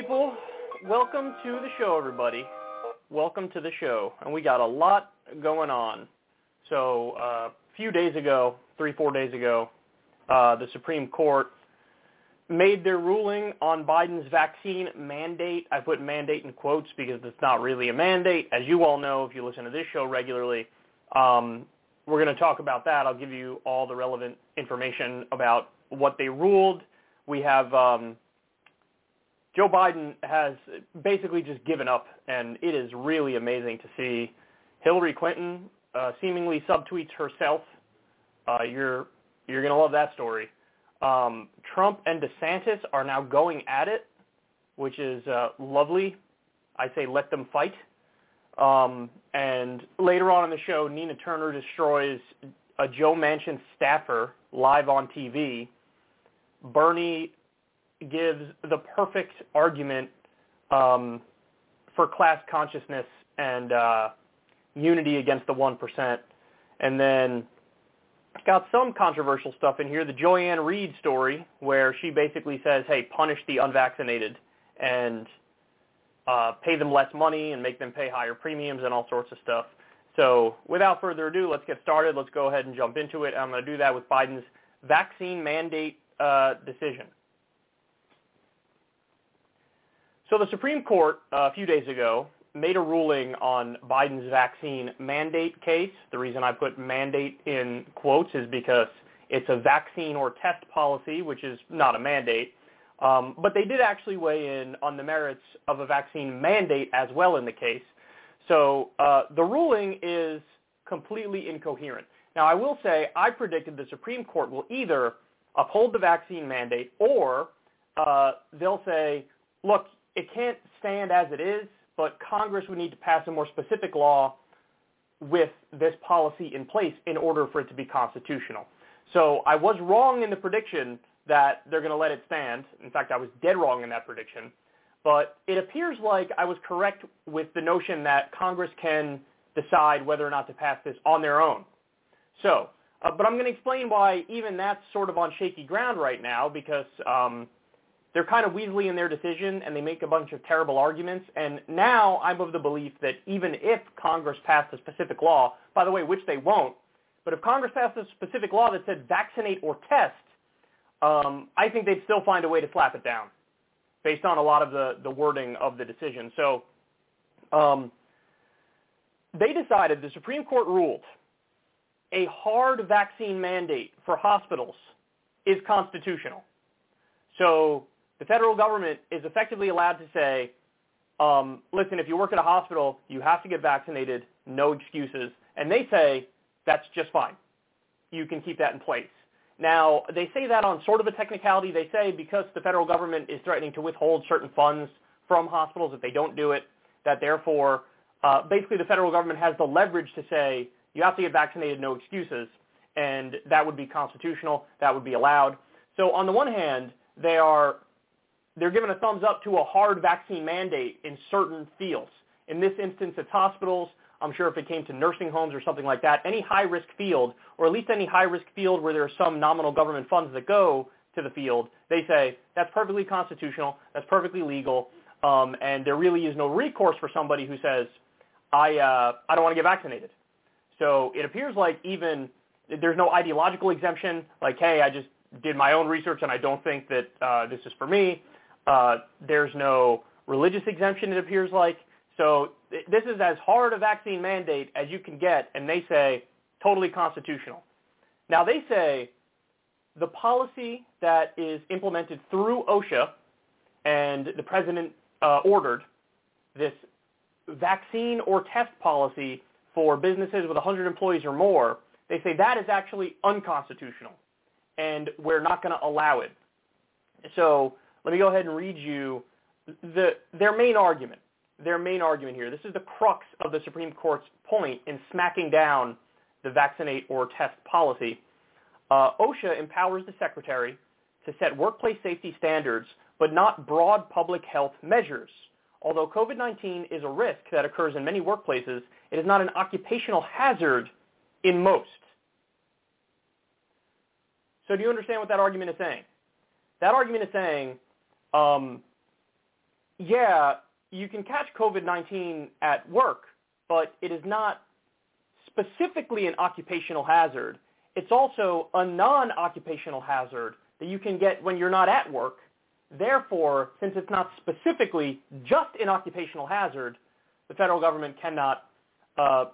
People? Welcome to the show, everybody. Welcome to the show. And we got a lot going on. So uh, a few days ago, three, four days ago, uh, the Supreme Court made their ruling on Biden's vaccine mandate. I put mandate in quotes because it's not really a mandate. As you all know, if you listen to this show regularly, um, we're going to talk about that. I'll give you all the relevant information about what they ruled. We have um, Joe Biden has basically just given up, and it is really amazing to see Hillary Clinton uh, seemingly subtweets herself. Uh, you're you're to love that story. Um, Trump and DeSantis are now going at it, which is uh, lovely. I say let them fight. Um, and later on in the show, Nina Turner destroys a Joe Manchin staffer live on TV. Bernie gives the perfect argument um, for class consciousness and uh, unity against the 1%. And then got some controversial stuff in here. The Joy-Ann Reid story where she basically says, hey, punish the unvaccinated and uh, pay them less money and make them pay higher premiums and all sorts of stuff. So without further ado, let's get started. Let's go ahead and jump into it. I'm going to do that with Biden's vaccine mandate uh, decision. So the Supreme Court uh, a few days ago made a ruling on Biden's vaccine mandate case. The reason I put mandate in quotes is because it's a vaccine or test policy, which is not a mandate. Um, but they did actually weigh in on the merits of a vaccine mandate as well in the case. So uh, the ruling is completely incoherent. Now, I will say I predicted the Supreme Court will either uphold the vaccine mandate or uh, they'll say, look, it can't stand as it is, but Congress would need to pass a more specific law with this policy in place in order for it to be constitutional. So I was wrong in the prediction that they're going to let it stand. In fact, I was dead wrong in that prediction. But it appears like I was correct with the notion that Congress can decide whether or not to pass this on their own. So, uh, but I'm going to explain why even that's sort of on shaky ground right now because um, they're kind of weaselly in their decision and they make a bunch of terrible arguments. And now I'm of the belief that even if Congress passed a specific law, by the way, which they won't, but if Congress passed a specific law that said vaccinate or test, um, I think they'd still find a way to slap it down based on a lot of the, the wording of the decision. So um, they decided, the Supreme Court ruled, a hard vaccine mandate for hospitals is constitutional. So the federal government is effectively allowed to say, um, listen, if you work at a hospital, you have to get vaccinated, no excuses. And they say, that's just fine. You can keep that in place. Now, they say that on sort of a technicality. They say because the federal government is threatening to withhold certain funds from hospitals if they don't do it, that therefore, uh, basically the federal government has the leverage to say, you have to get vaccinated, no excuses. And that would be constitutional. That would be allowed. So on the one hand, they are they're giving a thumbs up to a hard vaccine mandate in certain fields. In this instance, it's hospitals. I'm sure if it came to nursing homes or something like that, any high-risk field, or at least any high-risk field where there are some nominal government funds that go to the field, they say that's perfectly constitutional, that's perfectly legal, um, and there really is no recourse for somebody who says, I, uh, I don't want to get vaccinated. So it appears like even there's no ideological exemption, like, hey, I just did my own research and I don't think that uh, this is for me. Uh, there's no religious exemption, it appears like. So th- this is as hard a vaccine mandate as you can get, and they say totally constitutional. Now they say the policy that is implemented through OSHA and the president uh, ordered this vaccine or test policy for businesses with 100 employees or more, they say that is actually unconstitutional and we're not going to allow it. So let me go ahead and read you the, their main argument. Their main argument here. This is the crux of the Supreme Court's point in smacking down the vaccinate or test policy. Uh, OSHA empowers the secretary to set workplace safety standards, but not broad public health measures. Although COVID-19 is a risk that occurs in many workplaces, it is not an occupational hazard in most. So do you understand what that argument is saying? That argument is saying, um, yeah, you can catch COVID-19 at work, but it is not specifically an occupational hazard. It's also a non-occupational hazard that you can get when you're not at work. Therefore, since it's not specifically just an occupational hazard, the federal government cannot uh,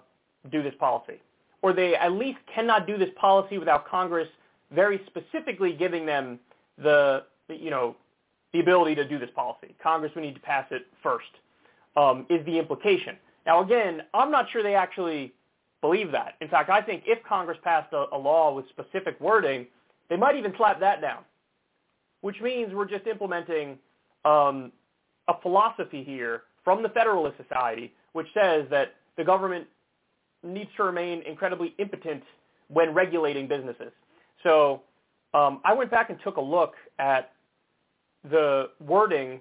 do this policy. Or they at least cannot do this policy without Congress very specifically giving them the, you know, the ability to do this policy. Congress would need to pass it first, um, is the implication. Now, again, I'm not sure they actually believe that. In fact, I think if Congress passed a, a law with specific wording, they might even slap that down, which means we're just implementing um, a philosophy here from the Federalist Society, which says that the government needs to remain incredibly impotent when regulating businesses. So um, I went back and took a look at the wording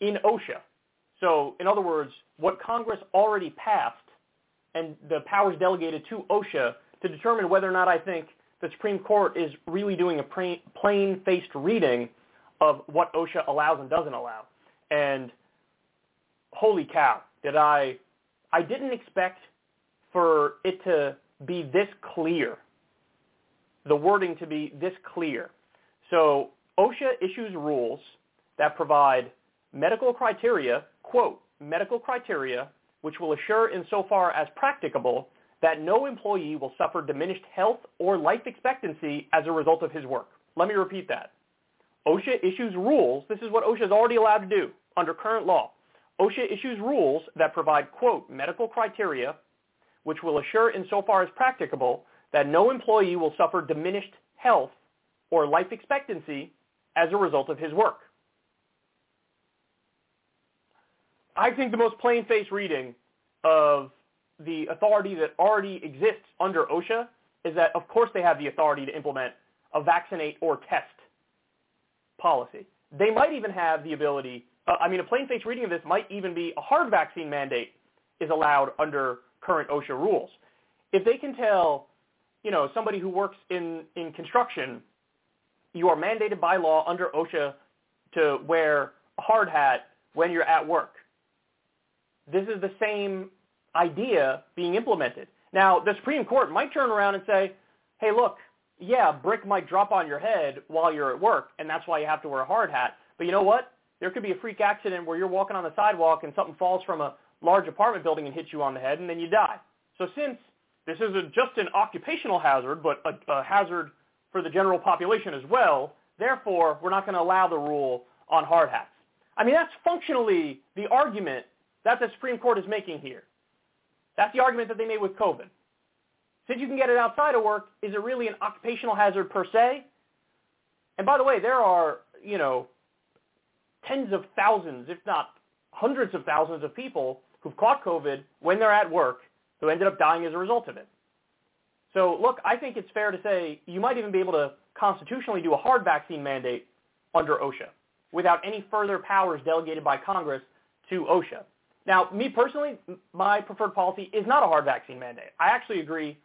in OSHA. So in other words, what Congress already passed and the powers delegated to OSHA to determine whether or not I think the Supreme Court is really doing a plain-faced reading of what OSHA allows and doesn't allow. And holy cow, did I, I didn't expect for it to be this clear the wording to be this clear. So OSHA issues rules that provide medical criteria, quote, medical criteria, which will assure insofar as practicable that no employee will suffer diminished health or life expectancy as a result of his work. Let me repeat that. OSHA issues rules. This is what OSHA is already allowed to do under current law. OSHA issues rules that provide, quote, medical criteria, which will assure insofar as practicable that no employee will suffer diminished health or life expectancy as a result of his work. I think the most plain-faced reading of the authority that already exists under OSHA is that, of course, they have the authority to implement a vaccinate or test policy. They might even have the ability, uh, I mean, a plain-faced reading of this might even be a hard vaccine mandate is allowed under current OSHA rules. If they can tell you know, somebody who works in, in construction, you are mandated by law under OSHA to wear a hard hat when you're at work. This is the same idea being implemented. Now, the Supreme Court might turn around and say, hey, look, yeah, brick might drop on your head while you're at work, and that's why you have to wear a hard hat. But you know what? There could be a freak accident where you're walking on the sidewalk and something falls from a large apartment building and hits you on the head, and then you die. So since this isn't just an occupational hazard, but a, a hazard for the general population as well, therefore, we're not going to allow the rule on hard hats. I mean, that's functionally the argument that the Supreme Court is making here. That's the argument that they made with COVID. Since you can get it outside of work, is it really an occupational hazard per se? And by the way, there are, you know, tens of thousands, if not hundreds of thousands of people who've caught COVID when they're at work who ended up dying as a result of it. So look, I think it's fair to say you might even be able to constitutionally do a hard vaccine mandate under OSHA without any further powers delegated by Congress to OSHA. Now, me personally, my preferred policy is not a hard vaccine mandate. I actually agree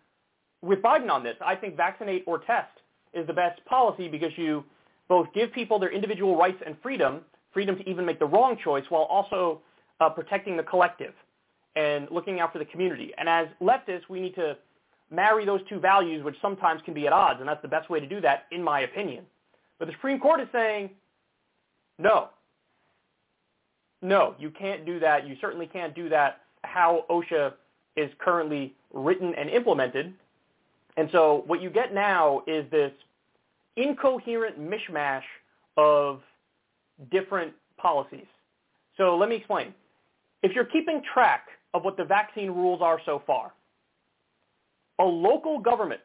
with Biden on this. I think vaccinate or test is the best policy because you both give people their individual rights and freedom, freedom to even make the wrong choice, while also uh, protecting the collective and looking out for the community. And as leftists, we need to marry those two values, which sometimes can be at odds, and that's the best way to do that, in my opinion. But the Supreme Court is saying, no. No, you can't do that. You certainly can't do that how OSHA is currently written and implemented. And so what you get now is this incoherent mishmash of different policies. So let me explain. If you're keeping track of what the vaccine rules are so far, a local government,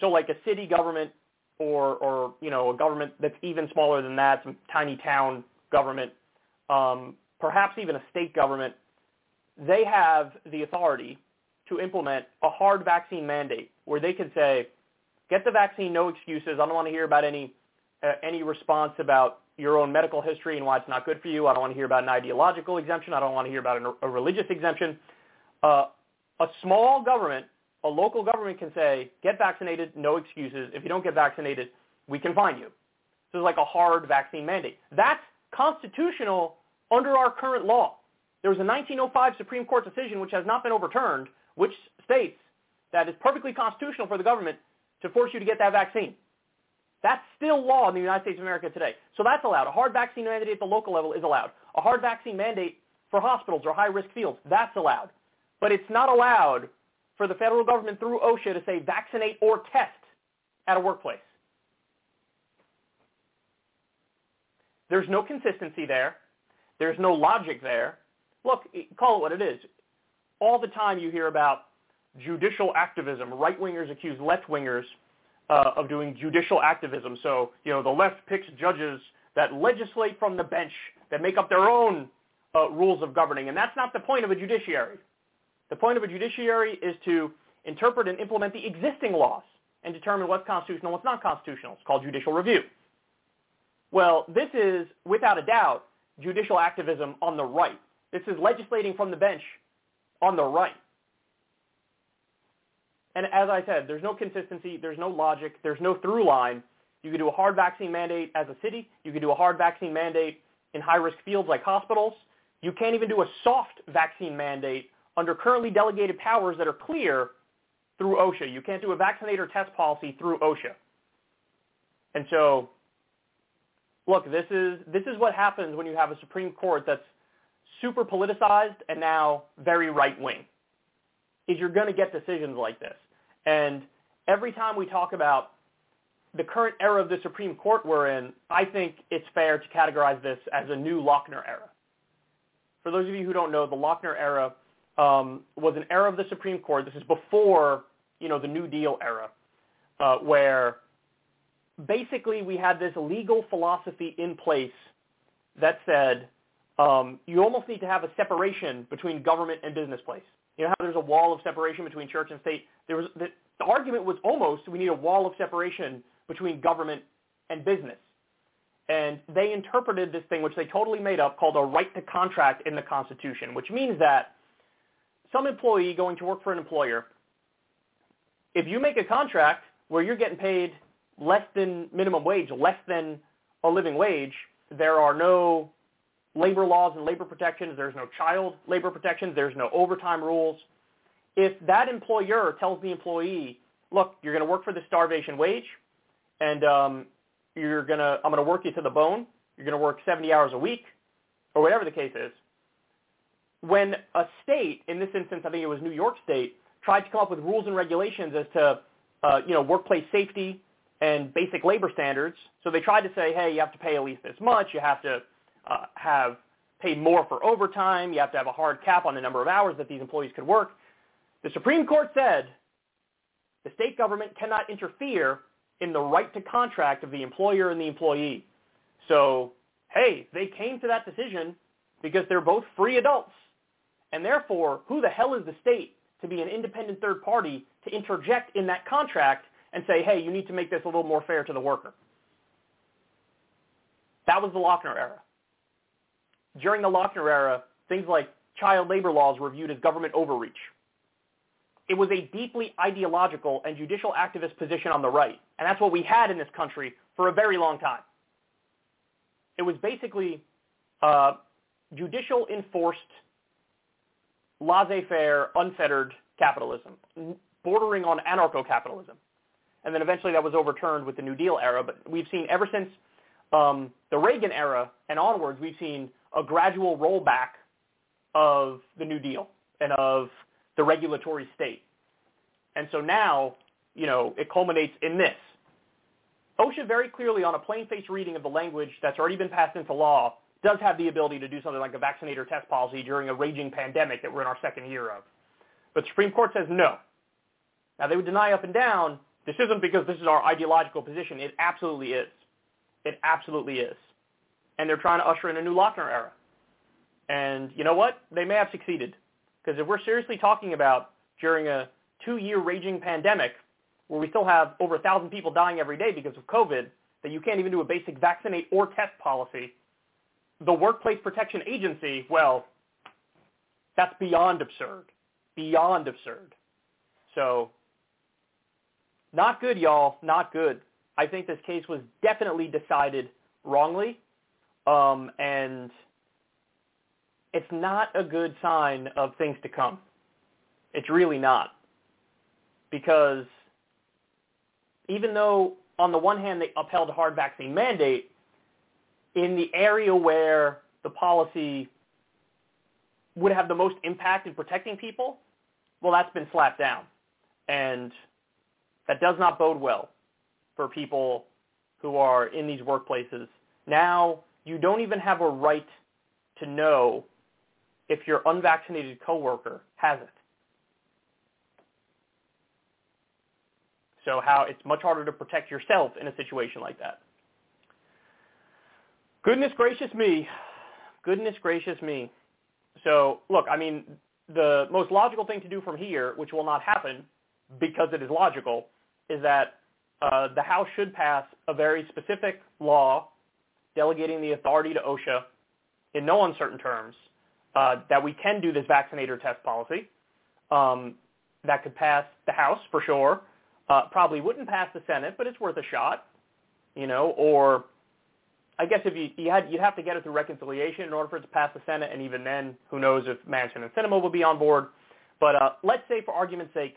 so like a city government or, or you know, a government that's even smaller than that, some tiny town government, um, perhaps even a state government, they have the authority to implement a hard vaccine mandate where they can say, get the vaccine, no excuses. I don't want to hear about any uh, any response about your own medical history and why it's not good for you. I don't want to hear about an ideological exemption. I don't want to hear about an, a religious exemption. Uh, a small government, a local government can say, get vaccinated, no excuses. If you don't get vaccinated, we can fine you. So it's like a hard vaccine mandate. That's constitutional under our current law. There was a 1905 Supreme Court decision which has not been overturned, which states that it's perfectly constitutional for the government to force you to get that vaccine. That's still law in the United States of America today. So that's allowed. A hard vaccine mandate at the local level is allowed. A hard vaccine mandate for hospitals or high-risk fields, that's allowed. But it's not allowed for the federal government through OSHA to say vaccinate or test at a workplace. There's no consistency there. There's no logic there. Look, call it what it is. All the time you hear about judicial activism. Right-wingers accuse left-wingers uh, of doing judicial activism. So, you know, the left picks judges that legislate from the bench, that make up their own uh, rules of governing. And that's not the point of a judiciary. The point of a judiciary is to interpret and implement the existing laws and determine what's constitutional and what's not constitutional. It's called judicial review. Well, this is, without a doubt, judicial activism on the right. This is legislating from the bench on the right. And as I said, there's no consistency, there's no logic, there's no through line. You could do a hard vaccine mandate as a city. You could do a hard vaccine mandate in high-risk fields like hospitals. You can't even do a soft vaccine mandate under currently delegated powers that are clear through OSHA. You can't do a vaccinate or test policy through OSHA. And so, look, this is, this is what happens when you have a Supreme Court that's super politicized and now very right-wing is you're going to get decisions like this. And every time we talk about the current era of the Supreme Court we're in, I think it's fair to categorize this as a new Lochner era. For those of you who don't know, the Lochner era um, was an era of the Supreme Court. This is before, you know, the New Deal era, uh, where basically we had this legal philosophy in place that said um, you almost need to have a separation between government and business place. You know how there's a wall of separation between church and state? There was the, the argument was almost we need a wall of separation between government and business. And they interpreted this thing, which they totally made up, called a right to contract in the Constitution, which means that some employee going to work for an employer, if you make a contract where you're getting paid less than minimum wage, less than a living wage. There are no labor laws and labor protections. There's no child labor protections. There's no overtime rules. If that employer tells the employee, look, you're going to work for the starvation wage, and um, you're going to, I'm going to work you to the bone. You're going to work 70 hours a week, or whatever the case is. When a state, in this instance, I think it was New York State, tried to come up with rules and regulations as to, uh, you know, workplace safety and basic labor standards. So they tried to say, hey, you have to pay at least this much. You have to uh, have pay more for overtime. You have to have a hard cap on the number of hours that these employees could work. The Supreme Court said the state government cannot interfere in the right to contract of the employer and the employee. So, hey, they came to that decision because they're both free adults. And therefore, who the hell is the state to be an independent third party to interject in that contract and say, hey, you need to make this a little more fair to the worker? That was the Lochner era. During the Lochner era, things like child labor laws were viewed as government overreach. It was a deeply ideological and judicial activist position on the right, and that's what we had in this country for a very long time. It was basically uh, judicial enforced, laissez-faire, unfettered capitalism, bordering on anarcho-capitalism. And then eventually that was overturned with the New Deal era, but we've seen ever since um, the Reagan era and onwards, we've seen a gradual rollback of the New Deal and of the regulatory state. And so now, you know, it culminates in this. OSHA very clearly on a plain-faced reading of the language that's already been passed into law does have the ability to do something like a vaccinate or test policy during a raging pandemic that we're in our second year of. But the Supreme Court says no. Now, they would deny up and down. This isn't because this is our ideological position. It absolutely is. It absolutely is. And they're trying to usher in a new Lochner era. And you know what? They may have succeeded. Because if we're seriously talking about during a two-year raging pandemic where we still have over 1,000 people dying every day because of COVID, that you can't even do a basic vaccinate or test policy, the Workplace Protection Agency, well, that's beyond absurd. Beyond absurd. So, not good, y'all. Not good. I think this case was definitely decided wrongly, um, and it's not a good sign of things to come. It's really not. Because even though on the one hand they upheld a hard vaccine mandate, in the area where the policy would have the most impact in protecting people, well, that's been slapped down. And that does not bode well for people who are in these workplaces. Now, you don't even have a right to know if your unvaccinated coworker has it. So how it's much harder to protect yourself in a situation like that. Goodness gracious me. Goodness gracious me. So look, I mean, the most logical thing to do from here, which will not happen because it is logical, is that uh, the House should pass a very specific law delegating the authority to OSHA in no uncertain terms uh, that we can do this vaccinate or test policy. Um, that could pass the House for sure. Uh, probably wouldn't pass the Senate, but it's worth a shot, you know. Or I guess if you, you had, you'd have to get it through reconciliation in order for it to pass the Senate, and even then, who knows if Manchin and Sinema will be on board. But uh, let's say, for argument's sake,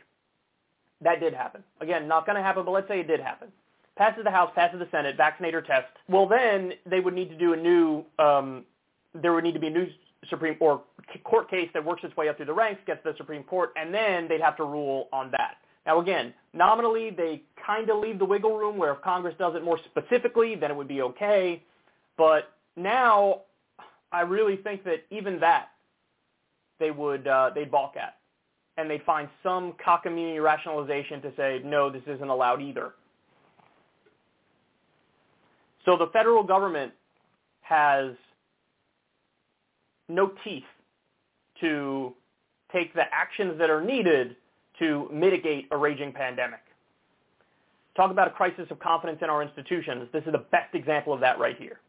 that did happen. Again, not going to happen, but let's say it did happen. Passes the House, passes the Senate, vaccinate or test. Well, then they would need to do a new. Um, there would need to be a new Supreme or court case that works its way up through the ranks, gets to the Supreme Court, and then they'd have to rule on that. Now again, nominally they kind of leave the wiggle room where if Congress does it more specifically, then it would be okay. But now I really think that even that they would uh, they'd balk at, and they'd find some cockamamie rationalization to say no, this isn't allowed either. So the federal government has no teeth to take the actions that are needed to mitigate a raging pandemic. Talk about a crisis of confidence in our institutions. This is the best example of that right here.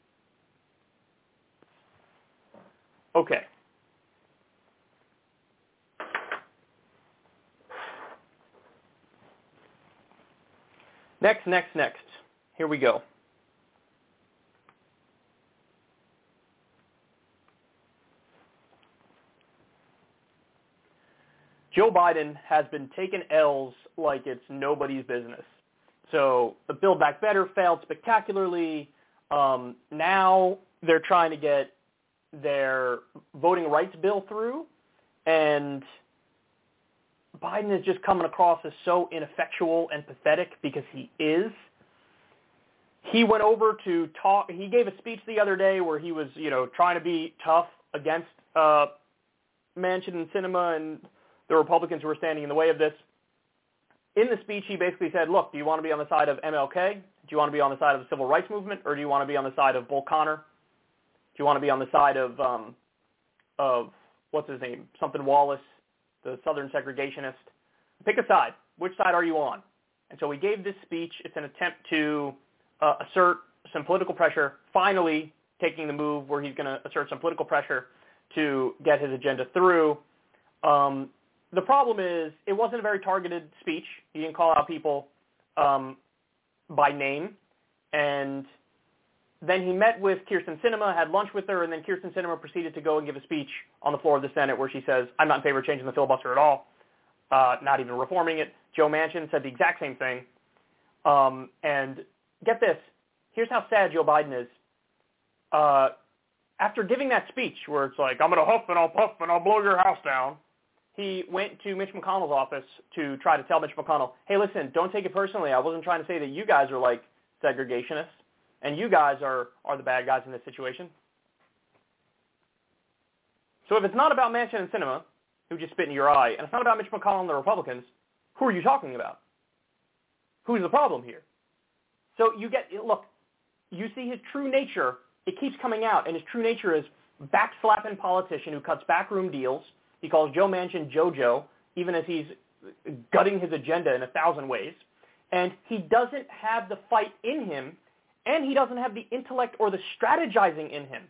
Okay. Next, next, next. Here we go. Joe Biden has been taking L's like it's nobody's business. So the Build Back Better failed spectacularly. Um, now they're trying to get their voting rights bill through, and Biden is just coming across as so ineffectual and pathetic because he is. He went over to talk. He gave a speech the other day where he was, you know, trying to be tough against uh, Manchin and Sinema and the Republicans who were standing in the way of this. In the speech, he basically said, look, do you want to be on the side of MLK? Do you want to be on the side of the civil rights movement? Or do you want to be on the side of Bull Connor? Do you want to be on the side of, um, of what's his name, something Wallace, the Southern segregationist? Pick a side. Which side are you on? And so he gave this speech. It's an attempt to uh, assert some political pressure, finally taking the move where he's going to assert some political pressure to get his agenda through. Um, the problem is it wasn't a very targeted speech. He didn't call out people um, by name, and then he met with Kyrsten Sinema, had lunch with her, and then Kyrsten Sinema proceeded to go and give a speech on the floor of the Senate where she says, "I'm not in favor of changing the filibuster at all, uh, not even reforming it." Joe Manchin said the exact same thing, um, and get this: here's how sad Joe Biden is. Uh, after giving that speech where it's like, "I'm going to huff and I'll puff and I'll blow your house down," he went to Mitch McConnell's office to try to tell Mitch McConnell, hey, listen, don't take it personally. I wasn't trying to say that you guys are like segregationists and you guys are, are the bad guys in this situation. So if it's not about Manchin and Sinema, who just spit in your eye, and it's not about Mitch McConnell and the Republicans, who are you talking about? Who's the problem here? So you get, look, you see his true nature. It keeps coming out, and his true nature is backslapping politician who cuts backroom deals – he calls Joe Manchin JoJo, even as he's gutting his agenda in a thousand ways. And he doesn't have the fight in him, and he doesn't have the intellect or the strategizing in him.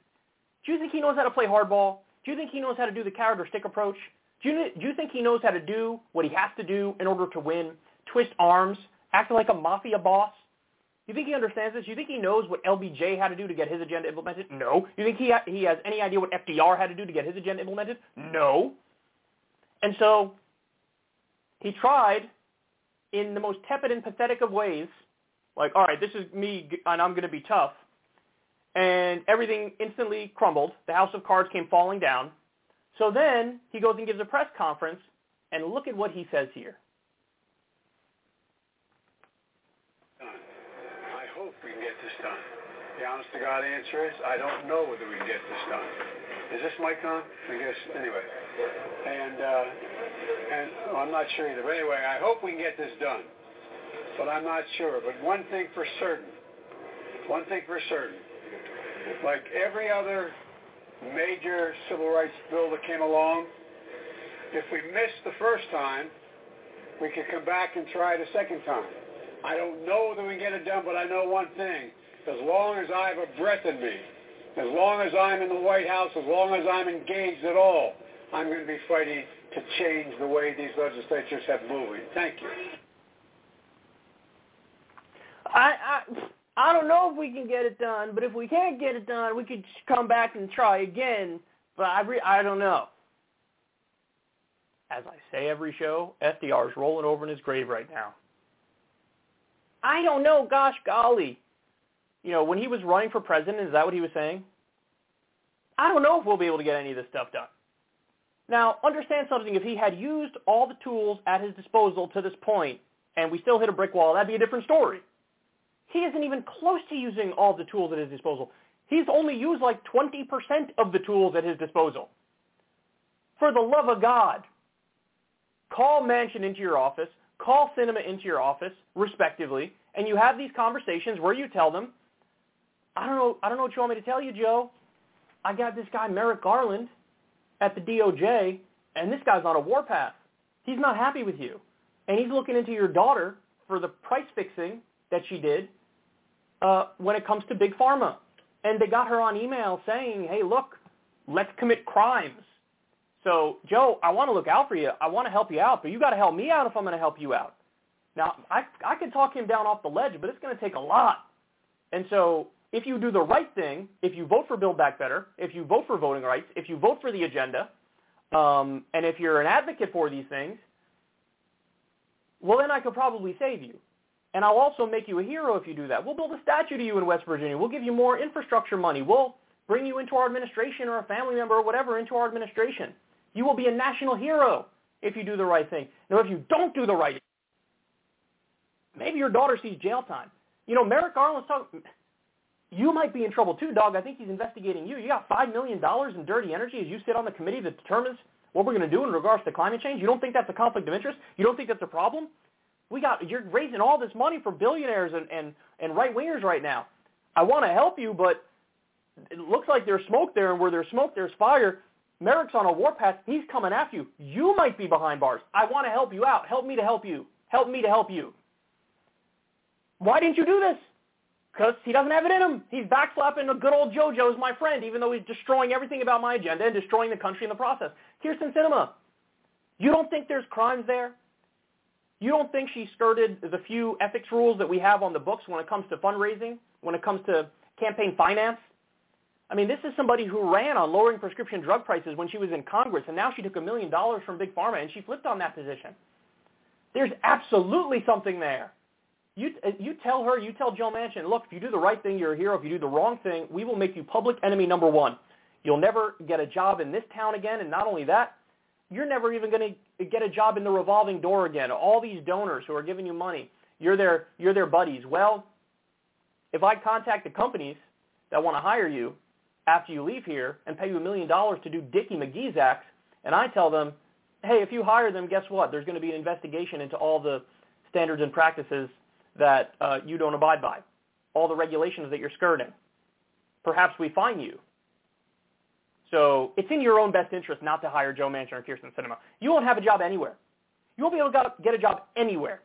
Do you think he knows how to play hardball? Do you think he knows how to do the carrot or stick approach? Do you, do you think he knows how to do what he has to do in order to win? Twist arms, act like a mafia boss? You think he understands this? You think he knows what LBJ had to do to get his agenda implemented? No. You think he ha- he has any idea what FDR had to do to get his agenda implemented? No. And so he tried in the most tepid and pathetic of ways, like, all right, this is me and I'm going to be tough. And everything instantly crumbled. The house of cards came falling down. So then he goes and gives a press conference, and look at what he says here. The honest to God answer is I don't know whether we can get this done. Is this mic on? I guess anyway. And uh, and well, I'm not sure either. But anyway, I hope we can get this done. But I'm not sure. But one thing for certain, one thing for certain, like every other major civil rights bill that came along, if we missed the first time, we could come back and try it a second time. I don't know that we can get it done, but I know one thing as long as I have a breath in me, as long as I'm in the White House, as long as I'm engaged at all, I'm going to be fighting to change the way these legislatures have moving. Thank you. I, I I don't know if we can get it done, but if we can't get it done, we could come back and try again. But I re- I don't know. As I say every show, FDR is rolling over in his grave right now. I don't know. Gosh golly you know, when he was running for president, is that what he was saying? I don't know if we'll be able to get any of this stuff done. Now, understand something. If he had used all the tools at his disposal to this point and we still hit a brick wall, that'd be a different story. He isn't even close to using all the tools at his disposal. He's only used like 20% of the tools at his disposal. For the love of God, call Manchin into your office, call Sinema into your office, respectively, and you have these conversations where you tell them, I don't know. I don't know what you want me to tell you, Joe. I got this guy Merrick Garland at the DOJ, and this guy's on a warpath. He's not happy with you, and he's looking into your daughter for the price fixing that she did uh, when it comes to big pharma. And they got her on email saying, "Hey, look, let's commit crimes." So, Joe, I want to look out for you. I want to help you out, but you got to help me out if I'm going to help you out. Now, I I can talk him down off the ledge, but it's going to take a lot And so if you do the right thing, if you vote for Build Back Better, if you vote for voting rights, if you vote for the agenda, um, and if you're an advocate for these things, well, then I could probably save you. And I'll also make you a hero if you do that. We'll build a statue to you in West Virginia. We'll give you more infrastructure money. We'll bring you into our administration or a family member or whatever into our administration. You will be a national hero if you do the right thing. Now, if you don't do the right thing, maybe your daughter sees jail time. You know, Merrick Garland's talking, you might be in trouble too, dog. I think he's investigating you. You got $5 million in dirty energy as you sit on the committee that determines what we're going to do in regards to climate change. You don't think that's a conflict of interest? You don't think that's a problem? We got, you're raising all this money for billionaires and, and, and right-wingers right now. I want to help you, but it looks like there's smoke there, and where there's smoke, there's fire. Merrick's on a warpath. He's coming after you. You might be behind bars. I want to help you out. Help me to help you. Help me to help you. Why didn't you do this? Because he doesn't have it in him. He's backslapping a good old JoJo as my friend, even though he's destroying everything about my agenda and destroying the country in the process. Kyrsten Sinema, you don't think there's crimes there? You don't think she skirted the few ethics rules that we have on the books when it comes to fundraising, when it comes to campaign finance? I mean, this is somebody who ran on lowering prescription drug prices when she was in Congress, and now she took a million dollars from Big Pharma, and she flipped on that position. There's absolutely something there. You, uh, you tell her, you tell Joe Manchin, look, if you do the right thing, you're a hero. If you do the wrong thing, we will make you public enemy number one. You'll never get a job in this town again, and not only that, you're never even going to get a job in the revolving door again. All these donors who are giving you money, you're their, you're their buddies. Well, if I contact the companies that want to hire you after you leave here and pay you a million dollars to do Dickie McGee's acts, and I tell them, hey, if you hire them, guess what? There's going to be an investigation into all the standards and practices that uh, you don't abide by, all the regulations that you're skirting. Perhaps we fine you. So it's in your own best interest not to hire Joe Manchin or Kyrsten Sinema. You won't have a job anywhere. You won't be able to get a job anywhere.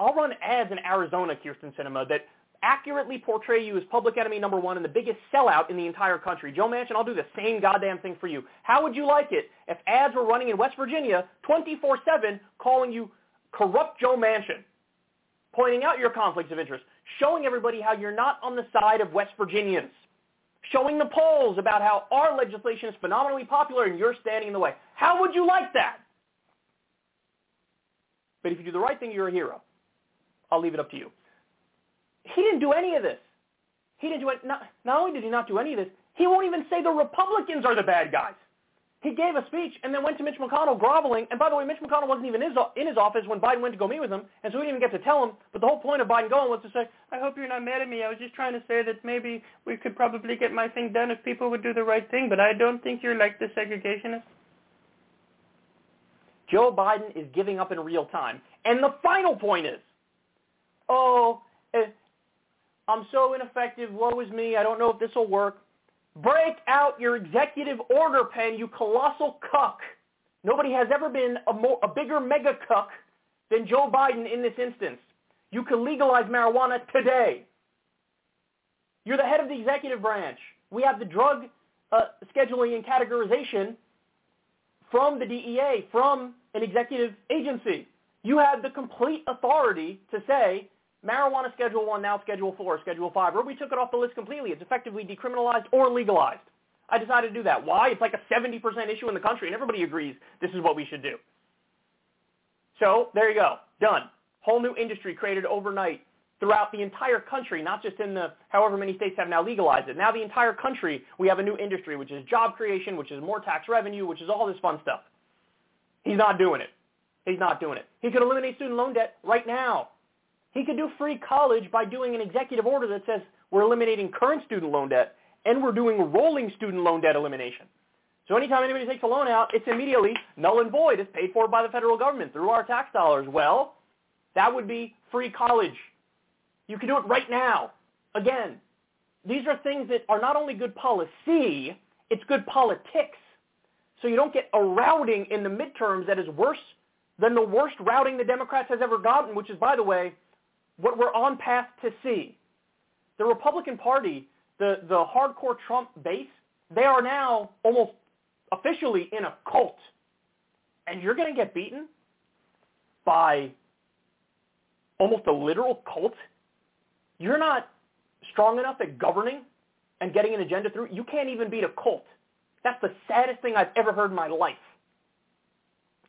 I'll run ads in Arizona, Kyrsten Sinema, that accurately portray you as public enemy number one and the biggest sellout in the entire country. Joe Manchin, I'll do the same goddamn thing for you. How would you like it if ads were running in West Virginia 24-7 calling you corrupt Joe Manchin? pointing out your conflicts of interest, showing everybody how you're not on the side of West Virginians, showing the polls about how our legislation is phenomenally popular and you're standing in the way. How would you like that? But if you do the right thing, you're a hero. I'll leave it up to you. He didn't do any of this. He didn't do it. Not, not only did he not do any of this, he won't even say the Republicans are the bad guys. He gave a speech and then went to Mitch McConnell groveling. And by the way, Mitch McConnell wasn't even in his, office when Biden went to go meet with him, and so he didn't even get to tell him. But the whole point of Biden going was to say, I hope you're not mad at me. I was just trying to say that maybe we could probably get my thing done if people would do the right thing, but I don't think you're like the segregationist. Joe Biden is giving up in real time. And the final point is, oh, eh, I'm so ineffective. Woe is me. I don't know if this will work. Break out your executive order pen, you colossal cuck. Nobody has ever been a, more, a bigger mega cuck than Joe Biden in this instance. You can legalize marijuana today. You're the head of the executive branch. We have the drug uh, scheduling and categorization from the DEA, from an executive agency. You have the complete authority to say, Marijuana Schedule 1, now Schedule 4, Schedule 5, or we took it off the list completely. It's effectively decriminalized or legalized. I decided to do that. Why? It's like a 70% issue in the country, and everybody agrees this is what we should do. So there you go. Done. Whole new industry created overnight throughout the entire country, not just in the however many states have now legalized it. Now the entire country, we have a new industry, which is job creation, which is more tax revenue, which is all this fun stuff. He's not doing it. He's not doing it. He could eliminate student loan debt right now. He could do free college by doing an executive order that says we're eliminating current student loan debt and we're doing rolling student loan debt elimination. So anytime anybody takes a loan out, it's immediately null and void. It's paid for by the federal government through our tax dollars. Well, that would be free college. You can do it right now. Again, these are things that are not only good policy, it's good politics. So you don't get a routing in the midterms that is worse than the worst routing the Democrats has ever gotten, which is, by the way, what we're on path to see. The Republican Party, the, the hardcore Trump base, they are now almost officially in a cult. And you're going to get beaten by almost a literal cult? You're not strong enough at governing and getting an agenda through, you can't even beat a cult. That's the saddest thing I've ever heard in my life.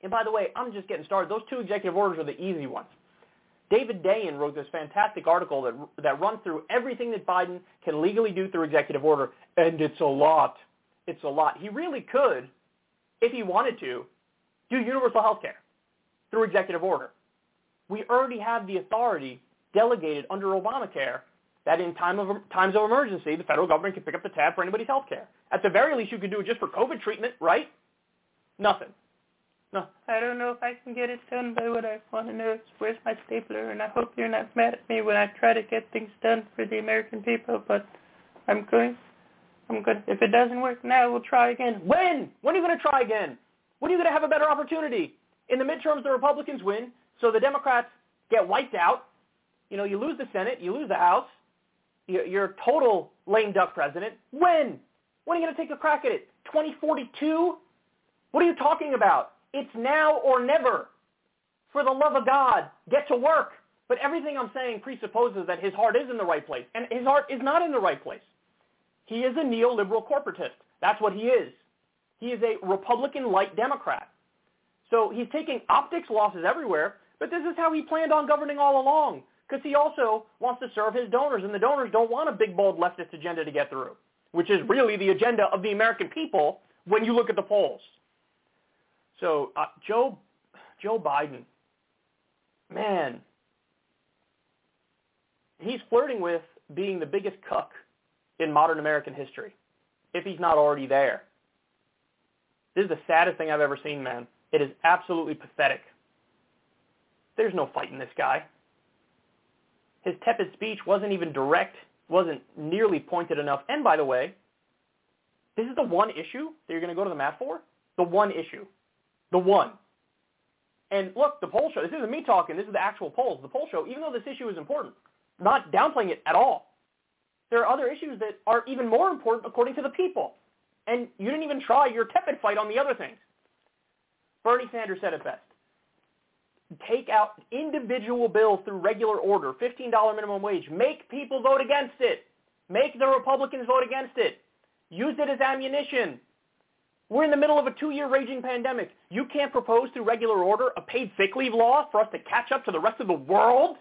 And by the way, I'm just getting started. Those two executive orders are the easy ones. David Dayen wrote this fantastic article that, that runs through everything that Biden can legally do through executive order, and it's a lot. It's a lot. He really could, if he wanted to, do universal health care through executive order. We already have the authority delegated under Obamacare that in time of, times of emergency, the federal government can pick up the tab for anybody's health care. At the very least, you could do it just for COVID treatment, right? Nothing. No, I don't know if I can get it done, but what I want to know is where's my stapler, and I hope you're not mad at me when I try to get things done for the American people, but I'm going, I'm going, if it doesn't work now, we'll try again. When? When are you going to try again? When are you going to have a better opportunity? In the midterms, the Republicans win, so the Democrats get wiped out. You know, you lose the Senate, you lose the House, you're a total lame duck president. When? When are you going to take a crack at it? 2042? What are you talking about? It's now or never. For the love of God, get to work. But everything I'm saying presupposes that his heart is in the right place. And his heart is not in the right place. He is a neoliberal corporatist. That's what he is. He is a Republican-light Democrat. So he's taking optics losses everywhere, but this is how he planned on governing all along because he also wants to serve his donors, and the donors don't want a big, bold leftist agenda to get through, which is really the agenda of the American people when you look at the polls. So uh, Joe, Joe Biden, man, he's flirting with being the biggest cuck in modern American history, if he's not already there. This is the saddest thing I've ever seen, man. It is absolutely pathetic. There's no fight in this guy. His tepid speech wasn't even direct, wasn't nearly pointed enough. And by the way, this is the one issue that you're going to go to the mat for? The one issue. The one. And look, the poll show, this isn't me talking, this is the actual polls. The poll show, even though this issue is important, not downplaying it at all. There are other issues that are even more important according to the people. And you didn't even try your tepid fight on the other things. Bernie Sanders said it best. Take out individual bills through regular order, $15 minimum wage. Make people vote against it. Make the Republicans vote against it. Use it as ammunition. We're in the middle of a two-year raging pandemic. You can't propose through regular order a paid sick leave law for us to catch up to the rest of the world?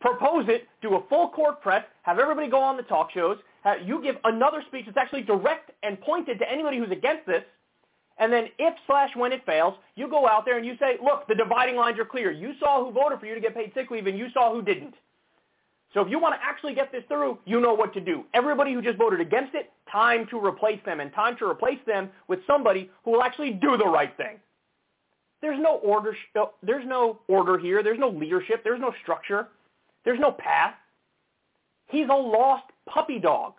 Propose it, do a full court press, have everybody go on the talk shows, you give another speech that's actually direct and pointed to anybody who's against this, and then if slash when it fails, you go out there and you say, look, the dividing lines are clear. You saw who voted for you to get paid sick leave and you saw who didn't. So if you want to actually get this through, you know what to do. Everybody who just voted against it, time to replace them, and time to replace them with somebody who will actually do the right thing. There's no order. Uh, there's no order here. There's no leadership. There's no structure. There's no path. He's a lost puppy dog.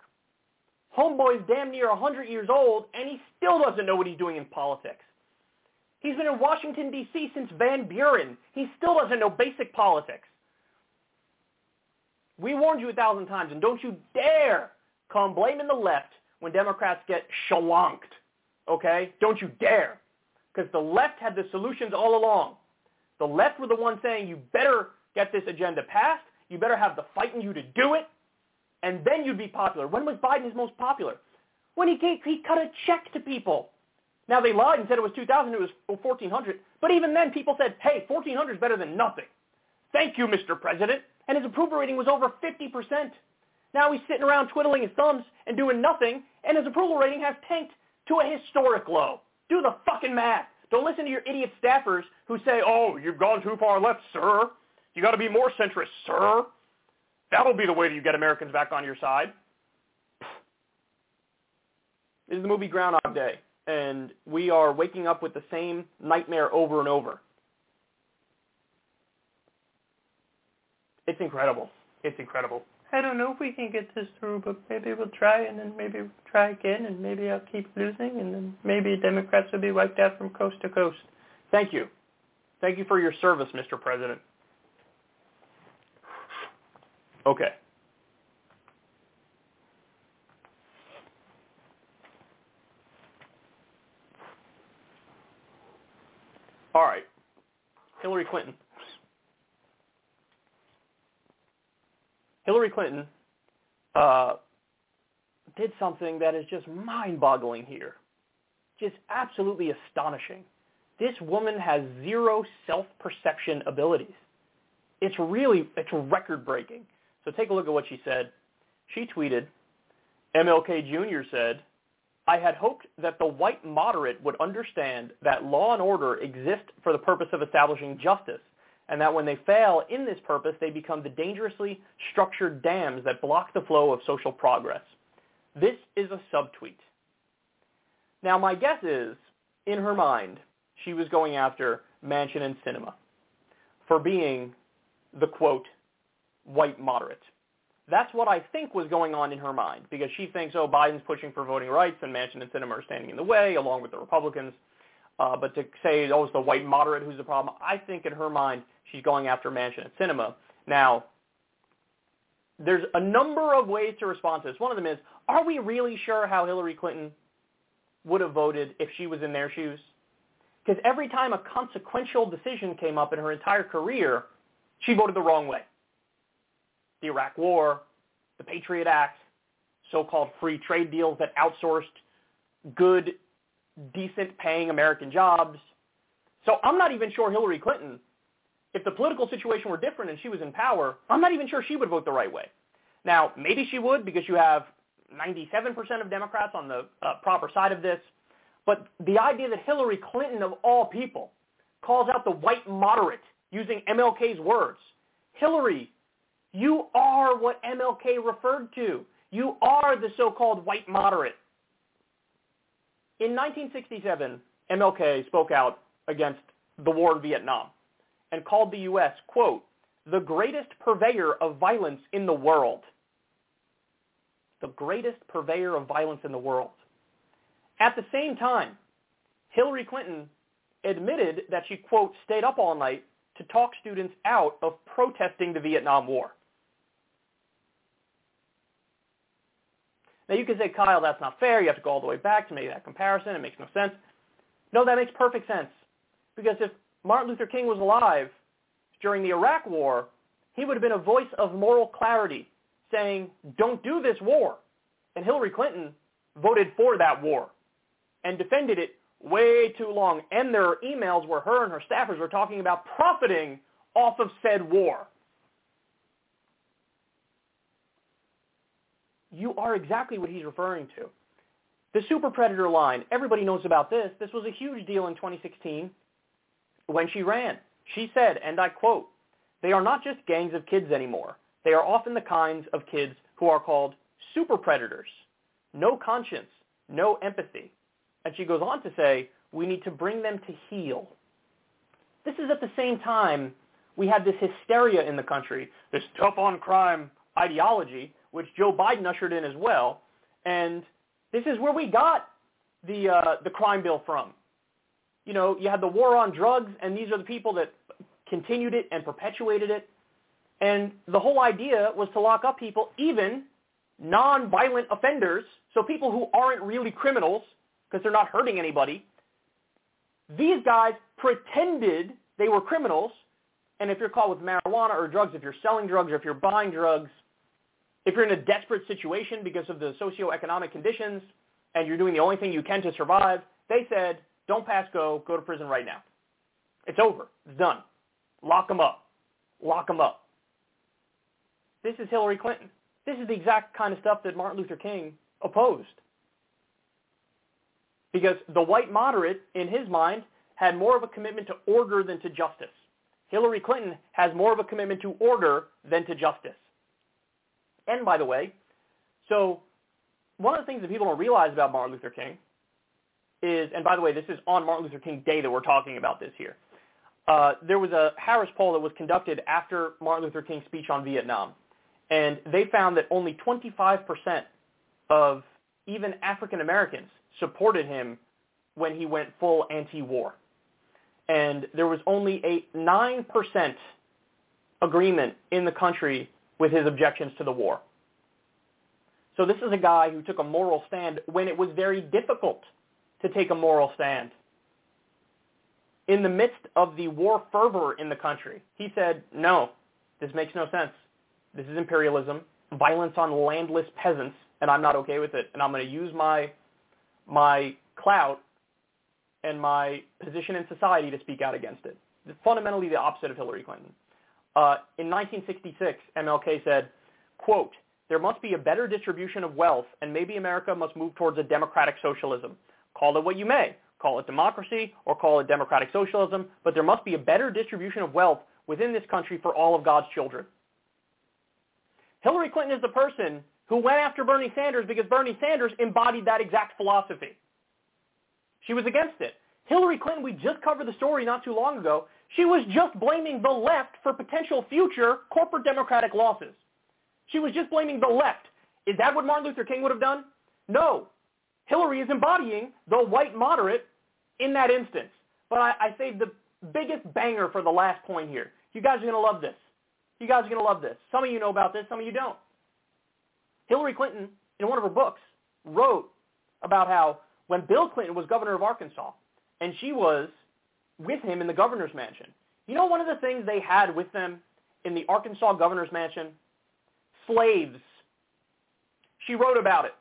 Homeboy's damn near 100 years old, and he still doesn't know what he's doing in politics. He's been in Washington, D.C. since Van Buren. He still doesn't know basic politics. We warned you a thousand times, and don't you dare come blaming the left when Democrats get shawonked. Okay? Don't you dare. Because the left had the solutions all along. The left were the ones saying, you better get this agenda passed. You better have the fight in you to do it. And then you'd be popular. When was Biden his most popular? When he, gave, he cut a check to people. Now they lied and said it was 2,000, it was 1,400. But even then people said, hey, 1,400 is better than nothing. Thank you, Mr. President and his approval rating was over 50%. Now he's sitting around twiddling his thumbs and doing nothing, and his approval rating has tanked to a historic low. Do the fucking math. Don't listen to your idiot staffers who say, oh, you've gone too far left, sir. You got to be more centrist, sir. That'll be the way that you get Americans back on your side. This is the movie Groundhog Day, and we are waking up with the same nightmare over and over. It's incredible. It's incredible. I don't know if we can get this through, but maybe we'll try and then maybe we'll try again and maybe I'll keep losing and then maybe Democrats will be wiped out from coast to coast. Thank you. Thank you for your service, Mr. President. Okay. All right. Hillary Clinton. Hillary Clinton uh, did something that is just mind-boggling here. Just absolutely astonishing. This woman has zero self-perception abilities. It's really, it's record-breaking. So take a look at what she said. She tweeted, MLK Jr. said, I had hoped that the white moderate would understand that law and order exist for the purpose of establishing justice, and that when they fail in this purpose, they become the dangerously structured dams that block the flow of social progress. This is a subtweet. Now, my guess is, in her mind, she was going after Manchin and Sinema for being the, quote, white moderate. That's what I think was going on in her mind because she thinks, oh, Biden's pushing for voting rights and Manchin and Sinema are standing in the way along with the Republicans. Uh, but to say, oh, it's the white moderate who's the problem, I think in her mind she's going after Manchin and Sinema. Now, there's a number of ways to respond to this. One of them is, are we really sure how Hillary Clinton would have voted if she was in their shoes? Because every time a consequential decision came up in her entire career, she voted the wrong way the Iraq War, the Patriot Act, so-called free trade deals that outsourced good, decent paying American jobs. So I'm not even sure Hillary Clinton, if the political situation were different and she was in power, I'm not even sure she would vote the right way. Now, maybe she would because you have 97% of Democrats on the uh, proper side of this. But the idea that Hillary Clinton, of all people, calls out the white moderate using MLK's words. Hillary, you are what MLK referred to. You are the so-called white moderate. In 1967, MLK spoke out against the war in Vietnam and called the U.S., quote, the greatest purveyor of violence in the world. The greatest purveyor of violence in the world. At the same time, Hillary Clinton admitted that she, quote, stayed up all night to talk students out of protesting the Vietnam War. Now you can say, Kyle, that's not fair. You have to go all the way back to make that comparison. It makes no sense. No, that makes perfect sense. Because if Martin Luther King was alive during the Iraq War, he would have been a voice of moral clarity saying, don't do this war. And Hillary Clinton voted for that war and defended it way too long. And there are emails where her and her staffers were talking about profiting off of said war. You are exactly what he's referring to. The super predator line, everybody knows about this. This was a huge deal in 2016 when she ran. She said, and I quote, they are not just gangs of kids anymore. They are often the kinds of kids who are called super predators. No conscience, no empathy. And she goes on to say, we need to bring them to heel. This is at the same time we had this hysteria in the country, this tough on crime ideology, which Joe Biden ushered in as well. And this is where we got the uh, the crime bill from. You know, you had the war on drugs, and these are the people that continued it and perpetuated it. And the whole idea was to lock up people, even non-violent offenders, so people who aren't really criminals because they're not hurting anybody. These guys pretended they were criminals, and if you're caught with marijuana or drugs, if you're selling drugs or if you're buying drugs, if you're in a desperate situation because of the socioeconomic conditions and you're doing the only thing you can to survive, they said, don't pass go, go to prison right now. It's over. It's done. Lock them up. Lock them up. This is Hillary Clinton. This is the exact kind of stuff that Martin Luther King opposed. Because the white moderate, in his mind, had more of a commitment to order than to justice. Hillary Clinton has more of a commitment to order than to justice. And by the way, so one of the things that people don't realize about Martin Luther King is, and by the way, this is on Martin Luther King Day that we're talking about this here. Uh, there was a Harris poll that was conducted after Martin Luther King's speech on Vietnam, and they found that only 25% of even African Americans supported him when he went full anti-war. And there was only a 9% agreement in the country with his objections to the war. So this is a guy who took a moral stand when it was very difficult to take a moral stand. In the midst of the war fervor in the country, he said, no, this makes no sense. This is imperialism. violence on landless peasants, and I'm not okay with it. And I'm going to use my my clout and my position in society to speak out against it. Fundamentally the opposite of Hillary Clinton. Uh, in 1966, MLK said, quote, there must be a better distribution of wealth, and maybe America must move towards a democratic socialism. Call it what you may. Call it democracy or call it democratic socialism, but there must be a better distribution of wealth within this country for all of God's children. Hillary Clinton is the person who went after Bernie Sanders because Bernie Sanders embodied that exact philosophy. She was against it. Hillary Clinton, we just covered the story not too long ago, she was just blaming the left for potential future corporate democratic losses. She was just blaming the left. Is that what Martin Luther King would have done? No. Hillary is embodying the white moderate in that instance. But I, I saved the biggest banger for the last point here. You guys are going to love this. You guys are going to love this. Some of you know about this, some of you don't. Hillary Clinton, in one of her books, wrote about how when Bill Clinton was governor of Arkansas and she was with him in the governor's mansion, you know one of the things they had with them in the Arkansas governor's mansion? Slaves. She wrote about it.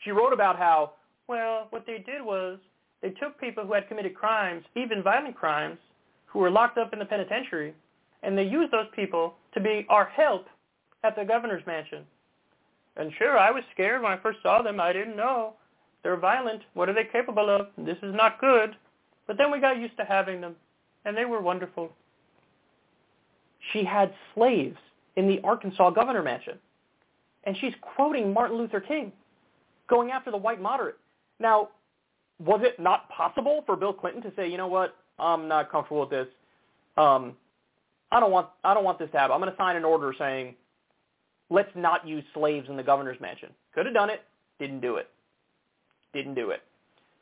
She wrote about how, well, what they did was they took people who had committed crimes, even violent crimes, who were locked up in the penitentiary, and they used those people to be our help at the governor's mansion. And sure, I was scared when I first saw them. I didn't know. They're violent. What are they capable of? This is not good. But then we got used to having them, and they were wonderful. She had slaves in the Arkansas governor mansion. And she's quoting Martin Luther King, going after the white moderate. Now, was it not possible for Bill Clinton to say, you know what, I'm not comfortable with this. Um, I don't want I don't want this to happen. I'm going to sign an order saying, let's not use slaves in the governor's mansion. Could have done it, didn't do it. Didn't do it.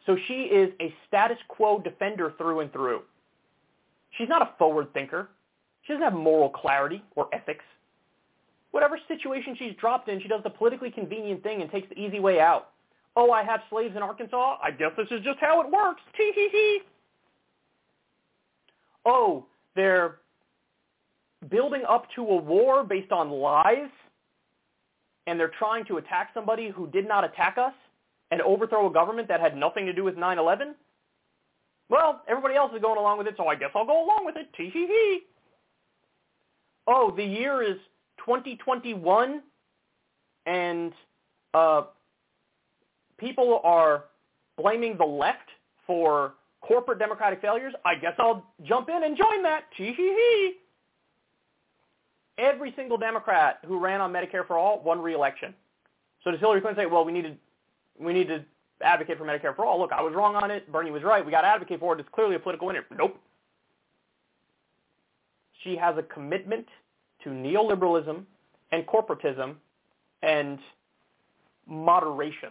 So she is a status quo defender through and through. She's not a forward thinker. She doesn't have moral clarity or ethics. Whatever situation she's dropped in, she does the politically convenient thing and takes the easy way out. Oh, I have slaves in Arkansas? I guess this is just how it works. Tee hee hee. Oh, they're building up to a war based on lies and they're trying to attack somebody who did not attack us and overthrow a government that had nothing to do with 9-11? Well, everybody else is going along with it, so I guess I'll go along with it. Tee hee hee. Oh, the year is 2021 and uh, people are blaming the left for corporate democratic failures, I guess I'll jump in and join that. Tee hee hee. Every single Democrat who ran on Medicare for all won re-election. So does Hillary Clinton say, well, we need to, we need to advocate for Medicare for all? Look, I was wrong on it. Bernie was right. We got to advocate for it. It's clearly a political winner. Nope. She has a commitment to neoliberalism and corporatism and moderation.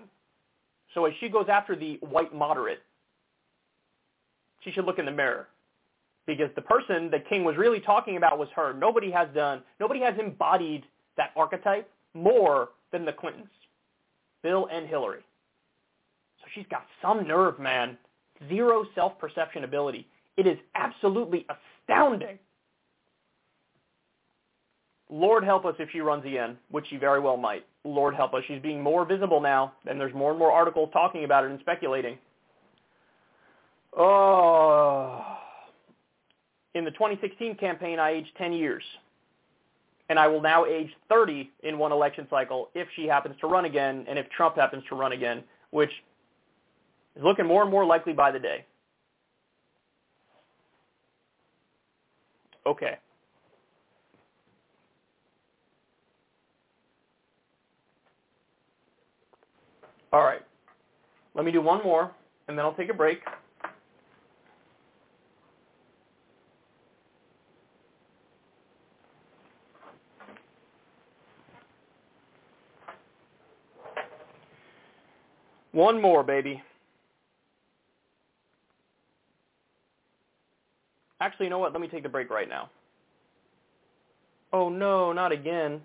So as she goes after the white moderate, she should look in the mirror because the person that King was really talking about was her. Nobody has done, nobody has embodied that archetype more than the Clintons, Bill and Hillary. So she's got some nerve, man. Zero self-perception ability. It is absolutely astounding. Lord help us if she runs again, which she very well might. Lord help us. She's being more visible now, and there's more and more articles talking about it and speculating. Oh. In the 2016 campaign, I aged 10 years. And I will now age 30 in one election cycle if she happens to run again and if Trump happens to run again, which is looking more and more likely by the day. Okay. All right. Let me do one more, and then I'll take a break. One more, baby. Actually, you know what? Let me take the break right now. Oh no, not again.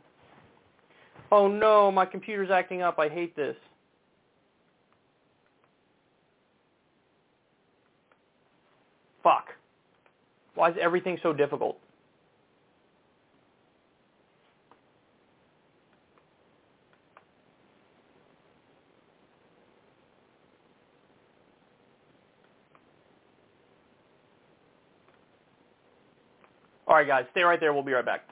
Oh no, my computer's acting up. I hate this. Fuck. Why is everything so difficult? All right, guys, stay right there. We'll be right back.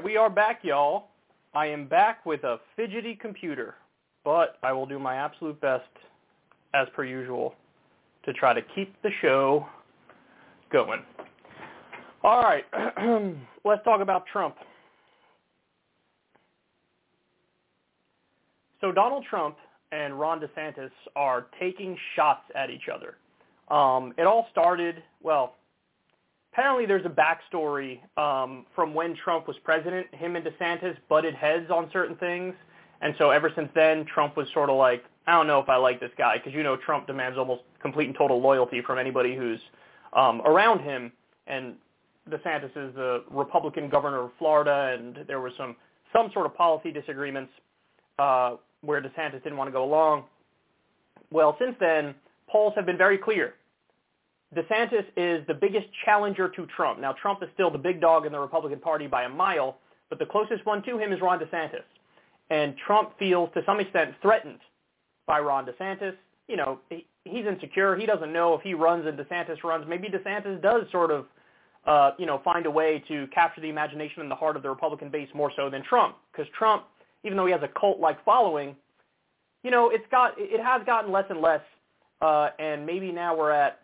Right, we are back, y'all. I am back with a fidgety computer, but I will do my absolute best, as per usual, to try to keep the show going. All right, let's talk about Trump. So Donald Trump and Ron DeSantis are taking shots at each other. Um, it all started, well, apparently there's a backstory um, from when Trump was president. Him and DeSantis butted heads on certain things. And so ever since then, Trump was sort of like, I don't know if I like this guy, because you know Trump demands almost complete and total loyalty from anybody who's um, around him. And DeSantis is the Republican governor of Florida, and there was some some sort of policy disagreements uh, where DeSantis didn't want to go along. Well, since then, polls have been very clear. DeSantis is the biggest challenger to Trump. Now, Trump is still the big dog in the Republican Party by a mile, but the closest one to him is Ron DeSantis. And Trump feels, to some extent, threatened by Ron DeSantis. You know, he, he's insecure. He doesn't know if he runs and DeSantis runs. Maybe DeSantis does sort of, uh, you know, find a way to capture the imagination and the heart of the Republican base more so than Trump. Because Trump, even though he has a cult-like following, you know, it's got, it has gotten less and less. Uh, and maybe now we're at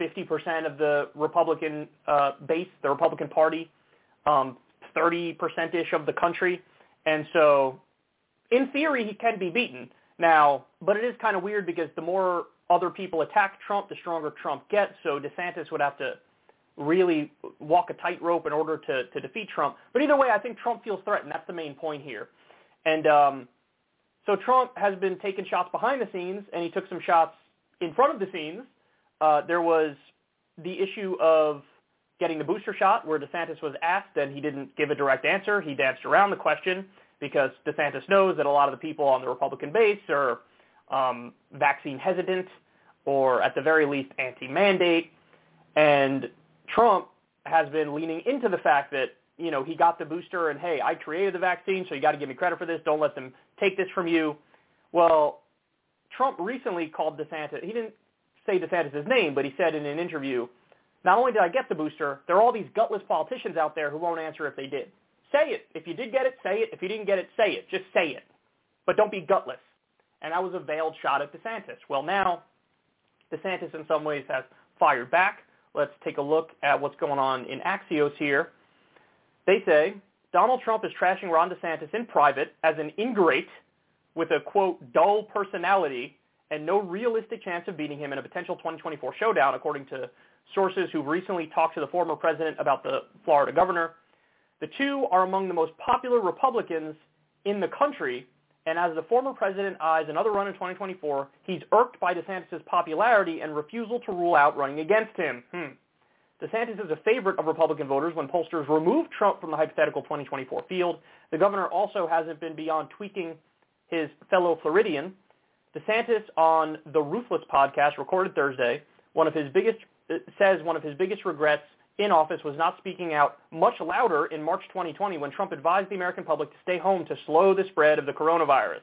50% of the Republican uh, base, the Republican Party, um, 30%ish of the country. And so in theory, he can be beaten. Now, but it is kind of weird because the more other people attack Trump, the stronger Trump gets. So DeSantis would have to really walk a tightrope in order to, to defeat Trump. But either way, I think Trump feels threatened. That's the main point here. And um, so Trump has been taking shots behind the scenes, and he took some shots in front of the scenes uh, there was the issue of getting the booster shot where DeSantis was asked and he didn't give a direct answer. He danced around the question because DeSantis knows that a lot of the people on the Republican base are um, vaccine hesitant or at the very least anti-mandate. And Trump has been leaning into the fact that, you know, he got the booster and, hey, I created the vaccine, so you got to give me credit for this. Don't let them take this from you. Well, Trump recently called DeSantis. He didn't say DeSantis' name, but he said in an interview, not only did I get the booster, there are all these gutless politicians out there who won't answer if they did. Say it. If you did get it, say it. If you didn't get it, say it. Just say it. But don't be gutless. And that was a veiled shot at DeSantis. Well, now DeSantis in some ways has fired back. Let's take a look at what's going on in Axios here. They say Donald Trump is trashing Ron DeSantis in private as an ingrate with a, quote, dull personality and no realistic chance of beating him in a potential 2024 showdown, according to sources who've recently talked to the former president about the Florida governor. The two are among the most popular Republicans in the country, and as the former president eyes another run in 2024, he's irked by DeSantis' popularity and refusal to rule out running against him. Hmm. DeSantis is a favorite of Republican voters when pollsters remove Trump from the hypothetical 2024 field. The governor also hasn't been beyond tweaking his fellow Floridian DeSantis on the Ruthless podcast recorded Thursday, one of his biggest uh, says one of his biggest regrets in office was not speaking out much louder in March 2020 when Trump advised the American public to stay home to slow the spread of the coronavirus.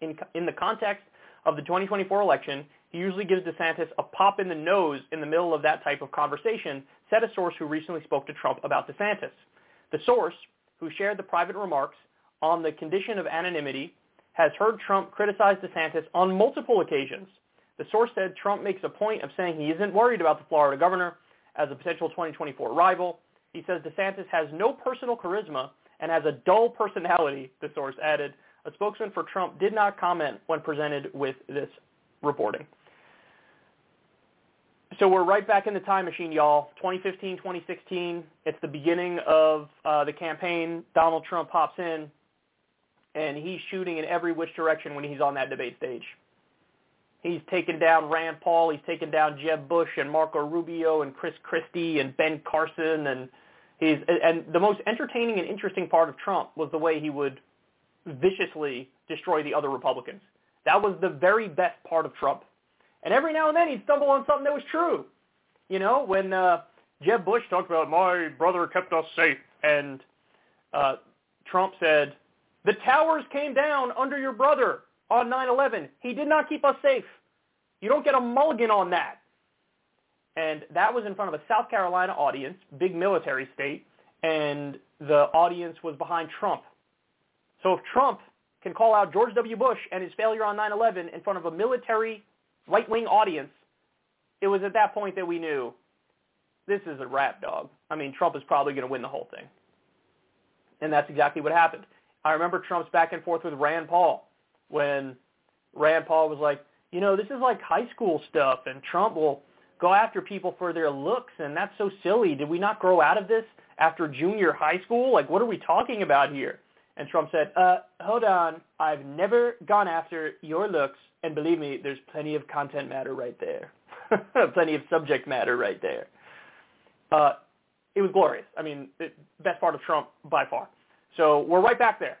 In, in the context of the 2024 election, he usually gives DeSantis a pop in the nose in the middle of that type of conversation, said a source who recently spoke to Trump about DeSantis. The source, who shared the private remarks on the condition of anonymity has heard Trump criticize DeSantis on multiple occasions. The source said Trump makes a point of saying he isn't worried about the Florida governor as a potential 2024 rival. He says DeSantis has no personal charisma and has a dull personality, the source added. A spokesman for Trump did not comment when presented with this reporting. So we're right back in the time machine, y'all. 2015, 2016. It's the beginning of uh, the campaign. Donald Trump pops in and he's shooting in every which direction when he's on that debate stage. He's taken down Rand Paul, he's taken down Jeb Bush and Marco Rubio and Chris Christie and Ben Carson and he's and the most entertaining and interesting part of Trump was the way he would viciously destroy the other Republicans. That was the very best part of Trump. And every now and then he'd stumble on something that was true. You know, when uh, Jeb Bush talked about my brother kept us safe and uh, Trump said, the towers came down under your brother on 9-11. He did not keep us safe. You don't get a mulligan on that. And that was in front of a South Carolina audience, big military state, and the audience was behind Trump. So if Trump can call out George W. Bush and his failure on 9/11 in front of a military right-wing audience, it was at that point that we knew this is a rap dog. I mean, Trump is probably going to win the whole thing. And that's exactly what happened. I remember Trump's back and forth with Rand Paul when Rand Paul was like, you know, this is like high school stuff, and Trump will go after people for their looks, and that's so silly. Did we not grow out of this after junior high school? Like, what are we talking about here? And Trump said, uh, hold on, I've never gone after your looks, and believe me, there's plenty of content matter right there. plenty of subject matter right there. Uh, it was glorious. I mean, it, best part of Trump by far. So we're right back there.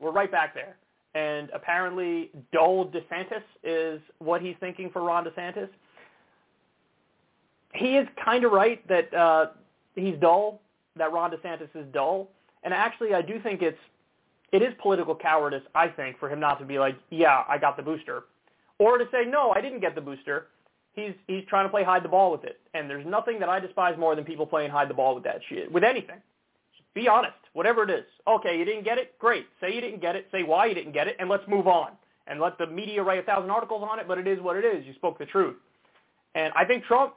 We're right back there. And apparently, dull DeSantis is what he's thinking for Ron DeSantis. He is kind of right that uh, he's dull, that Ron DeSantis is dull. And actually, I do think it's it is political cowardice, I think, for him not to be like, yeah, I got the booster, or to say, no, I didn't get the booster. He's he's trying to play hide the ball with it, and there's nothing that I despise more than people playing hide the ball with that shit, with anything. Be honest, whatever it is. Okay, you didn't get it, great. Say you didn't get it, say why you didn't get it, and let's move on. And let the media write a thousand articles on it, but it is what it is. You spoke the truth, and I think Trump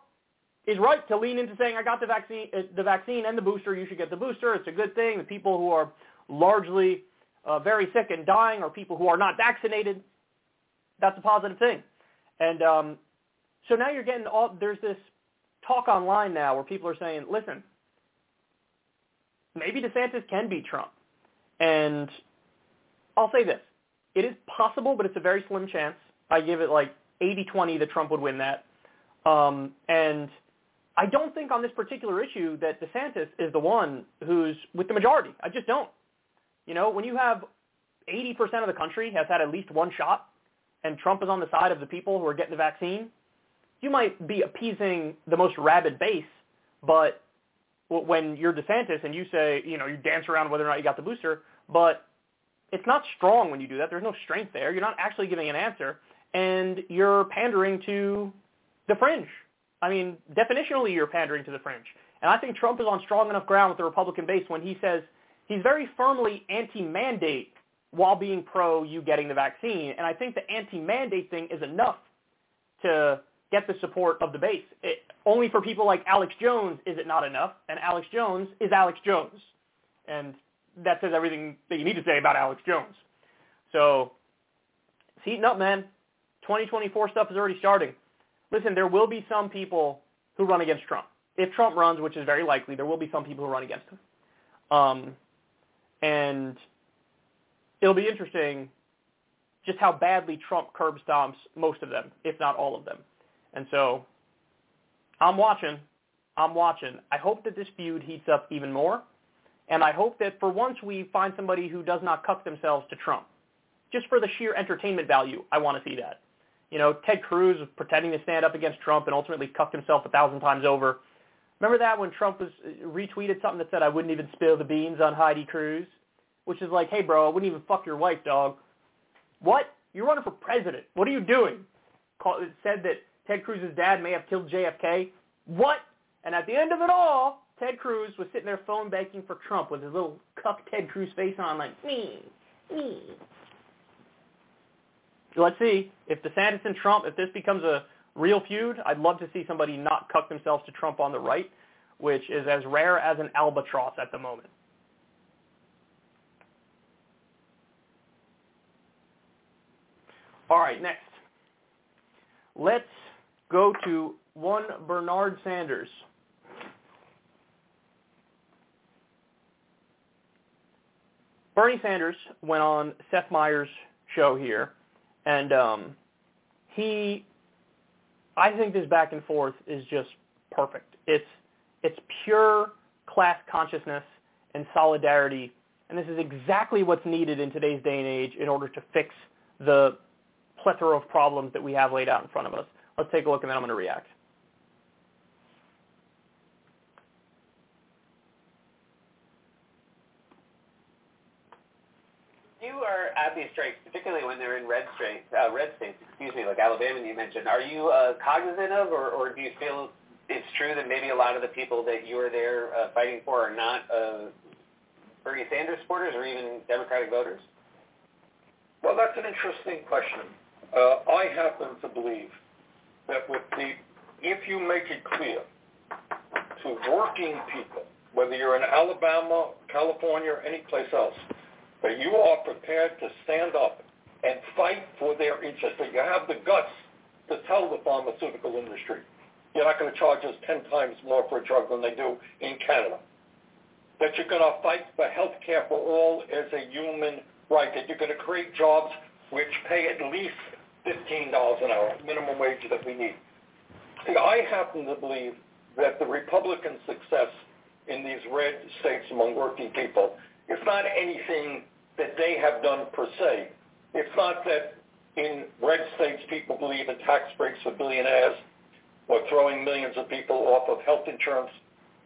is right to lean into saying, I got the vaccine, uh, the vaccine and the booster. You should get the booster. It's a good thing. The people who are largely uh, very sick and dying are people who are not vaccinated. That's a positive thing. And um, so now you're getting all, there's this talk online now where people are saying, listen, maybe DeSantis can beat Trump. And I'll say this. It is possible, but it's a very slim chance. I give it like 80-20 that Trump would win that. Um, and I don't think on this particular issue that DeSantis is the one who's with the majority. I just don't. You know, when you have 80% of the country has had at least one shot and Trump is on the side of the people who are getting the vaccine, you might be appeasing the most rabid base, but when you're DeSantis and you say, you know, you dance around whether or not you got the booster, but it's not strong when you do that. There's no strength there. You're not actually giving an answer, and you're pandering to the fringe. I mean, definitionally, you're pandering to the fringe. And I think Trump is on strong enough ground with the Republican base when he says he's very firmly anti-mandate while being pro you getting the vaccine. And I think the anti-mandate thing is enough to get the support of the base. It, only for people like Alex Jones is it not enough, and Alex Jones is Alex Jones. And that says everything that you need to say about Alex Jones. So it's heating up, man. 2024 stuff is already starting. Listen, there will be some people who run against Trump. If Trump runs, which is very likely, there will be some people who run against him. Um, and it'll be interesting just how badly Trump curb stomps most of them, if not all of them. And so I'm watching. I'm watching. I hope that this feud heats up even more. And I hope that for once we find somebody who does not cuck themselves to Trump. Just for the sheer entertainment value, I want to see that. You know, Ted Cruz was pretending to stand up against Trump and ultimately cucked himself a thousand times over. Remember that when Trump was uh, retweeted something that said, I wouldn't even spill the beans on Heidi Cruz? Which is like, hey, bro, I wouldn't even fuck your wife, dog. What? You're running for president. What are you doing? It said that Ted Cruz's dad may have killed JFK. What? And at the end of it all, Ted Cruz was sitting there phone banking for Trump with his little cuck Ted Cruz face on like, me, me. Let's see. If DeSantis and Trump, if this becomes a real feud, I'd love to see somebody not cuck themselves to Trump on the right, which is as rare as an albatross at the moment. All right, next. Let's go to one Bernard Sanders. Bernie Sanders went on Seth Meyers' show here, and um, he, I think this back and forth is just perfect. It's it's pure class consciousness and solidarity, and this is exactly what's needed in today's day and age in order to fix the plethora of problems that we have laid out in front of us. Let's take a look, and then I'm going to react. You are at these strikes, particularly when they're in red states, uh, red states, excuse me, like Alabama you mentioned. Are you uh, cognizant of, or, or do you feel it's true that maybe a lot of the people that you are there uh, fighting for are not uh, Bernie Sanders supporters or even Democratic voters? Well, that's an interesting question. Uh, I happen to believe that with the, if you make it clear to working people, whether you're in Alabama, California, or any place else, that you are prepared to stand up and fight for their interests, that you have the guts to tell the pharmaceutical industry, you're not going to charge us 10 times more for a drug than they do in Canada. That you're going to fight for health care for all as a human right. That you're going to create jobs which pay at least $15 an hour, minimum wage that we need. I happen to believe that the Republican success in these red states among working people is not anything that they have done per se. It's not that in red states people believe in tax breaks for billionaires or throwing millions of people off of health insurance,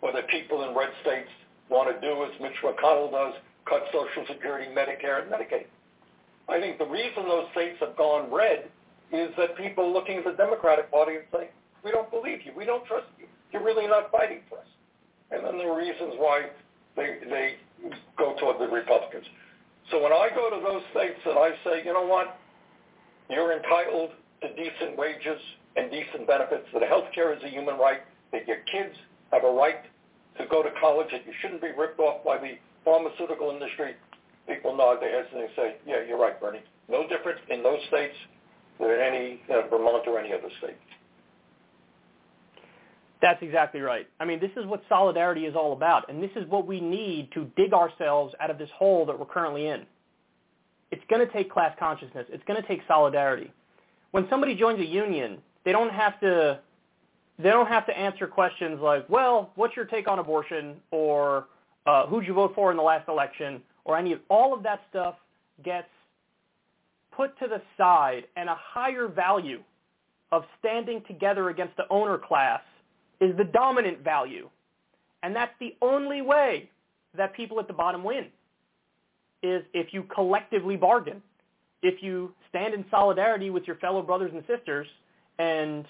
or that people in red states want to do as Mitch McConnell does, cut Social Security, Medicare, and Medicaid. I think the reason those states have gone red is that people looking at the Democratic Party and saying, we don't believe you, we don't trust you, you're really not fighting for us. And then there are reasons why they, they go toward the Republicans. So when I go to those states and I say, you know what, you're entitled to decent wages, and decent benefits, that health care is a human right, that your kids have a right to go to college, that you shouldn't be ripped off by the pharmaceutical industry, people nod their heads and they say, yeah, you're right, Bernie. No difference in those states than any know, Vermont or any other state. That's exactly right. I mean, this is what solidarity is all about, and this is what we need to dig ourselves out of this hole that we're currently in. It's going to take class consciousness. It's going to take solidarity. When somebody joins a union, they don't have to they don't have to answer questions like, well, what's your take on abortion or uh, who'd you vote for in the last election or any of all of that stuff gets put to the side and a higher value of standing together against the owner class is the dominant value. And that's the only way that people at the bottom win is if you collectively bargain, if you stand in solidarity with your fellow brothers and sisters and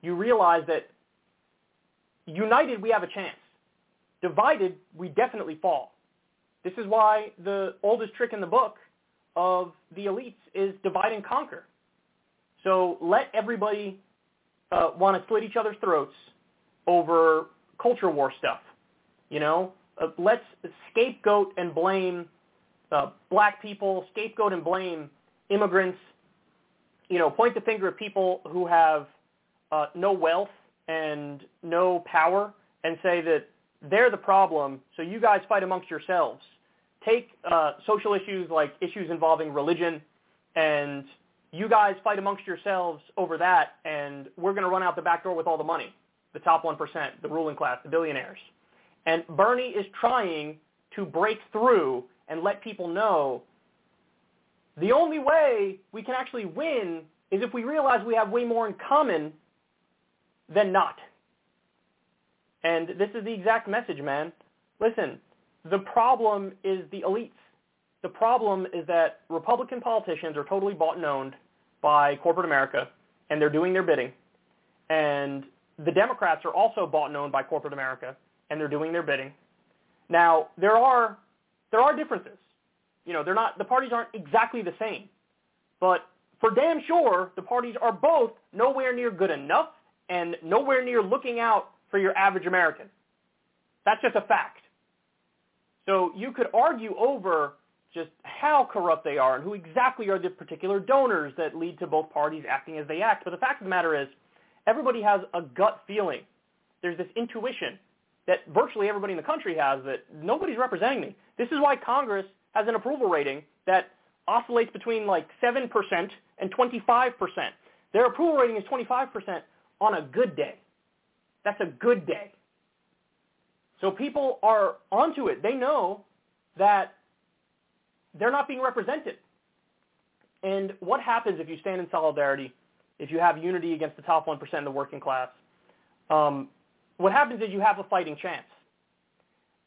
you realize that united we have a chance. Divided we definitely fall. This is why the oldest trick in the book of the elites is divide and conquer. So let everybody uh, want to slit each other's throats over culture war stuff. You know, uh, let's scapegoat and blame uh, black people, scapegoat and blame immigrants, you know, point the finger at people who have uh, no wealth and no power and say that they're the problem, so you guys fight amongst yourselves. Take uh, social issues like issues involving religion, and you guys fight amongst yourselves over that, and we're going to run out the back door with all the money, the top 1%, the ruling class, the billionaires. And Bernie is trying to break through and let people know the only way we can actually win is if we realize we have way more in common than not. And this is the exact message, man. Listen, the problem is the elites. The problem is that Republican politicians are totally bought and owned by corporate America, and they're doing their bidding. And the Democrats are also bought and owned by corporate America, and they're doing their bidding. Now, there are there are differences. You know, they're not the parties aren't exactly the same. But for damn sure, the parties are both nowhere near good enough and nowhere near looking out for your average American. That's just a fact. So you could argue over just how corrupt they are and who exactly are the particular donors that lead to both parties acting as they act. But the fact of the matter is, everybody has a gut feeling. There's this intuition that virtually everybody in the country has that nobody's representing me. This is why Congress has an approval rating that oscillates between like 7% and 25%. Their approval rating is 25% on a good day. That's a good day. So people are onto it. They know that they're not being represented. And what happens if you stand in solidarity, if you have unity against the top 1% of the working class? Um, what happens is you have a fighting chance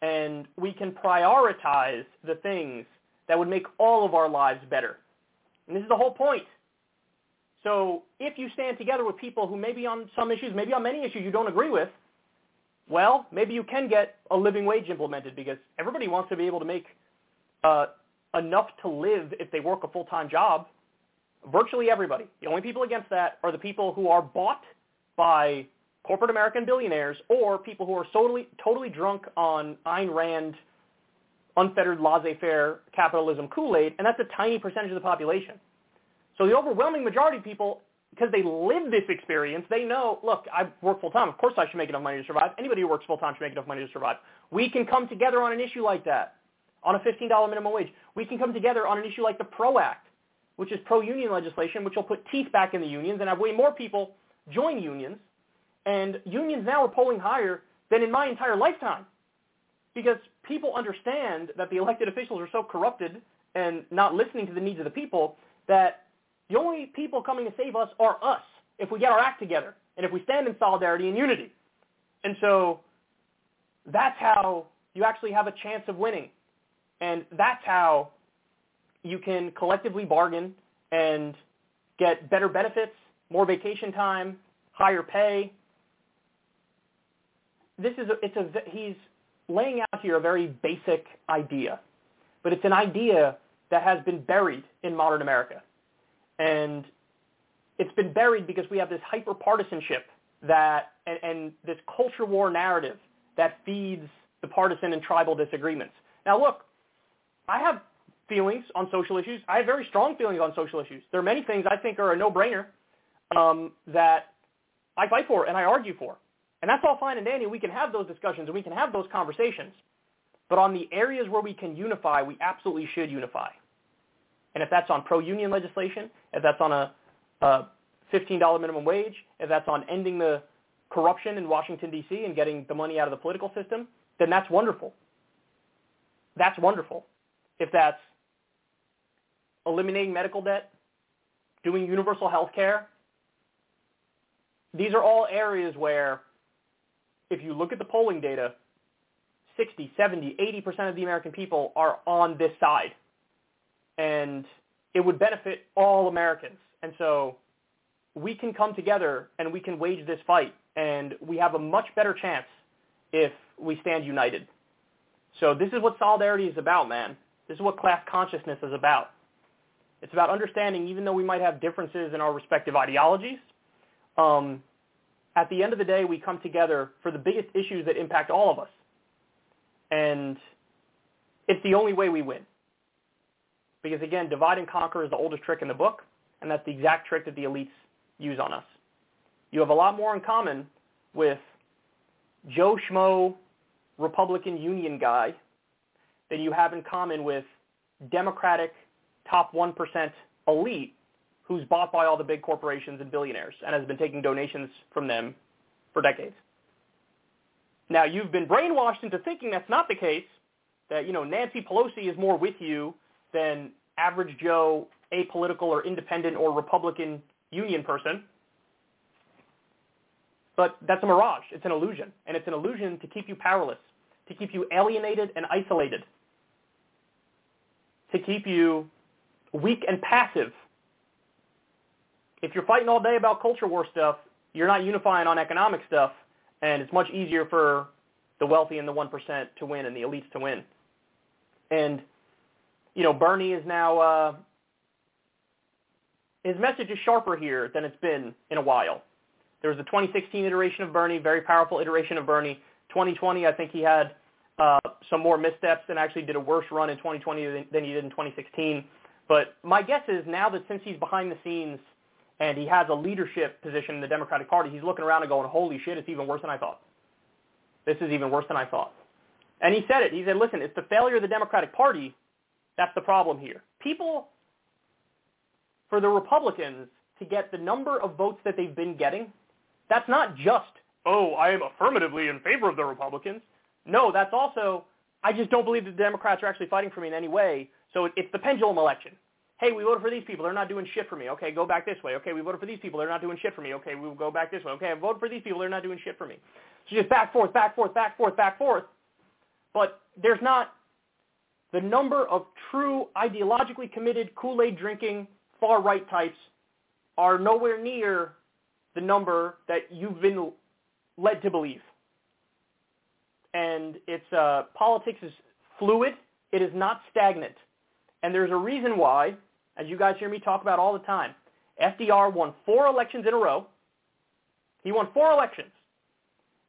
and we can prioritize the things that would make all of our lives better. And this is the whole point. So if you stand together with people who maybe on some issues, maybe on many issues you don't agree with, Well, maybe you can get a living wage implemented because everybody wants to be able to make uh, enough to live if they work a full-time job. Virtually everybody. The only people against that are the people who are bought by corporate American billionaires or people who are totally, totally drunk on Ayn Rand unfettered laissez-faire capitalism Kool-Aid, and that's a tiny percentage of the population. So the overwhelming majority of people, because they live this experience, they know, look, I work full-time. Of course I should make enough money to survive. Anybody who works full-time should make enough money to survive. We can come together on an issue like that, on a $15 minimum wage. We can come together on an issue like the PRO Act, which is pro-union legislation, which will put teeth back in the unions and have way more people join unions. And unions now are polling higher than in my entire lifetime because people understand that the elected officials are so corrupted and not listening to the needs of the people that the only people coming to save us are us if we get our act together and if we stand in solidarity and unity. And so that's how you actually have a chance of winning. And that's how you can collectively bargain and get better benefits, more vacation time, higher pay. This is a, it's a he's laying out here a very basic idea, but it's an idea that has been buried in modern America. And it's been buried because we have this hyper-partisanship that, and, and this culture war narrative that feeds the partisan and tribal disagreements. Now look, I have feelings on social issues. I have very strong feelings on social issues. There are many things I think are a no-brainer um, that I fight for and I argue for. And that's all fine and dandy. We can have those discussions and we can have those conversations. But on the areas where we can unify, we absolutely should unify. And if that's on pro-union legislation, if that's on a, a $15 minimum wage, if that's on ending the corruption in Washington, D.C. and getting the money out of the political system, then that's wonderful. That's wonderful. If that's eliminating medical debt, doing universal health care, these are all areas where if you look at the polling data, 60, 70, 80% of the American people are on this side. And it would benefit all Americans. And so we can come together and we can wage this fight. And we have a much better chance if we stand united. So this is what solidarity is about, man. This is what class consciousness is about. It's about understanding, even though we might have differences in our respective ideologies, um, at the end of the day, we come together for the biggest issues that impact all of us. And it's the only way we win. Because again, divide and conquer is the oldest trick in the book, and that's the exact trick that the elites use on us. You have a lot more in common with Joe Schmo Republican Union guy than you have in common with Democratic top 1% elite who's bought by all the big corporations and billionaires and has been taking donations from them for decades. Now, you've been brainwashed into thinking that's not the case, that, you know, Nancy Pelosi is more with you than average Joe, apolitical or independent or Republican union person. But that's a mirage. It's an illusion. And it's an illusion to keep you powerless, to keep you alienated and isolated, to keep you weak and passive if you're fighting all day about culture war stuff, you're not unifying on economic stuff, and it's much easier for the wealthy and the 1% to win and the elites to win. And, you know, Bernie is now, uh, his message is sharper here than it's been in a while. There was the 2016 iteration of Bernie, very powerful iteration of Bernie. 2020, I think he had uh, some more missteps and actually did a worse run in 2020 than, than he did in 2016. But my guess is now that since he's behind the scenes – and he has a leadership position in the Democratic Party, he's looking around and going, holy shit, it's even worse than I thought. This is even worse than I thought. And he said it. He said, listen, it's the failure of the Democratic Party that's the problem here. People, for the Republicans to get the number of votes that they've been getting, that's not just, oh, I am affirmatively in favor of the Republicans. No, that's also, I just don't believe the Democrats are actually fighting for me in any way. So it's the pendulum election. Hey, we voted for these people. They're not doing shit for me. Okay, go back this way. Okay, we voted for these people. They're not doing shit for me. Okay, we'll go back this way. Okay, I voted for these people. They're not doing shit for me. So just back, forth, back, forth, back, forth, back, forth. But there's not the number of true ideologically committed Kool-Aid drinking far-right types are nowhere near the number that you've been led to believe. and it's uh, politics is fluid. It is not stagnant, and there's a reason why, as you guys hear me talk about all the time. FDR won four elections in a row. He won four elections,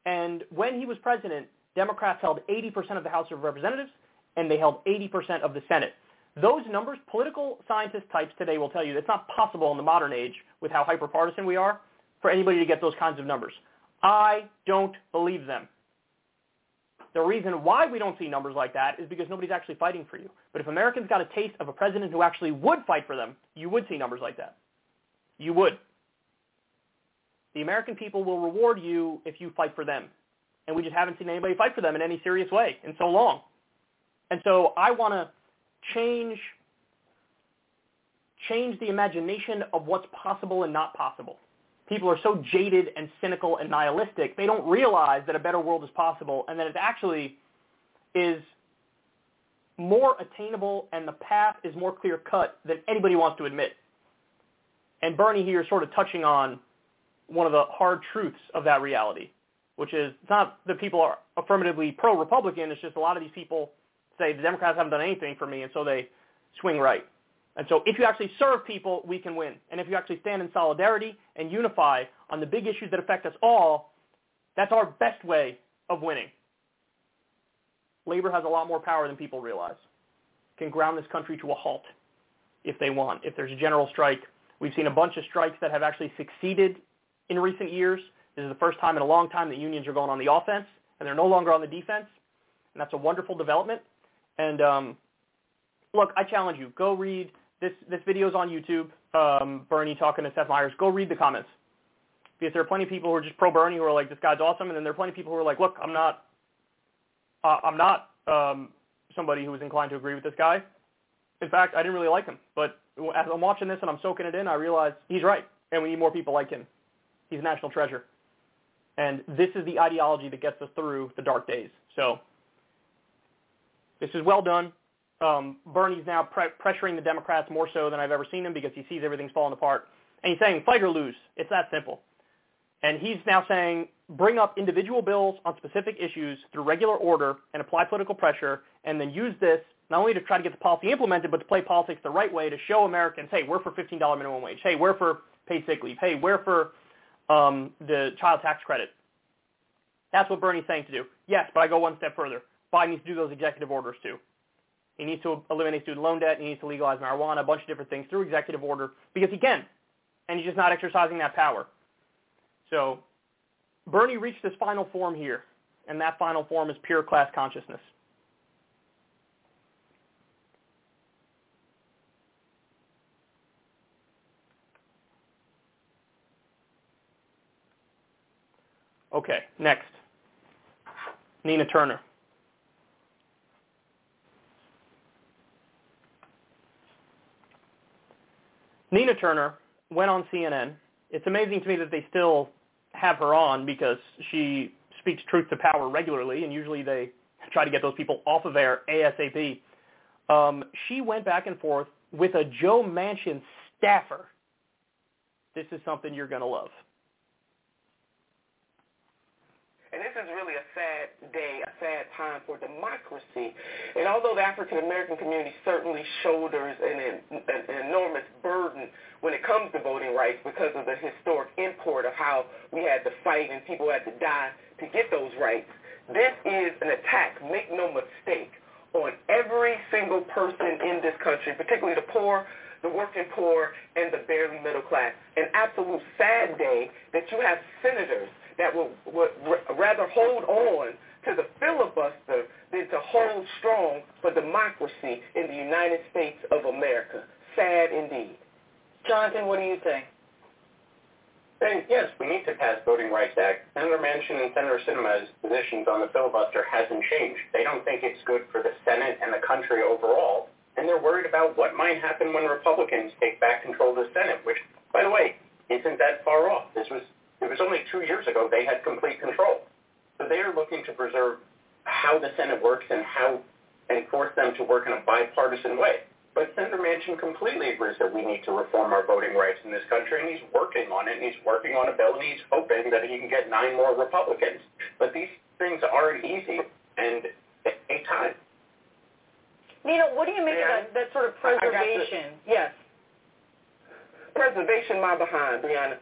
and when he was president, Democrats held 80% of the House of Representatives, and they held 80% of the Senate. Those numbers, political scientist types today will tell you it's not possible in the modern age with how hyperpartisan we are for anybody to get those kinds of numbers. I don't believe them. The reason why we don't see numbers like that is because nobody's actually fighting for you. But if Americans got a taste of a president who actually would fight for them, you would see numbers like that. You would. The American people will reward you if you fight for them. And we just haven't seen anybody fight for them in any serious way in so long. And so I want to change change the imagination of what's possible and not possible. People are so jaded and cynical and nihilistic, they don't realize that a better world is possible and that it actually is more attainable and the path is more clear cut than anybody wants to admit. And Bernie here is sort of touching on one of the hard truths of that reality, which is it's not that people are affirmatively pro-Republican, it's just a lot of these people say the Democrats haven't done anything for me, and so they swing right. And so if you actually serve people, we can win. And if you actually stand in solidarity and unify on the big issues that affect us all, that's our best way of winning. Labor has a lot more power than people realize. Can ground this country to a halt if they want. If there's a general strike, we've seen a bunch of strikes that have actually succeeded in recent years. This is the first time in a long time that unions are going on the offense and they're no longer on the defense. And that's a wonderful development. And um, look, I challenge you. Go read this. This video is on YouTube. Um, Bernie talking to Seth Meyers. Go read the comments because there are plenty of people who are just pro Bernie who are like, this guy's awesome, and then there are plenty of people who are like, look, I'm not, uh, I'm not um, somebody who is inclined to agree with this guy. In fact, I didn't really like him, but as I'm watching this and I'm soaking it in, I realize he's right, and we need more people like him. He's a national treasure, and this is the ideology that gets us through the dark days. So this is well done. Um, Bernie's now pre- pressuring the Democrats more so than I've ever seen him because he sees everything's falling apart. And he's saying, fight or lose. It's that simple. And he's now saying, bring up individual bills on specific issues through regular order and apply political pressure, and then use this not only to try to get the policy implemented, but to play politics the right way to show Americans, hey, we're for $15 minimum wage. Hey, we're for paid sick leave. Hey, we're for um, the child tax credit. That's what Bernie's saying to do. Yes, but I go one step further. Biden needs to do those executive orders too. He needs to eliminate student loan debt. He needs to legalize marijuana, a bunch of different things through executive order because he can, and he's just not exercising that power. So Bernie reached his final form here, and that final form is pure class consciousness. Okay, next. Nina Turner. Nina Turner went on CNN. It's amazing to me that they still have her on because she speaks truth to power regularly, and usually they try to get those people off of air ASAP. Um, she went back and forth with a Joe Manchin staffer. This is something you're going to love. And this is really a sad day, a sad time for democracy. And although the African American community certainly shoulders an, an, an enormous burden when it comes to voting rights because of the historic import of how we had to fight and people had to die to get those rights, this is an attack, make no mistake, on every single person in this country, particularly the poor, the working poor, and the barely middle class. An absolute sad day that you have senators that will, would rather hold on to the filibuster than to hold strong for democracy in the United States of America. Sad indeed. Jonathan, what do you think? And yes, we need to pass Voting Rights Act. Senator Manchin and Senator Sinema's positions on the filibuster hasn't changed. They don't think it's good for the Senate and the country overall, and they're worried about what might happen when Republicans take back control of the Senate, which, by the way, isn't that far off. This was it was only two years ago they had complete control. So they are looking to preserve how the Senate works and how and force them to work in a bipartisan way. But Senator Manchin completely agrees that we need to reform our voting rights in this country, and he's working on it, and he's working on a bill, and he's hoping that he can get nine more Republicans. But these things aren't easy. and a time. Nina, what do you make Yeah. of that, that sort of I- I got the- preservation? Yes. preservation my behind, Brianna.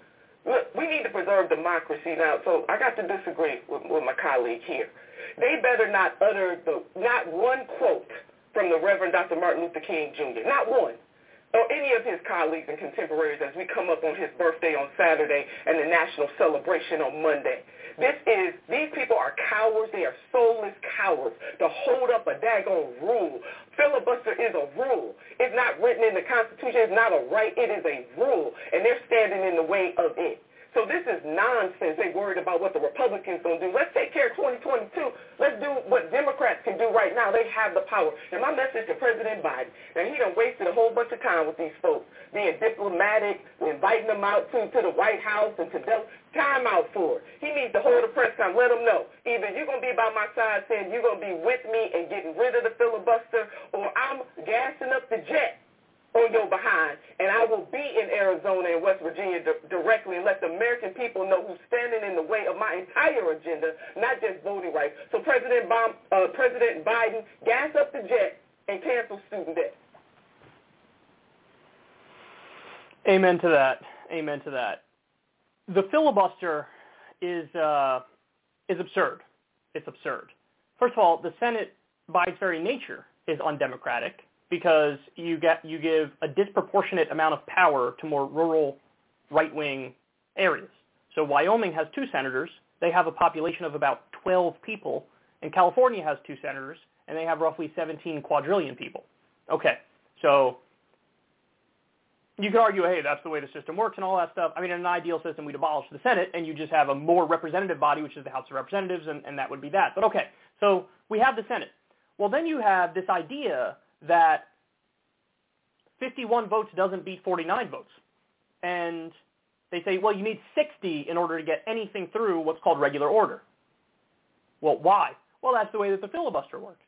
Look, we need to preserve democracy now, so I got to disagree with, with my colleague here. They better not utter the not one quote from the Reverend Dr. Martin Luther King Jr., not one, or any of his colleagues and contemporaries as we come up on his birthday on Saturday and the national celebration on Monday. This is, these people are cowards. They are soulless cowards to hold up a daggone rule. Filibuster is a rule. It's not written in the Constitution. It's not a right. It is a rule. And they're standing in the way of it. So this is nonsense. They worried about what the Republicans going to do. Let's take care of 2022. Let's do what Democrats can do right now. They have the power. And my message to President Biden, now he done wasted a whole bunch of time with these folks, being diplomatic, inviting them out to, to the White House and to Del- time out for it. He needs to hold a press conference. Let them know. Either you're going to be by my side saying you're going to be with me and getting rid of the filibuster, or I'm gassing up the jet on your behind, and I will be in Arizona and West Virginia di- directly and let the American people know who's standing in the way of my entire agenda, not just voting rights. So President, uh, President Biden, gas up the jet and cancel student debt. Amen to that. Amen to that. The filibuster is uh, is absurd. It's absurd. First of all, the Senate, by its very nature, is undemocratic because you get you give a disproportionate amount of power to more rural, right-wing areas. So Wyoming has two senators. They have a population of about 12 people, and California has two senators, and they have roughly 17 quadrillion people. Okay, so you could argue, hey, that's the way the system works and all that stuff. I mean, in an ideal system, we'd abolish the Senate and you just have a more representative body, which is the House of Representatives, and, and that would be that. But okay, so we have the Senate. Well, then you have this idea that 51 votes doesn't beat 49 votes. And they say, well, you need 60 in order to get anything through what's called regular order. Well, why? Well, that's the way that the filibuster works.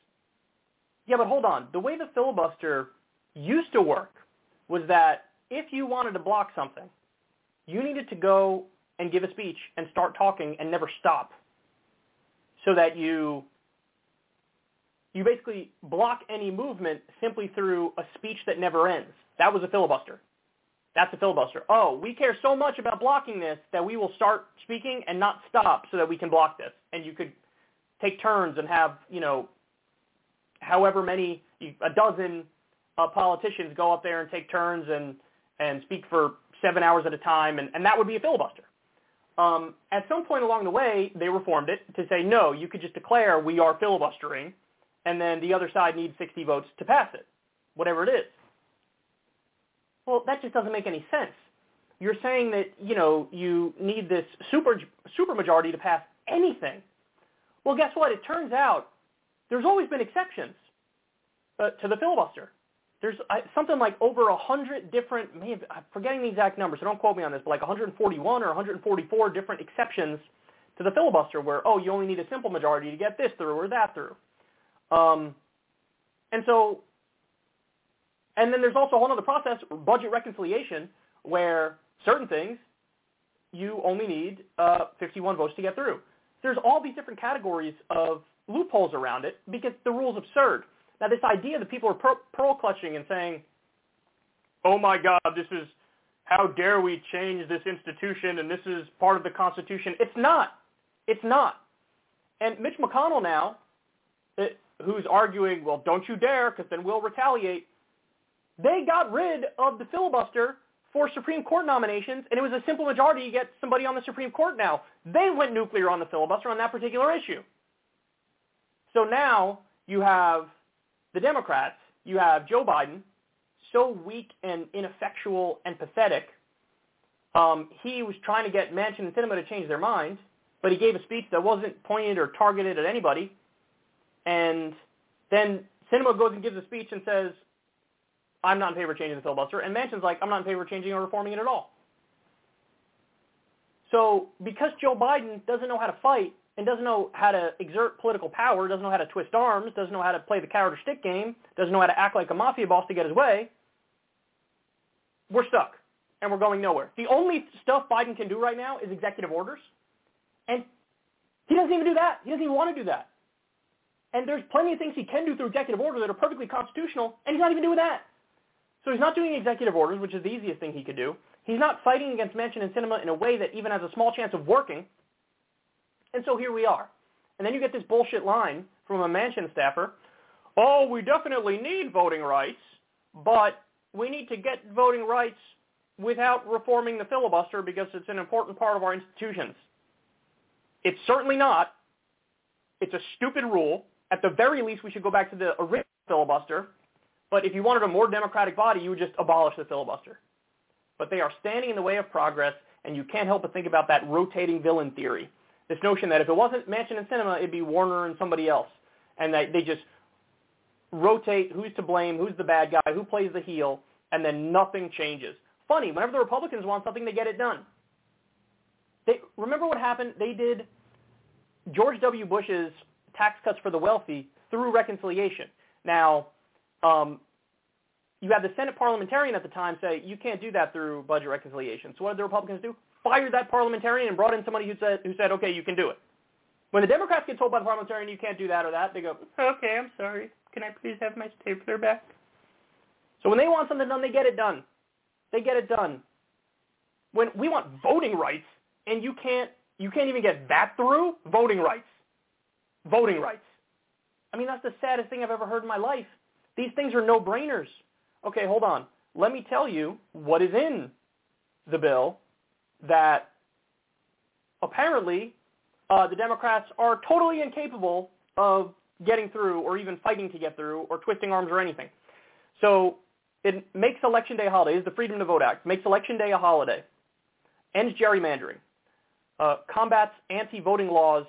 Yeah, but hold on. The way the filibuster used to work was that if you wanted to block something, you needed to go and give a speech and start talking and never stop so that you you basically block any movement simply through a speech that never ends. That was a filibuster. That's a filibuster. Oh, we care so much about blocking this that we will start speaking and not stop so that we can block this. And you could take turns and have, you know, however many, a dozen uh, politicians go up there and take turns and, and speak for seven hours at a time, and, and that would be a filibuster. Um, at some point along the way, they reformed it to say, no, you could just declare we are filibustering, and then the other side needs 60 votes to pass it, whatever it is. Well, that just doesn't make any sense. You're saying that, you know, you need this super super majority to pass anything. Well, guess what? It turns out there's always been exceptions uh, to the filibuster. There's uh, something like over a hundred different, maybe, I'm forgetting the exact number, so don't quote me on this, but like 141 or 144 different exceptions to the filibuster where, oh, you only need a simple majority to get this through or that through. Um, and so, and then there's also a whole other process, budget reconciliation, where certain things you only need uh, 51 votes to get through. There's all these different categories of loopholes around it because the rule's absurd. Now, this idea that people are pearl clutching and saying, oh my God, this is, how dare we change this institution and this is part of the Constitution. It's not. It's not. And Mitch McConnell now, who's arguing, well, don't you dare because then we'll retaliate, they got rid of the filibuster for Supreme Court nominations, and it was a simple majority to get somebody on the Supreme Court now. They went nuclear on the filibuster on that particular issue. So now you have the Democrats, you have Joe Biden, so weak and ineffectual and pathetic. Um, he was trying to get Manchin and Sinema to change their mind, but he gave a speech that wasn't pointed or targeted at anybody. And then Sinema goes and gives a speech and says, I'm not in favor of changing the filibuster. And Manchin's like, I'm not in favor of changing or reforming it at all. So because Joe Biden doesn't know how to fight and doesn't know how to exert political power, doesn't know how to twist arms, doesn't know how to play the carrot or stick game, doesn't know how to act like a mafia boss to get his way, we're stuck and we're going nowhere. The only stuff Biden can do right now is executive orders. And he doesn't even do that. He doesn't even want to do that. And there's plenty of things he can do through executive order that are perfectly constitutional, and he's not even doing that. So he's not doing executive orders, which is the easiest thing he could do. He's not fighting against Manchin and Sinema in a way that even has a small chance of working. And so here we are. And then you get this bullshit line from a Manchin staffer, oh, we definitely need voting rights, but we need to get voting rights without reforming the filibuster because it's an important part of our institutions. It's certainly not. It's a stupid rule. At the very least, we should go back to the original filibuster. But if you wanted a more democratic body, you would just abolish the filibuster. But they are standing in the way of progress, and you can't help but think about that rotating villain theory. This notion that if it wasn't Manchin and Sinema, it'd be Warner and somebody else. And that they just rotate who's to blame, who's the bad guy, who plays the heel, and then nothing changes. Funny, whenever the Republicans want something, they get it done. They, remember what happened? They did George W. Bush's tax cuts for the wealthy through reconciliation. Now, um, you had the Senate parliamentarian at the time say, you can't do that through budget reconciliation. So what did the Republicans do? Fired that parliamentarian and brought in somebody who said, who said, okay, you can do it. When the Democrats get told by the parliamentarian you can't do that or that, they go, okay, I'm sorry. Can I please have my stapler back? So when they want something done, they get it done. They get it done. When we want voting rights, and you can't, you can't even get that through, voting rights. Voting rights. I mean, that's the saddest thing I've ever heard in my life. These things are no-brainers. Okay, hold on. Let me tell you what is in the bill that apparently uh, the Democrats are totally incapable of getting through or even fighting to get through or twisting arms or anything. So it makes Election Day a holiday. It's the Freedom to Vote Act. Makes Election Day a holiday. Ends gerrymandering. Uh, combats anti-voting laws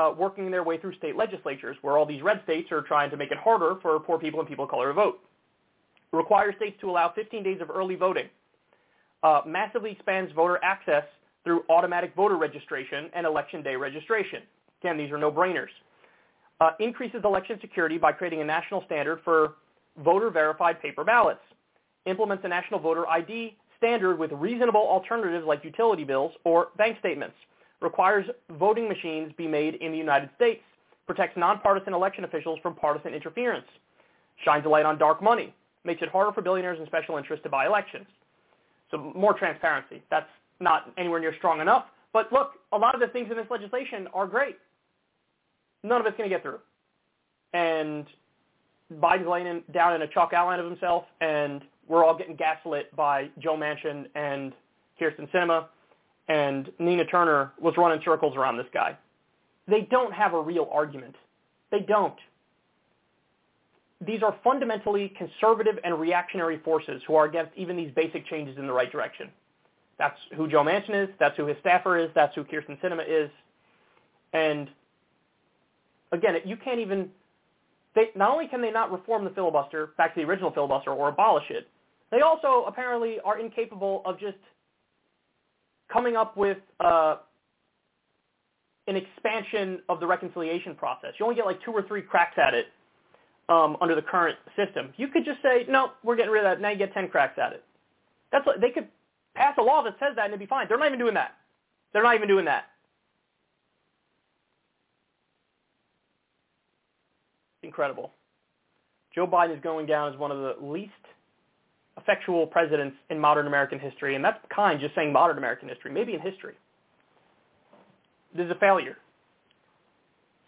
uh, working their way through state legislatures, where all these red states are trying to make it harder for poor people and people of color to vote. Requires states to allow 15 days of early voting. Uh, massively expands voter access through automatic voter registration and election day registration. Again, these are no-brainers. Uh, increases election security by creating a national standard for voter-verified paper ballots. Implements a national voter ID standard with reasonable alternatives like utility bills or bank statements. Requires voting machines be made in the United States. Protects nonpartisan election officials from partisan interference. Shines a light on dark money. Makes it harder for billionaires and special interests to buy elections. So more transparency. That's not anywhere near strong enough. But look, a lot of the things in this legislation are great. None of it's going to get through. And Biden's laying down in a chalk outline of himself, and we're all getting gaslit by Joe Manchin and Kyrsten Sinema, and Nina Turner was running circles around this guy. They don't have a real argument. They don't. These are fundamentally conservative and reactionary forces who are against even these basic changes in the right direction. That's who Joe Manchin is. That's who his staffer is. That's who Kyrsten Sinema is. And again, you can't even. They, not only can they not reform the filibuster back to the original filibuster or abolish it, they also apparently are incapable of just coming up with uh, an expansion of the reconciliation process. You only get like two or three cracks at it um, under the current system. You could just say, no, we're getting rid of that. Now you get 10 cracks at it. That's what, they could pass a law that says that and it'd be fine. They're not even doing that. They're not even doing that. Incredible. Joe Biden is going down as one of the least effectual presidents in modern American history, and that's kind just saying modern American history, maybe in history. This is a failure.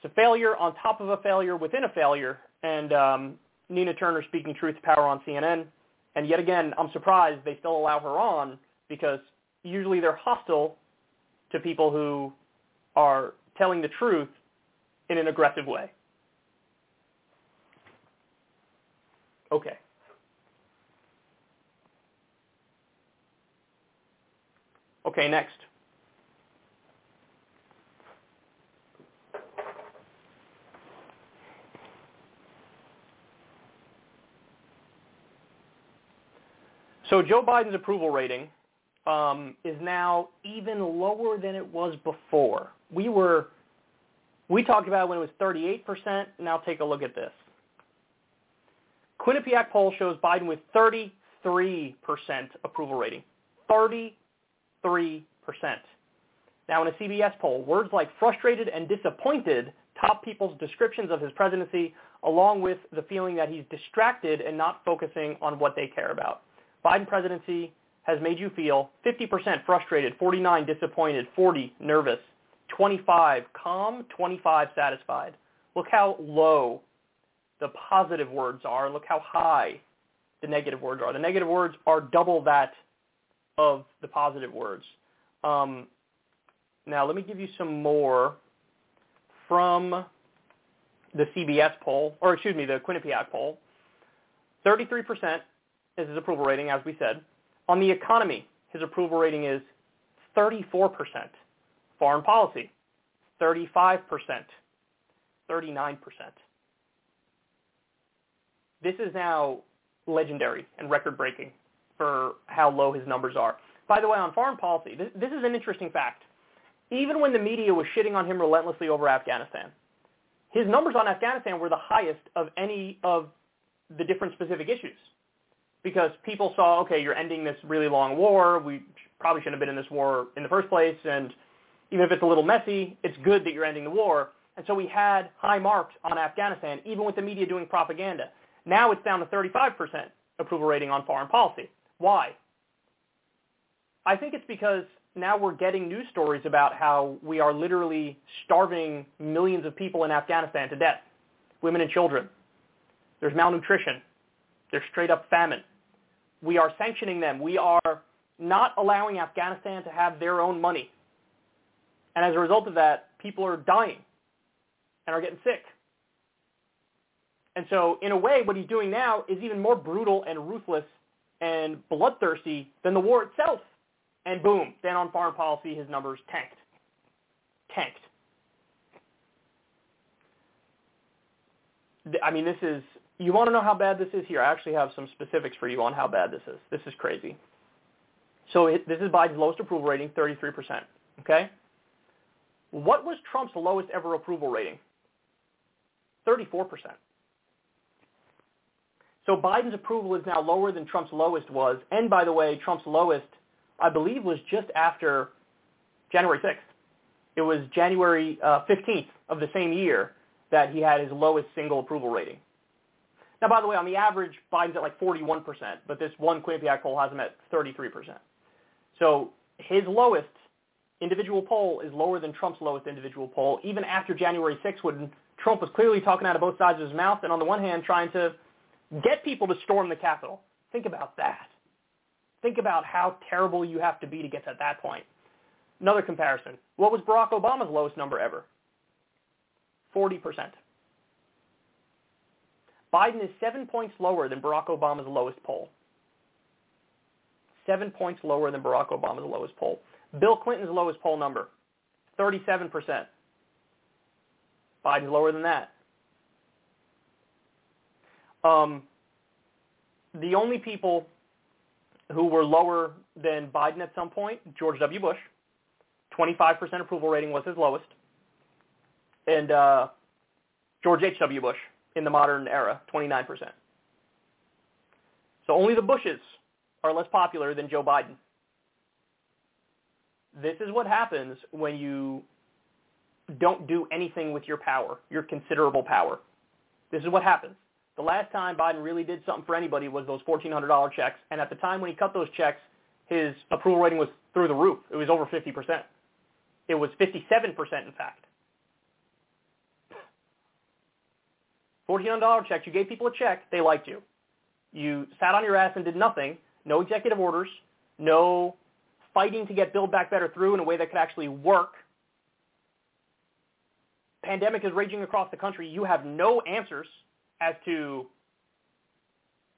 It's a failure on top of a failure within a failure, and um, Nina Turner speaking truth to power on CNN. And yet again, I'm surprised they still allow her on because usually they're hostile to people who are telling the truth in an aggressive way. Okay. Okay, next. So Joe Biden's approval rating um, is now even lower than it was before. We were, we talked about when it was 38%. Now take a look at this. Quinnipiac poll shows Biden with 33% approval rating. 33%. Now in a CBS poll, words like frustrated and disappointed top people's descriptions of his presidency, along with the feeling that he's distracted and not focusing on what they care about. Biden presidency has made you feel 50% frustrated, 49 disappointed, 40 nervous, 25 calm, 25 satisfied. Look how low the positive words are. Look how high the negative words are. The negative words are double that of the positive words. Um, now, let me give you some more from the CBS poll, or excuse me, the Quinnipiac poll. 33% is his approval rating, as we said. On the economy, his approval rating is 34%. Foreign policy, 35%, 39%. This is now legendary and record-breaking for how low his numbers are. By the way, on foreign policy, this, this is an interesting fact. Even when the media was shitting on him relentlessly over Afghanistan, his numbers on Afghanistan were the highest of any of the different specific issues because people saw, okay, you're ending this really long war. We probably shouldn't have been in this war in the first place. And even if it's a little messy, it's good that you're ending the war. And so we had high marks on Afghanistan, even with the media doing propaganda. Now it's down to 35% approval rating on foreign policy. Why? I think it's because now we're getting news stories about how we are literally starving millions of people in Afghanistan to death, women and children. There's malnutrition. There's straight up famine. We are sanctioning them. We are not allowing Afghanistan to have their own money. And as a result of that, people are dying and are getting sick. And so in a way, what he's doing now is even more brutal and ruthless and bloodthirsty than the war itself. And boom, then on foreign policy, his numbers tanked. Tanked. I mean, this is, you want to know how bad this is here? I actually have some specifics for you on how bad this is. This is crazy. So it, this is Biden's lowest approval rating, 33%. Okay? What was Trump's lowest ever approval rating? 34%. So Biden's approval is now lower than Trump's lowest was. And by the way, Trump's lowest, I believe, was just after January 6th. It was January uh, 15th of the same year that he had his lowest single approval rating. Now, by the way, on the average, Biden's at like 41%, but this one Quinnipiac poll has him at 33%. So his lowest individual poll is lower than Trump's lowest individual poll, even after January 6th when Trump was clearly talking out of both sides of his mouth and on the one hand trying to get people to storm the Capitol. Think about that. Think about how terrible you have to be to get to that point. Another comparison. What was Barack Obama's lowest number ever? 40%. Biden is seven points lower than Barack Obama's lowest poll. Seven points lower than Barack Obama's lowest poll. Bill Clinton's lowest poll number, 37%. Biden's lower than that. Um, the only people who were lower than Biden at some point, George W. Bush, 25% approval rating was his lowest, and uh, George H.W. Bush in the modern era, 29%. So only the Bushes are less popular than Joe Biden. This is what happens when you don't do anything with your power, your considerable power. This is what happens. The last time Biden really did something for anybody was those $1,400 checks. And at the time when he cut those checks, his approval rating was through the roof. It was over 50%. It was 57%, in fact. $1,400 checks. You gave people a check. They liked you. You sat on your ass and did nothing. No executive orders. No fighting to get Build Back Better through in a way that could actually work. Pandemic is raging across the country. You have no answers as to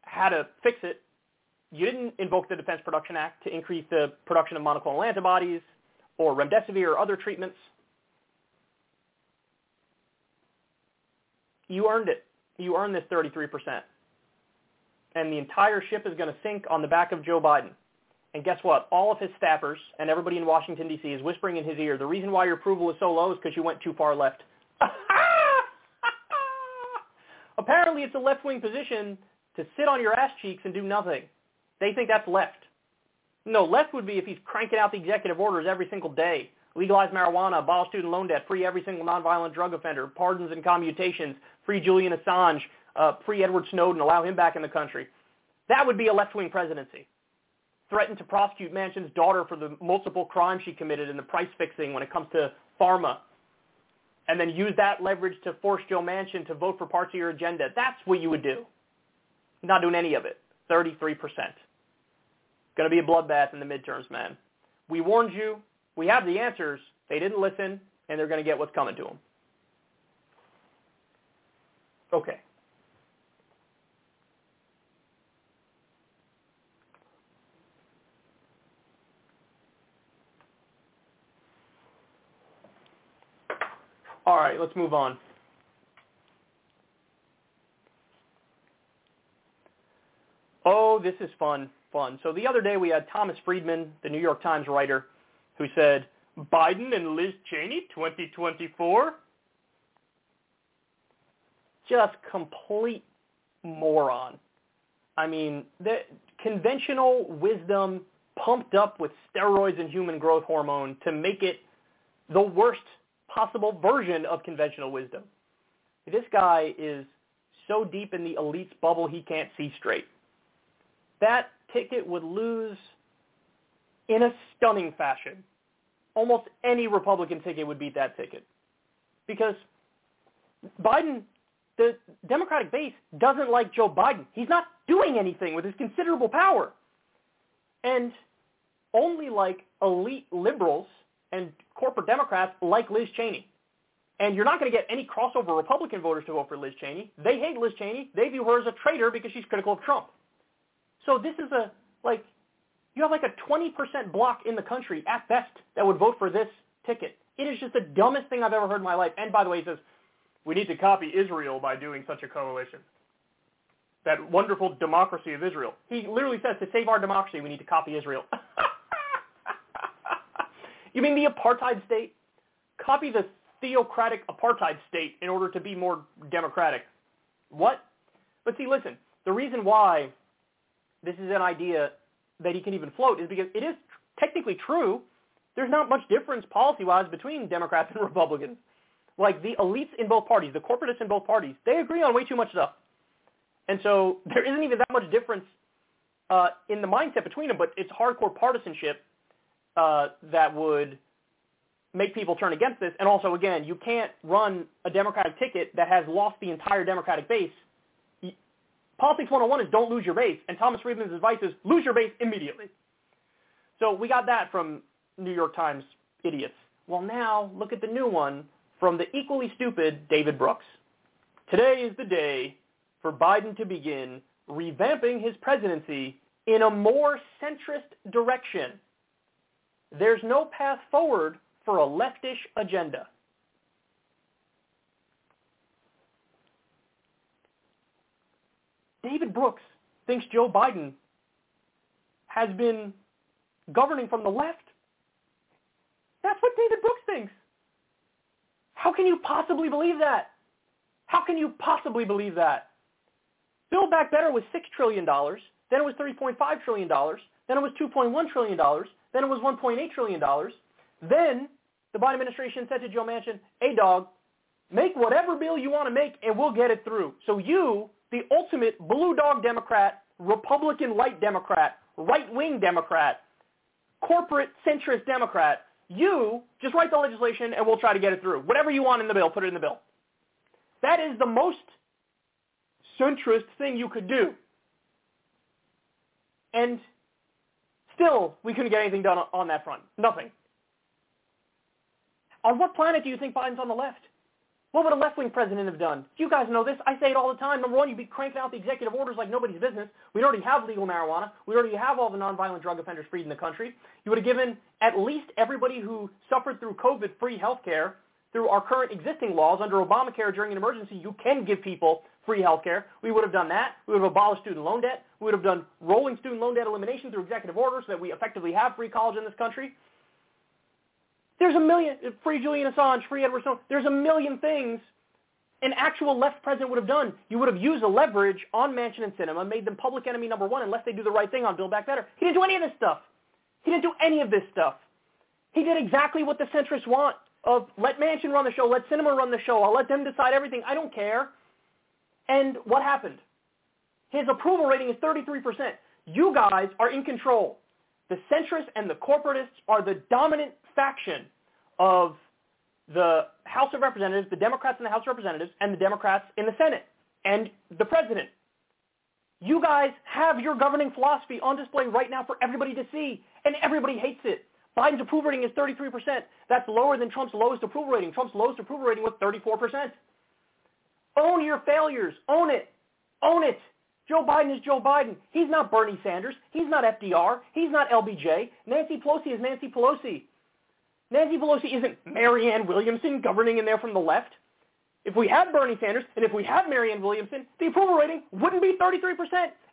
how to fix it. You didn't invoke the Defense Production Act to increase the production of monoclonal antibodies or remdesivir or other treatments. You earned it. You earned this 33%. And the entire ship is going to sink on the back of Joe Biden. And guess what? All of his staffers and everybody in Washington, D.C. is whispering in his ear, the reason why your approval is so low is because you went too far left. Apparently it's a left-wing position to sit on your ass cheeks and do nothing. They think that's left. No, left would be if he's cranking out the executive orders every single day legalize marijuana, abolish student loan debt, free every single nonviolent drug offender, pardons and commutations, free Julian Assange, uh, free Edward Snowden, allow him back in the country. That would be a left-wing presidency. Threaten to prosecute Manchin's daughter for the multiple crimes she committed in the price fixing when it comes to pharma. And then use that leverage to force Joe Manchin to vote for parts of your agenda. That's what you would do. Not doing any of it. 33%. Going to be a bloodbath in the midterms, man. We warned you. We have the answers. They didn't listen, and they're going to get what's coming to them. Okay. All right, let's move on. Oh, this is fun, fun. So the other day we had Thomas Friedman, the New York Times writer, who said, Biden and Liz Cheney 2024? Just complete moron. I mean, the conventional wisdom pumped up with steroids and human growth hormone to make it the worst possible version of conventional wisdom. This guy is so deep in the elite's bubble he can't see straight. That ticket would lose in a stunning fashion. Almost any Republican ticket would beat that ticket. Because Biden, the Democratic base doesn't like Joe Biden. He's not doing anything with his considerable power. And only like elite liberals and corporate Democrats like Liz Cheney. And you're not going to get any crossover Republican voters to vote for Liz Cheney. They hate Liz Cheney. They view her as a traitor because she's critical of Trump. So this is a, like, you have like a 20% block in the country at best that would vote for this ticket. It is just the dumbest thing I've ever heard in my life. And by the way, he says, we need to copy Israel by doing such a coalition. That wonderful democracy of Israel. He literally says, to save our democracy, we need to copy Israel. You mean the apartheid state? Copy the theocratic apartheid state in order to be more democratic. What? But see, listen, the reason why this is an idea that he can even float is because it is technically true. There's not much difference policy-wise between Democrats and Republicans. Like the elites in both parties, the corporatists in both parties, they agree on way too much stuff. And so there isn't even that much difference uh, in the mindset between them, but it's hardcore partisanship uh, that would make people turn against this. And also, again, you can't run a Democratic ticket that has lost the entire Democratic base. Politics 101 is don't lose your base, and Thomas Friedman's advice is lose your base immediately. So we got that from New York Times idiots. Well, now look at the new one from the equally stupid David Brooks. Today is the day for Biden to begin revamping his presidency in a more centrist direction there's no path forward for a leftish agenda. David Brooks thinks Joe Biden has been governing from the left. That's what David Brooks thinks. How can you possibly believe that? How can you possibly believe that? Build Back Better was $6 trillion. Then it was $3.5 trillion. Then it was $2.1 trillion. Then it was $1.8 trillion. Then the Biden administration said to Joe Manchin, hey, dog, make whatever bill you want to make and we'll get it through. So you, the ultimate blue dog Democrat, Republican light Democrat, right-wing Democrat, corporate centrist Democrat, you just write the legislation and we'll try to get it through. Whatever you want in the bill, put it in the bill. That is the most centrist thing you could do. And Still, we couldn't get anything done on that front. Nothing. On what planet do you think Biden's on the left? What would a left-wing president have done? You guys know this. I say it all the time. Number one, you'd be cranking out the executive orders like nobody's business. We already have legal marijuana. We already have all the nonviolent drug offenders freed in the country. You would have given at least everybody who suffered through COVID free health care through our current existing laws under Obamacare during an emergency. You can give people free health care. We would have done that. We would have abolished student loan debt. We would have done rolling student loan debt elimination through executive orders so that we effectively have free college in this country. There's a million, free Julian Assange, free Edward Snowden. There's a million things an actual left president would have done. You would have used a leverage on Manchin and Sinema, made them public enemy number one unless they do the right thing on Build Back Better. He didn't do any of this stuff. He didn't do any of this stuff. He did exactly what the centrists want of let Manchin run the show, let Sinema run the show, I'll let them decide everything. I don't care. And what happened? His approval rating is 33%. You guys are in control. The centrists and the corporatists are the dominant faction of the House of Representatives, the Democrats in the House of Representatives, and the Democrats in the Senate, and the President. You guys have your governing philosophy on display right now for everybody to see, and everybody hates it. Biden's approval rating is 33%. That's lower than Trump's lowest approval rating. Trump's lowest approval rating was 34%. Own your failures. Own it. Own it. Joe Biden is Joe Biden. He's not Bernie Sanders. He's not FDR. He's not LBJ. Nancy Pelosi is Nancy Pelosi. Nancy Pelosi isn't Marianne Williamson governing in there from the left. If we had Bernie Sanders and if we had Marianne Williamson, the approval rating wouldn't be 33%.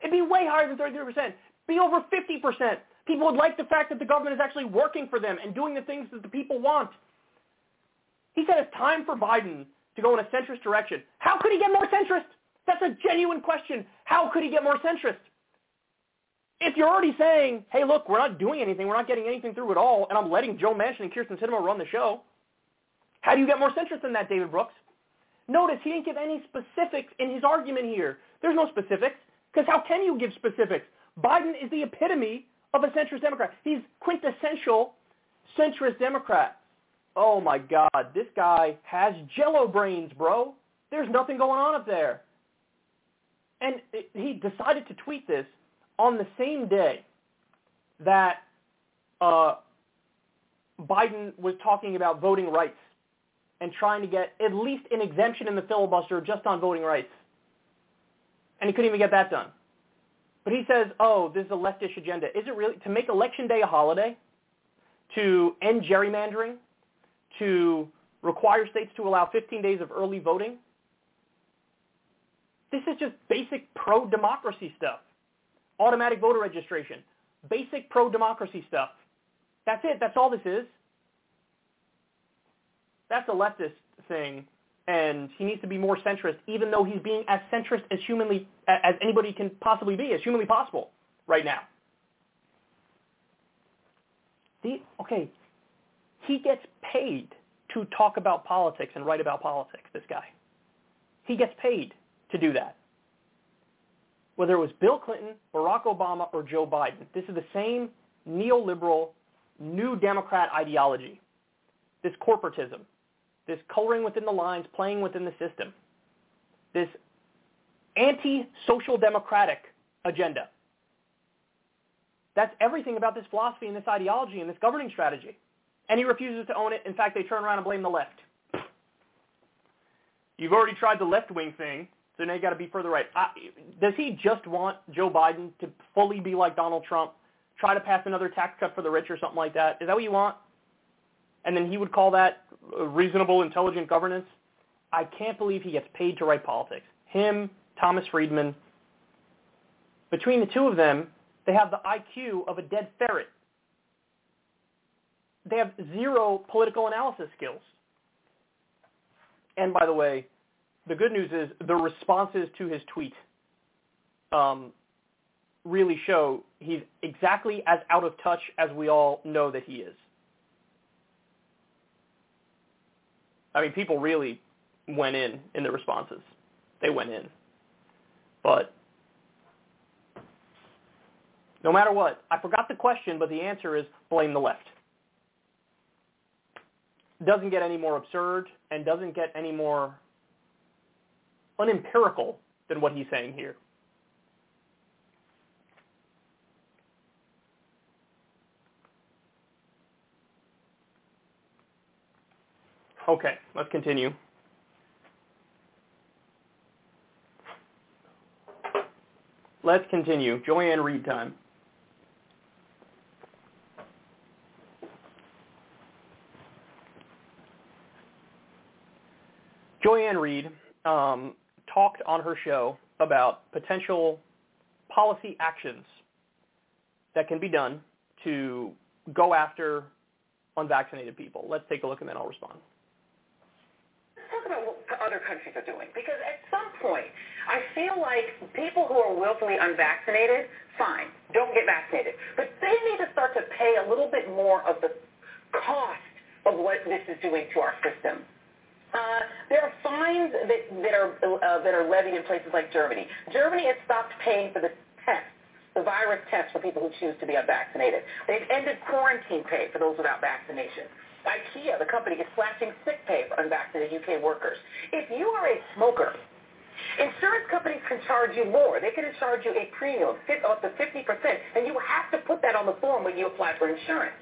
It'd be way higher than 33%. Be over 50%. People would like the fact that the government is actually working for them and doing the things that the people want. He said it's time for Biden to go in a centrist direction. How could he get more centrist? That's a genuine question. How could he get more centrist? If you're already saying, hey, look, we're not doing anything, we're not getting anything through at all, and I'm letting Joe Manchin and Kyrsten Sinema run the show, how do you get more centrist than that, David Brooks? Notice he didn't give any specifics in his argument here. There's no specifics, because how can you give specifics? Biden is the epitome of a centrist Democrat. He's quintessential centrist Democrat. Oh my God, this guy has jello brains, bro. There's nothing going on up there. And he decided to tweet this on the same day that uh, Biden was talking about voting rights and trying to get at least an exemption in the filibuster just on voting rights. And he couldn't even get that done. But he says, oh, this is a leftish agenda. Is it really? To make Election Day a holiday? To end gerrymandering? To require states to allow 15 days of early voting? This is just basic pro-democracy stuff. Automatic voter registration. Basic pro-democracy stuff. That's it. That's all this is. That's a leftist thing and he needs to be more centrist, even though he's being as centrist as humanly as anybody can possibly be, as humanly possible right now. The, okay, he gets paid to talk about politics and write about politics, this guy. He gets paid to do that. Whether it was Bill Clinton, Barack Obama, or Joe Biden, this is the same neoliberal, new Democrat ideology, this corporatism this coloring within the lines, playing within the system, this anti-social democratic agenda. That's everything about this philosophy and this ideology and this governing strategy. And he refuses to own it. In fact, they turn around and blame the left. You've already tried the left-wing thing, so now you got to be further right. I, does he just want Joe Biden to fully be like Donald Trump, try to pass another tax cut for the rich or something like that? Is that what you want? And then he would call that reasonable, intelligent governance. I can't believe he gets paid to write politics. Him, Thomas Friedman. Between the two of them, they have the IQ of a dead ferret. They have zero political analysis skills. And by the way, the good news is the responses to his tweet um, really show he's exactly as out of touch as we all know that he is. I mean, people really went in in the responses. They went in. But no matter what, I forgot the question, but the answer is blame the left. Doesn't get any more absurd and doesn't get any more unempirical than what he's saying here. Okay, let's continue. Let's continue. Joy-Ann Reid time. Joy-Ann Reid um, talked on her show about potential policy actions that can be done to go after unvaccinated people. Let's take a look and then I'll respond talk about what other countries are doing because at some point I feel like people who are willfully unvaccinated, fine, don't get vaccinated. But they need to start to pay a little bit more of the cost of what this is doing to our system. Uh, there are fines that, that are uh, that are levied in places like Germany. Germany has stopped paying for the tests, the virus tests for people who choose to be unvaccinated. They've ended quarantine pay for those without vaccination. IKEA, the company, is slashing sick pay for unvaccinated UK workers. If you are a smoker, insurance companies can charge you more. They can charge you a premium up to 50%, and you have to put that on the form when you apply for insurance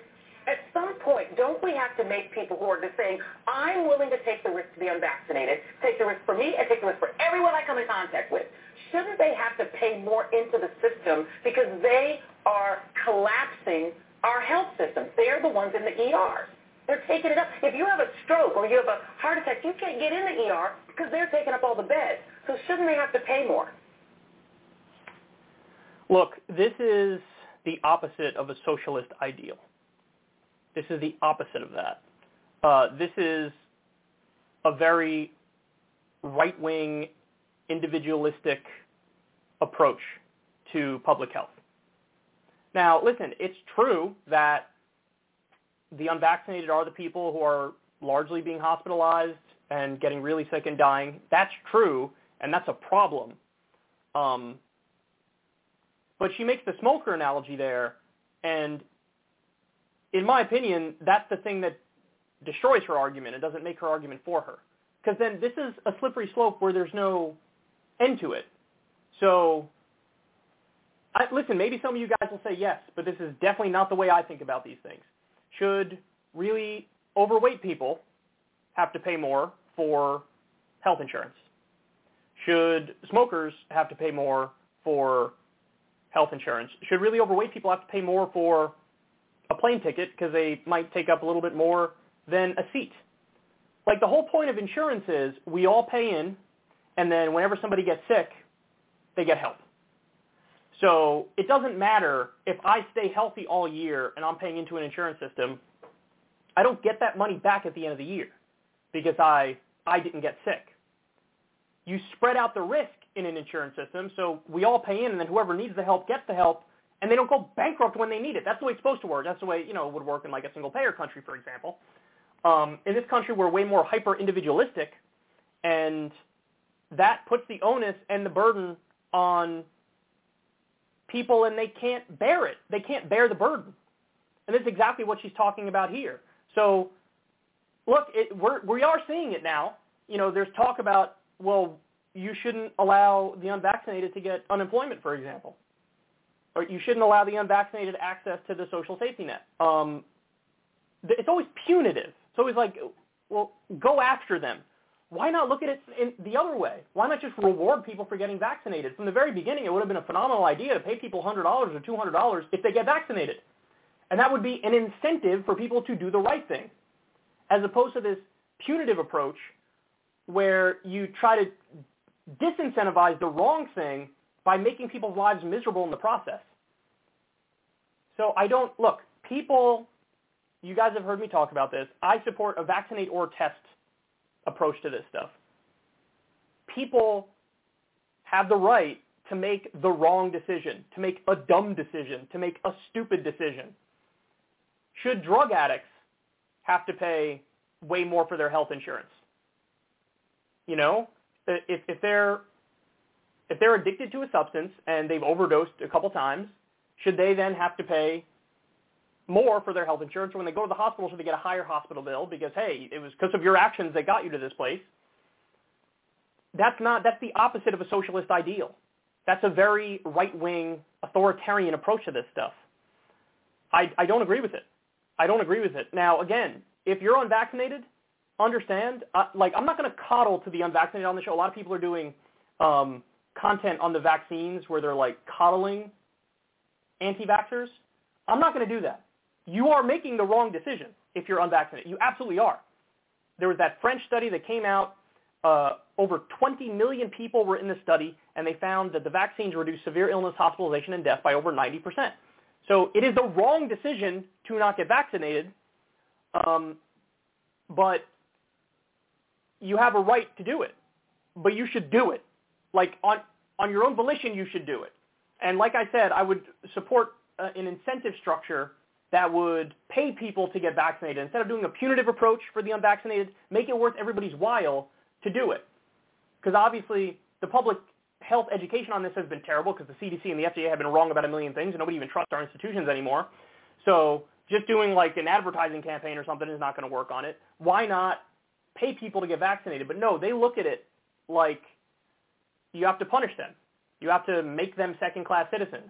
at some point, don't we have to make people who are just saying, I'm willing to take the risk to be unvaccinated, take the risk for me and take the risk for everyone I come in contact with? Shouldn't they have to pay more into the system because they are collapsing our health system? They're the ones in the ERs. They're taking it up. If you have a stroke or you have a heart attack, you can't get in the ER because they're taking up all the beds. So shouldn't they have to pay more? Look, this is the opposite of a socialist ideal. This is the opposite of that. Uh, this is a very right-wing, individualistic approach to public health. Now, listen, it's true that the unvaccinated are the people who are largely being hospitalized and getting really sick and dying. That's true, and that's a problem. Um, but she makes the smoker analogy there, and in my opinion, that's the thing that destroys her argument. It doesn't make her argument for her. Because then this is a slippery slope where there's no end to it. So, I, listen, maybe some of you guys will say yes, but this is definitely not the way I think about these things. Should really overweight people have to pay more for health insurance? Should smokers have to pay more for health insurance? Should really overweight people have to pay more for a plane ticket because they might take up a little bit more than a seat. Like the whole point of insurance is we all pay in, and then whenever somebody gets sick, they get help. So it doesn't matter if I stay healthy all year and I'm paying into an insurance system, I don't get that money back at the end of the year because I, I didn't get sick. You spread out the risk in an insurance system, so we all pay in and then whoever needs the help gets the help, and they don't go bankrupt when they need it. That's the way it's supposed to work. That's the way you know it would work in like a single payer country, for example. Um, in this country, we're way more hyper individualistic, and that puts the onus and the burden on people, and they can't bear it. They can't bear the burden, and this is exactly what she's talking about here. So, look, it, we're, we are seeing it now. You know, there's talk about well, you shouldn't allow the unvaccinated to get unemployment, for example or you shouldn't allow the unvaccinated access to the social safety net. Um, it's always punitive. It's always like, well, go after them. Why not look at it in the other way? Why not just reward people for getting vaccinated? From the very beginning, it would have been a phenomenal idea to pay people $100 or $200 if they get vaccinated. And that would be an incentive for people to do the right thing, as opposed to this punitive approach where you try to disincentivize the wrong thing by making people's lives miserable in the process. So I don't, look, people, you guys have heard me talk about this. I support a vaccinate or test approach to this stuff. People have the right to make the wrong decision, to make a dumb decision, to make a stupid decision. Should drug addicts have to pay way more for their health insurance? You know, if, if they're if they're addicted to a substance and they've overdosed a couple times, should they then have to pay more for their health insurance? When they go to the hospital, should they get a higher hospital bill because, hey, it was because of your actions that got you to this place? That's not, that's the opposite of a socialist ideal. That's a very right-wing authoritarian approach to this stuff. I, I don't agree with it. I don't agree with it. Now, again, if you're unvaccinated, understand, uh, like, I'm not going to coddle to the unvaccinated on the show. A lot of people are doing um, content on the vaccines where they're like coddling anti-vaxxers. I'm not going to do that. You are making the wrong decision if you're unvaccinated. You absolutely are. There was that French study that came out. Uh, over 20 million people were in the study, and they found that the vaccines reduced severe illness, hospitalization, and death by over 90%. So it is the wrong decision to not get vaccinated, um, but you have a right to do it. But you should do it like on on your own volition, you should do it. And like I said, I would support uh, an incentive structure that would pay people to get vaccinated. Instead of doing a punitive approach for the unvaccinated, make it worth everybody's while to do it. Because obviously the public health education on this has been terrible because the CDC and the FDA have been wrong about a million things and nobody even trusts our institutions anymore. So just doing like an advertising campaign or something is not going to work on it. Why not pay people to get vaccinated? But no, they look at it like you have to punish them. You have to make them second-class citizens.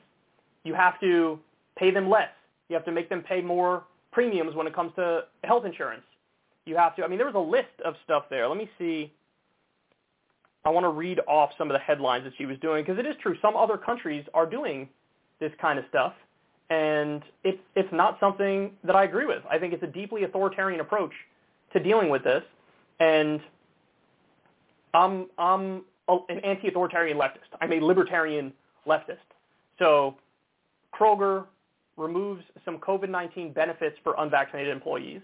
You have to pay them less. You have to make them pay more premiums when it comes to health insurance. You have to, I mean, there was a list of stuff there. Let me see. I want to read off some of the headlines that she was doing because it is true. Some other countries are doing this kind of stuff, and it's it's not something that I agree with. I think it's a deeply authoritarian approach to dealing with this, and I'm I'm an anti-authoritarian leftist. I'm a libertarian leftist. So Kroger removes some COVID-19 benefits for unvaccinated employees.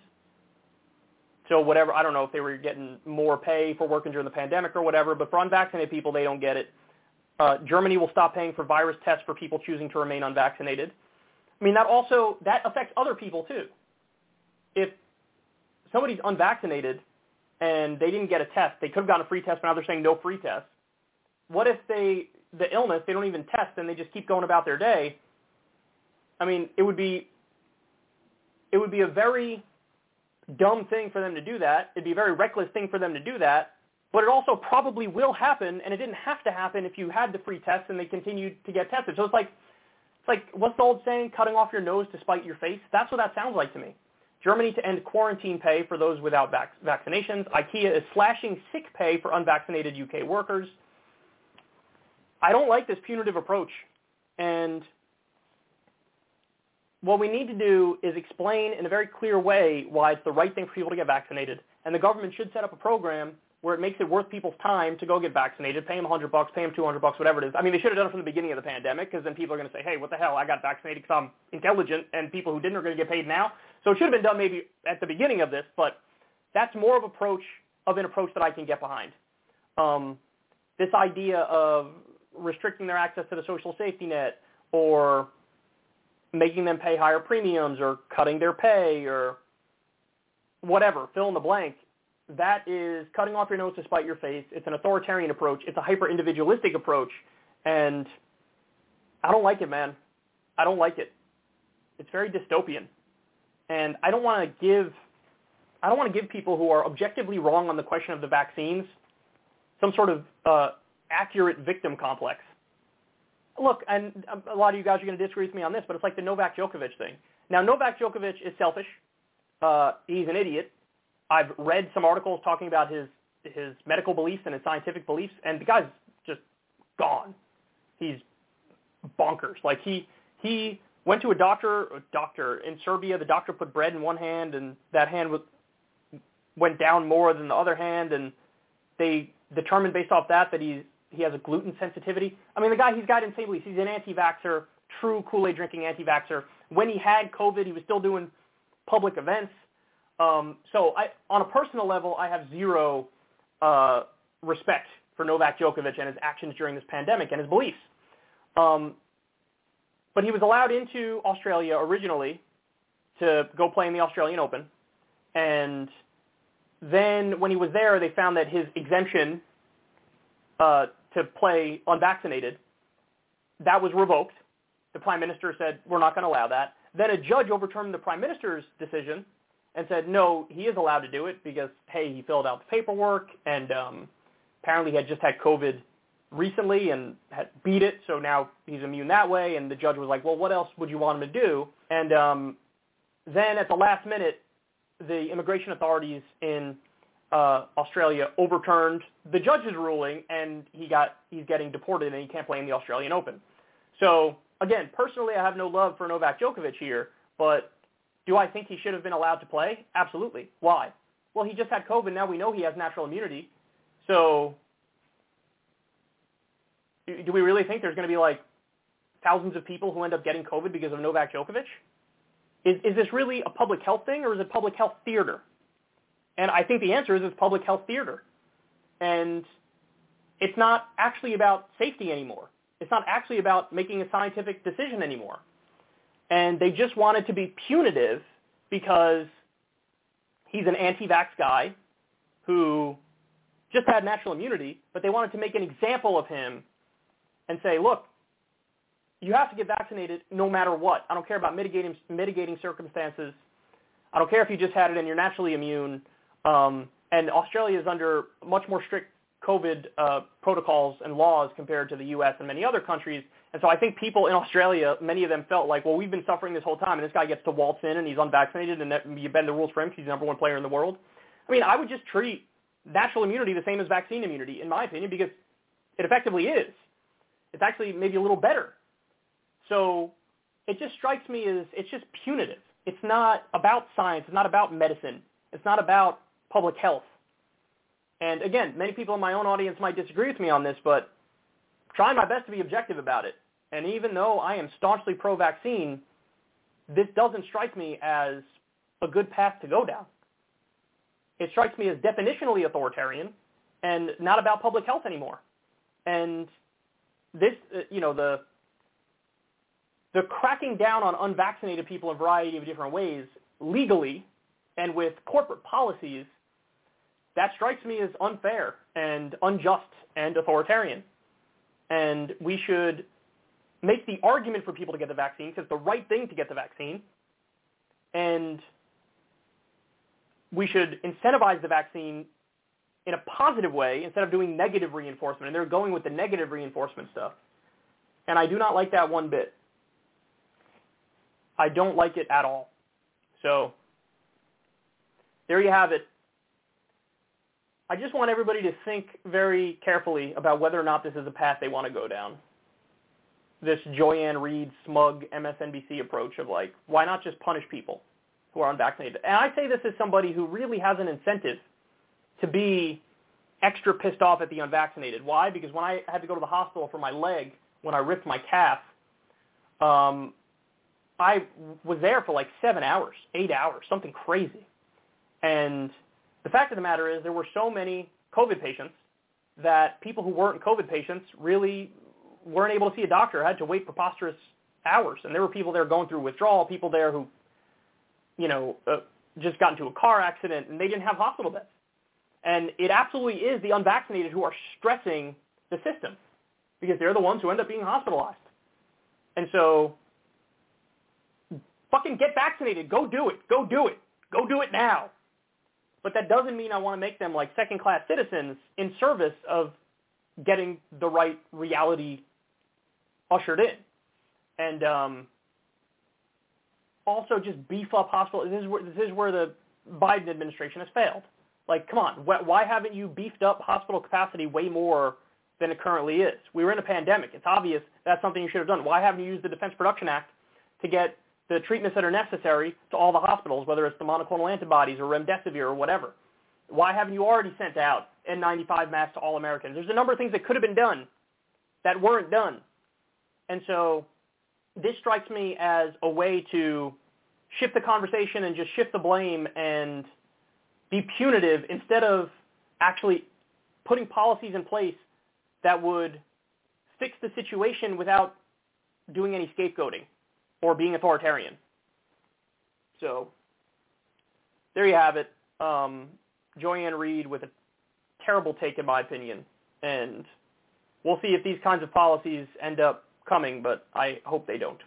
So whatever, I don't know if they were getting more pay for working during the pandemic or whatever, but for unvaccinated people, they don't get it. Uh, Germany will stop paying for virus tests for people choosing to remain unvaccinated. I mean, that also, that affects other people too. If somebody's unvaccinated and they didn't get a test, they could have gotten a free test, but now they're saying no free test. What if they, the illness, they don't even test and they just keep going about their day? I mean, it would be, it would be a very dumb thing for them to do that. It'd be a very reckless thing for them to do that. But it also probably will happen, and it didn't have to happen if you had the free test and they continued to get tested. So it's like, it's like what's the old saying? Cutting off your nose to spite your face. That's what that sounds like to me. Germany to end quarantine pay for those without vac- vaccinations. IKEA is slashing sick pay for unvaccinated UK workers. I don't like this punitive approach, and what we need to do is explain in a very clear way why it's the right thing for people to get vaccinated. And the government should set up a program where it makes it worth people's time to go get vaccinated, pay them 100 bucks, pay them 200 bucks, whatever it is. I mean, they should have done it from the beginning of the pandemic because then people are going to say, hey, what the hell? I got vaccinated because I'm intelligent, and people who didn't are going to get paid now. So it should have been done maybe at the beginning of this, but that's more of approach of an approach that I can get behind. Um, this idea of restricting their access to the social safety net or making them pay higher premiums or cutting their pay or whatever, fill in the blank, that is cutting off your nose to spite your face. It's an authoritarian approach. It's a hyper-individualistic approach. And I don't like it, man. I don't like it. It's very dystopian. And I don't want to give I don't want to give people who are objectively wrong on the question of the vaccines some sort of uh, accurate victim complex look, and a lot of you guys are going to disagree with me on this, but it's like the Novak Djokovic thing. Now, Novak Djokovic is selfish. Uh, he's an idiot. I've read some articles talking about his his medical beliefs and his scientific beliefs, and the guy's just gone. He's bonkers. Like he he went to a doctor a doctor in Serbia. The doctor put bread in one hand, and that hand was, went down more than the other hand, and they determined based off that that he's he has a gluten sensitivity. I mean, the guy, he's got insane beliefs. He's an anti-vaxxer, true Kool-Aid drinking anti-vaxxer. When he had COVID, he was still doing public events. Um, so I, on a personal level, I have zero uh, respect for Novak Djokovic and his actions during this pandemic and his beliefs. Um, but he was allowed into Australia originally to go play in the Australian Open. And then when he was there, they found that his exemption uh, to play unvaccinated. That was revoked. The prime minister said, we're not going to allow that. Then a judge overturned the prime minister's decision and said, no, he is allowed to do it because, hey, he filled out the paperwork and um, apparently he had just had COVID recently and had beat it, so now he's immune that way. And the judge was like, well, what else would you want him to do? And um, then at the last minute, the immigration authorities in uh, Australia overturned the judge's ruling, and he got he's getting deported, and he can't play in the Australian Open. So again, personally, I have no love for Novak Djokovic here, but do I think he should have been allowed to play? Absolutely. Why? Well, he just had COVID. Now we know he has natural immunity. So do we really think there's going to be like thousands of people who end up getting COVID because of Novak Djokovic? Is, is this really a public health thing or is it public health theater? And I think the answer is it's public health theater. And it's not actually about safety anymore. It's not actually about making a scientific decision anymore. and they just wanted to be punitive because he's an anti-vax guy who just had natural immunity, but they wanted to make an example of him and say, look, you have to get vaccinated no matter what. I don't care about mitigating mitigating circumstances. I don't care if you just had it and you're naturally immune. Um, and Australia is under much more strict COVID uh, protocols and laws compared to the U.S. and many other countries. And so I think people in Australia, many of them felt like, well, we've been suffering this whole time, and this guy gets to waltz in and he's unvaccinated, and you bend the rules for him because he's the number one player in the world. I mean, I would just treat natural immunity the same as vaccine immunity, in my opinion, because it effectively is. It's actually maybe a little better. So it just strikes me as it's just punitive. It's not about science. It's not about medicine. It's not about public health. And again, many people in my own audience might disagree with me on this, but trying my best to be objective about it. And even though I am staunchly pro-vaccine, this doesn't strike me as a good path to go down. It strikes me as definitionally authoritarian and not about public health anymore. And this, uh, you know, the the cracking down on unvaccinated people in a variety of different ways legally and with corporate policies, that strikes me as unfair and unjust and authoritarian. And we should make the argument for people to get the vaccine because it's the right thing to get the vaccine. And we should incentivize the vaccine in a positive way instead of doing negative reinforcement. And they're going with the negative reinforcement stuff. And I do not like that one bit. I don't like it at all. So there you have it. I just want everybody to think very carefully about whether or not this is a path they want to go down. This Joy-Ann smug MSNBC approach of like, why not just punish people who are unvaccinated? And I say this as somebody who really has an incentive to be extra pissed off at the unvaccinated. Why? Because when I had to go to the hospital for my leg when I ripped my calf, um, I was there for like seven hours, eight hours, something crazy. And the fact of the matter is there were so many COVID patients that people who weren't COVID patients really weren't able to see a doctor, had to wait preposterous hours. And there were people there going through withdrawal, people there who, you know, uh, just got into a car accident and they didn't have hospital beds. And it absolutely is the unvaccinated who are stressing the system because they're the ones who end up being hospitalized. And so fucking get vaccinated. Go do it. Go do it. Go do it now. But that doesn't mean I want to make them like second-class citizens in service of getting the right reality ushered in. And um, also just beef up hospitals. This is where, this is where the Biden administration has failed. Like, come on, why haven't you beefed up hospital capacity way more than it currently is? We were in a pandemic. It's obvious that's something you should have done. Why haven't you used the Defense Production Act to get the treatments that are necessary to all the hospitals, whether it's the monoclonal antibodies or remdesivir or whatever. Why haven't you already sent out N95 masks to all Americans? There's a number of things that could have been done that weren't done. And so this strikes me as a way to shift the conversation and just shift the blame and be punitive instead of actually putting policies in place that would fix the situation without doing any scapegoating or being authoritarian. So there you have it. Um, Joy-Ann Reid with a terrible take in my opinion. And we'll see if these kinds of policies end up coming, but I hope they don't.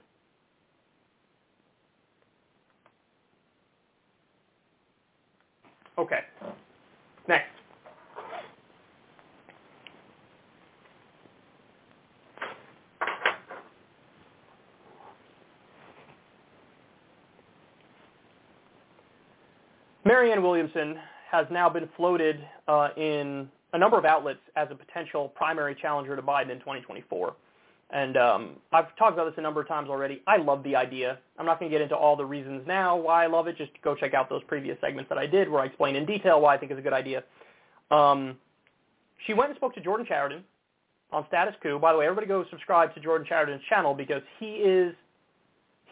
Okay. Next. Marianne Williamson has now been floated uh, in a number of outlets as a potential primary challenger to Biden in 2024. And um, I've talked about this a number of times already. I love the idea. I'm not going to get into all the reasons now why I love it. Just go check out those previous segments that I did where I explain in detail why I think it's a good idea. Um, she went and spoke to Jordan Chariton on Status Coup. By the way, everybody go subscribe to Jordan Chariton's channel because he is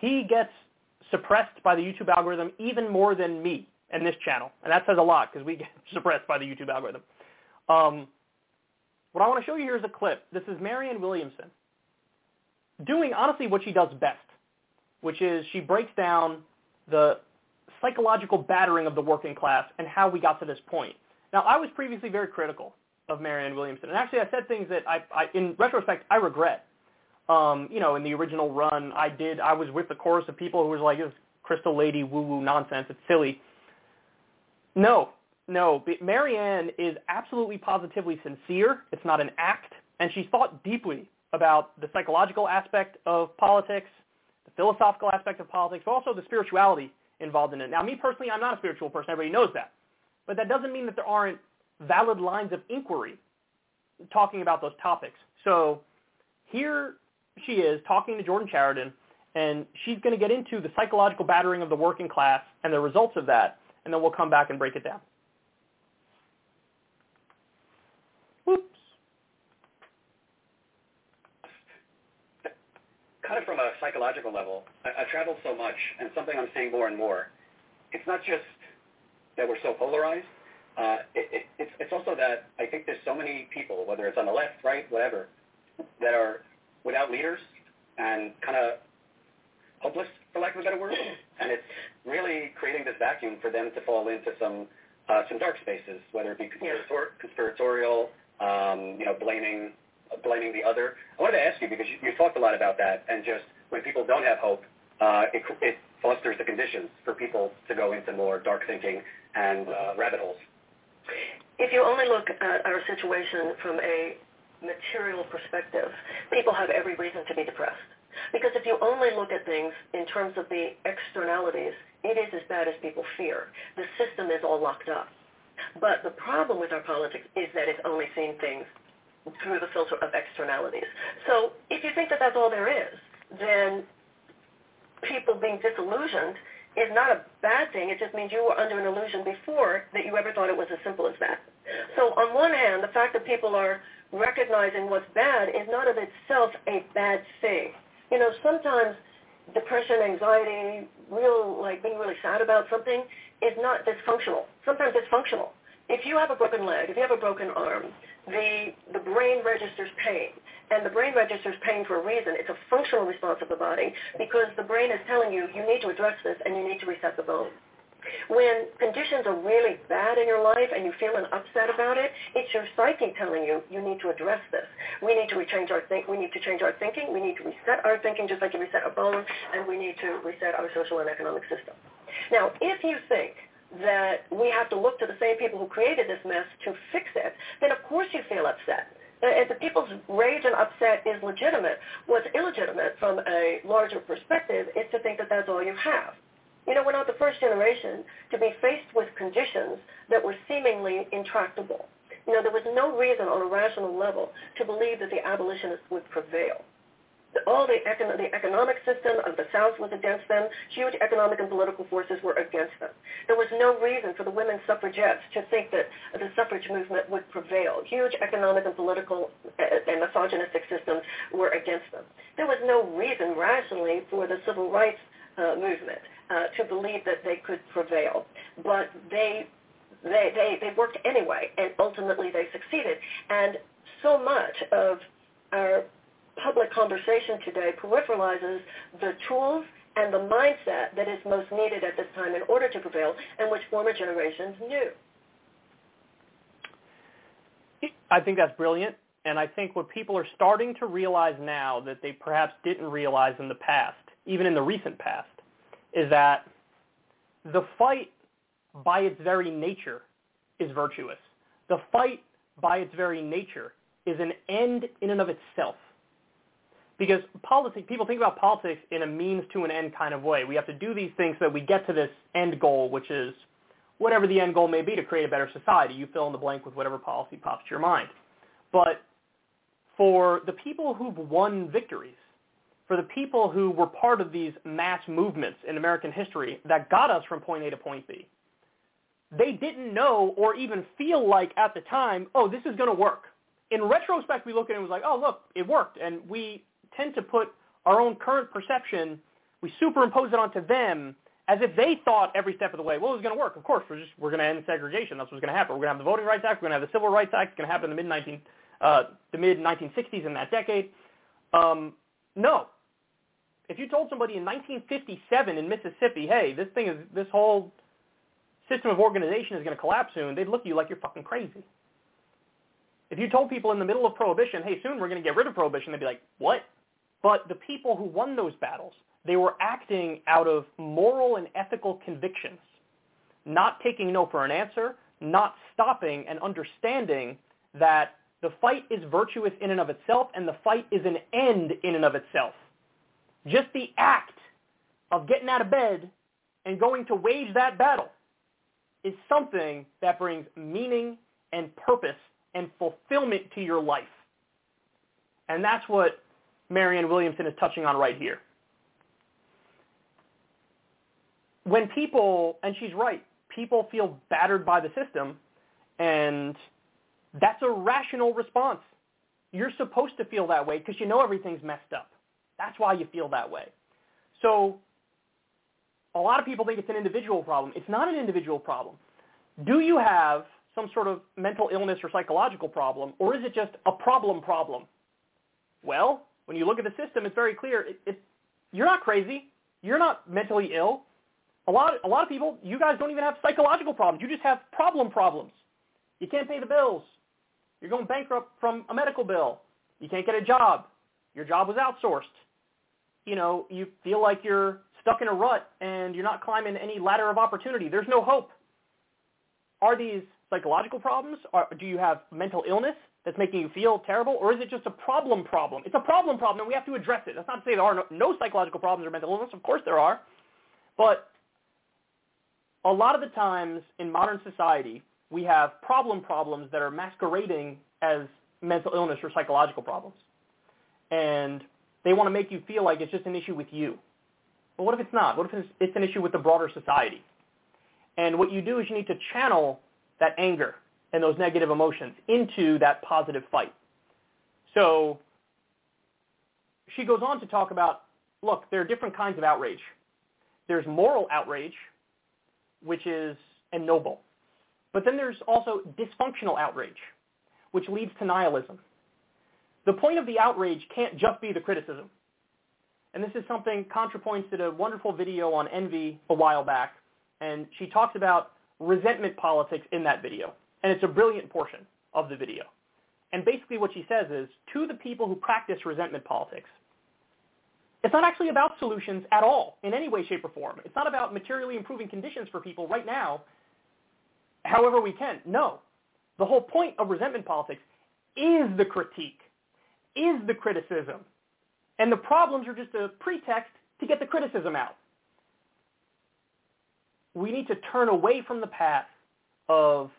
he gets suppressed by the YouTube algorithm even more than me and this channel. And that says a lot because we get suppressed by the YouTube algorithm. Um, what I want to show you here is a clip. This is Marianne Williamson doing, honestly, what she does best. which is she breaks down the psychological battering of the working class and how we got to this point. Now, I was previously very critical of Marianne Williamson, and actually I said things that I, I in retrospect, I regret. Um, you know, in the original run, I did, I was with the chorus of people who was like, this crystal lady woo-woo nonsense, it's silly. No, no, Marianne is absolutely positively sincere. It's not an act, and she's thought deeply about the psychological aspect of politics, the philosophical aspect of politics, but also the spirituality involved in it. Now, me personally, I'm not a spiritual person. Everybody knows that. But that doesn't mean that there aren't valid lines of inquiry talking about those topics. So here she is talking to Jordan Chariton, and she's going to get into the psychological battering of the working class and the results of that, and then we'll come back and break it down. Whoops. Kind of from a psychological level, I, I've traveled so much, and something I'm seeing more and more, it's not just that we're so polarized. Uh, it, it, it's, it's also that I think there's so many people, whether it's on the left, right, whatever, that are without leaders and kind of hopeless, for lack of a better word. And it's really creating this vacuum for them to fall into some uh, some dark spaces, whether it be conspirator- conspiratorial, um, you know, blaming blaming the other. I wanted to ask you because you, you talked a lot about that, and just when people don't have hope, uh, it, it fosters the conditions for people to go into more dark thinking and uh, rabbit holes. If you only look at our situation from a material perspective, people have every reason to be depressed. Because if you only look at things in terms of the externalities, it is as bad as people fear. The system is all locked up. But the problem with our politics is that it's only seeing things through the filter of externalities. So if you think that that's all there is, then people being disillusioned is not a bad thing. It just means you were under an illusion before that you ever thought it was as simple as that. So on one hand, the fact that people are recognizing what's bad is not of itself a bad thing. You know, sometimes depression, anxiety, real like being really sad about something is not dysfunctional. Sometimes it's functional. If you have a broken leg, if you have a broken arm, the the brain registers pain. And the brain registers pain for a reason. It's a functional response of the body because the brain is telling you you need to address this and you need to reset the bone. When conditions are really bad in your life and you feel an upset about it, it's your psyche telling you you need to address this. We need to change our think. We need to change our thinking. We need to reset our thinking just like you reset a bone, and we need to reset our social and economic system. Now, if you think that we have to look to the same people who created this mess to fix it, then of course you feel upset. Uh, if the people's rage and upset is legitimate, what's illegitimate from a larger perspective is to think that that's all you have. You know, we're not the first generation to be faced with conditions that were seemingly intractable. You know, there was no reason on a rational level to believe that the abolitionists would prevail. All the, econ- the economic system of the South was against them. Huge economic and political forces were against them. There was no reason for the women suffragettes to think that the suffrage movement would prevail. Huge economic and political uh, uh, and misogynistic systems were against them. There was no reason rationally for the civil rights uh, movement uh, to believe that they could prevail. But they, they, they, they worked anyway, and ultimately they succeeded. And so much of our public conversation today peripheralizes the tools and the mindset that is most needed at this time in order to prevail and which former generations knew. I think that's brilliant. And I think what people are starting to realize now that they perhaps didn't realize in the past, even in the recent past, is that the fight by its very nature is virtuous. The fight by its very nature is an end in and of itself. Because politics, people think about politics in a means to an end kind of way. We have to do these things so that we get to this end goal, which is whatever the end goal may be to create a better society. You fill in the blank with whatever policy pops to your mind. But for the people who've won victories, for the people who were part of these mass movements in American history that got us from point A to point B. They didn't know or even feel like at the time, oh, this is going to work. In retrospect, we look at it and was like, oh, look, it worked. And we tend to put our own current perception, we superimpose it onto them as if they thought every step of the way, well, it was going to work. Of course, we're just we're going to end segregation. That's what's going to happen. We're going to have the Voting Rights Act. We're going to have the Civil Rights Act. It's going to happen in the mid 19 uh, the mid 1960s in that decade. Um, no, If you told somebody in 1957 in Mississippi, hey, this thing is, this whole system of organization is going to collapse soon, they'd look at you like you're fucking crazy. If you told people in the middle of Prohibition, hey, soon we're going to get rid of Prohibition, they'd be like, what? But the people who won those battles, they were acting out of moral and ethical convictions, not taking no for an answer, not stopping and understanding that the fight is virtuous in and of itself and the fight is an end in and of itself. Just the act of getting out of bed and going to wage that battle is something that brings meaning and purpose and fulfillment to your life. And that's what Marianne Williamson is touching on right here. When people, and she's right, people feel battered by the system, and that's a rational response. You're supposed to feel that way because you know everything's messed up. That's why you feel that way. So a lot of people think it's an individual problem. It's not an individual problem. Do you have some sort of mental illness or psychological problem, or is it just a problem problem? Well, when you look at the system, it's very clear. It, it, you're not crazy. You're not mentally ill. A lot, a lot of people, you guys don't even have psychological problems. You just have problem problems. You can't pay the bills. You're going bankrupt from a medical bill. You can't get a job. Your job was outsourced. You know, you feel like you're stuck in a rut and you're not climbing any ladder of opportunity. There's no hope. Are these psychological problems? Are, do you have mental illness that's making you feel terrible? Or is it just a problem problem? It's a problem problem and we have to address it. That's not to say there are no, no psychological problems or mental illness. Of course there are. But a lot of the times in modern society, we have problem problems that are masquerading as mental illness or psychological problems. And they want to make you feel like it's just an issue with you. But what if it's not? What if it's an issue with the broader society? And what you do is you need to channel that anger and those negative emotions into that positive fight. So she goes on to talk about, look, there are different kinds of outrage. There's moral outrage, which is noble. But then there's also dysfunctional outrage, which leads to nihilism. The point of the outrage can't just be the criticism. And this is something ContraPoints did a wonderful video on envy a while back, and she talks about resentment politics in that video. And it's a brilliant portion of the video. And basically what she says is, to the people who practice resentment politics, it's not actually about solutions at all in any way, shape, or form. It's not about materially improving conditions for people right now however we can. No. The whole point of resentment politics is the critique, is the criticism. And the problems are just a pretext to get the criticism out. We need to turn away from the path of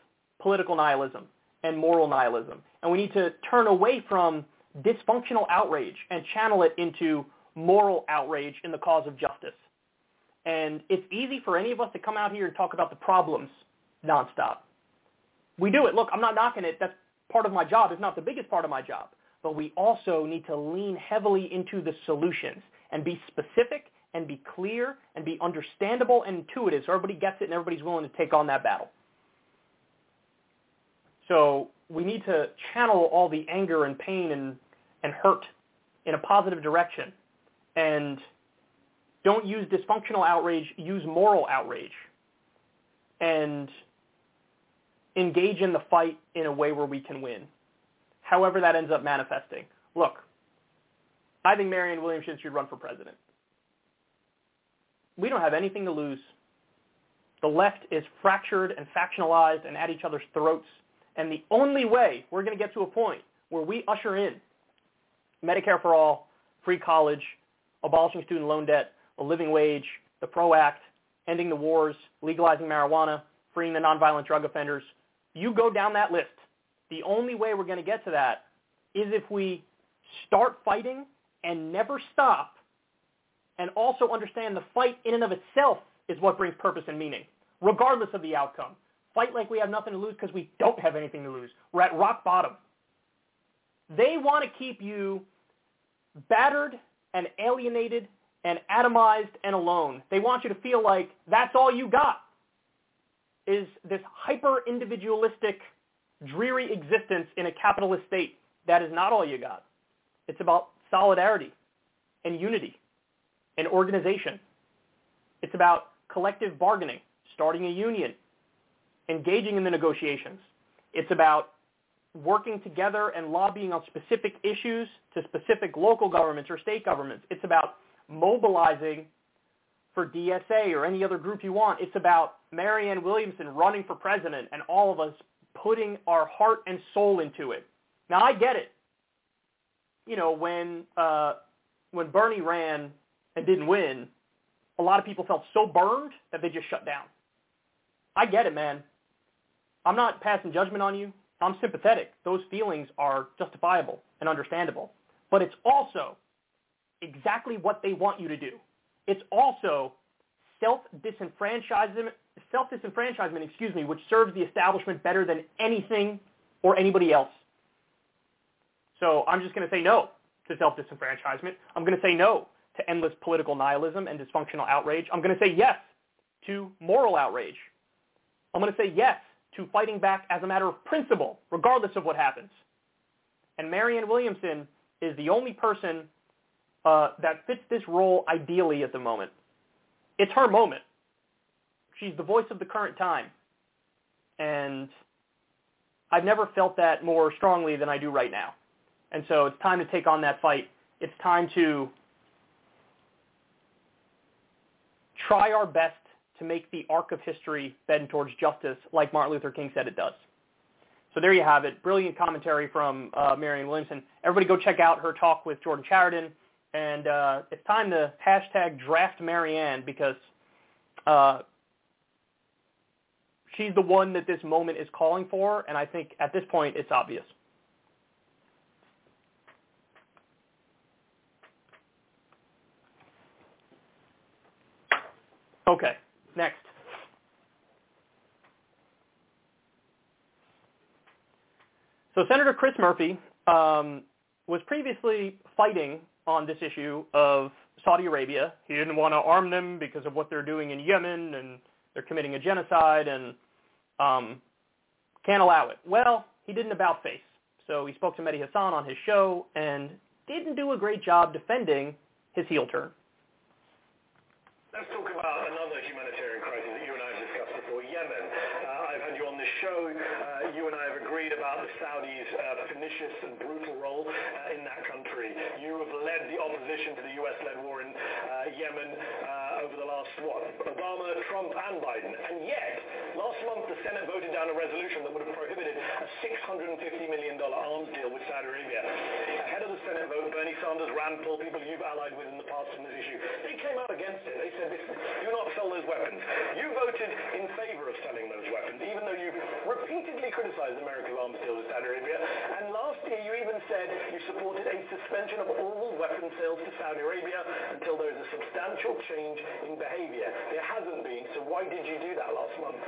political nihilism and moral nihilism. And we need to turn away from dysfunctional outrage and channel it into moral outrage in the cause of justice. And it's easy for any of us to come out here and talk about the problems nonstop. We do it. Look, I'm not knocking it. That's part of my job. It's not the biggest part of my job. But we also need to lean heavily into the solutions and be specific and be clear and be understandable and intuitive so everybody gets it and everybody's willing to take on that battle. So we need to channel all the anger and pain and, and hurt in a positive direction. And don't use dysfunctional outrage, use moral outrage. And engage in the fight in a way where we can win, however that ends up manifesting. Look, I think Marianne Williamson should run for president. We don't have anything to lose. The left is fractured and factionalized and at each other's throats. And the only way we're going to get to a point where we usher in Medicare for all, free college, abolishing student loan debt, a living wage, the PRO Act, ending the wars, legalizing marijuana, freeing the nonviolent drug offenders, you go down that list. The only way we're going to get to that is if we start fighting and never stop and also understand the fight in and of itself is what brings purpose and meaning, regardless of the outcome. Fight like we have nothing to lose because we don't have anything to lose. We're at rock bottom. They want to keep you battered and alienated and atomized and alone. They want you to feel like that's all you got is this hyper-individualistic, dreary existence in a capitalist state. That is not all you got. It's about solidarity and unity and organization. It's about collective bargaining, starting a union, engaging in the negotiations. It's about working together and lobbying on specific issues to specific local governments or state governments. It's about mobilizing for DSA or any other group you want. It's about Marianne Williamson running for president and all of us putting our heart and soul into it. Now I get it. You know, when uh, when Bernie ran and didn't win, a lot of people felt so burned that they just shut down. I get it, man. I'm not passing judgment on you. I'm sympathetic. Those feelings are justifiable and understandable. But it's also exactly what they want you to do. It's also self-disenfranchisement, self-disenfranchisement, excuse me, which serves the establishment better than anything or anybody else. So I'm just going to say no to self-disenfranchisement. I'm going to say no to endless political nihilism and dysfunctional outrage. I'm going to say yes to moral outrage. I'm going to say yes to fighting back as a matter of principle, regardless of what happens. And Marianne Williamson is the only person uh, that fits this role ideally at the moment. It's her moment. She's the voice of the current time. And I've never felt that more strongly than I do right now. And so it's time to take on that fight. It's time to try our best to make the arc of history bend towards justice like Martin Luther King said it does. So there you have it. Brilliant commentary from uh, Marianne Williamson. Everybody go check out her talk with Jordan Chariton. And uh, it's time to hashtag draft Marianne because uh, she's the one that this moment is calling for. And I think at this point it's obvious. Okay, next. So Senator Chris Murphy um, was previously fighting on this issue of Saudi Arabia. He didn't want to arm them because of what they're doing in Yemen and they're committing a genocide and um, can't allow it. Well, he didn't about face. So he spoke to Mehdi Hasan on his show and didn't do a great job defending his heel turn. Let's talk about another humanitarian crisis that you and I have discussed before, Yemen. Uh, I've had you on this show. Uh, you and I have agreed about the Saudis' uh, pernicious and brutal role uh, in that country. You have led the opposition to the U.S.-led war in uh, Yemen uh, over the last, what, Obama, Trump, and Biden. And yet, last month the Senate voted down a resolution that would have prohibited a $650 million arms deal with Saudi Arabia. Ahead of the Senate vote, Bernie Sanders, Rand Paul, people you've allied with in the past on this issue, they came out against it. They said, do not sell those weapons. You voted in favor of selling those weapons, even though you've repeatedly criticized America's arms deal with Saudi Arabia. And last year you even said you supported a suspension of all weapon sales to Saudi Arabia until there is a substantial change in behavior. There hasn't been, so why did you do that last month?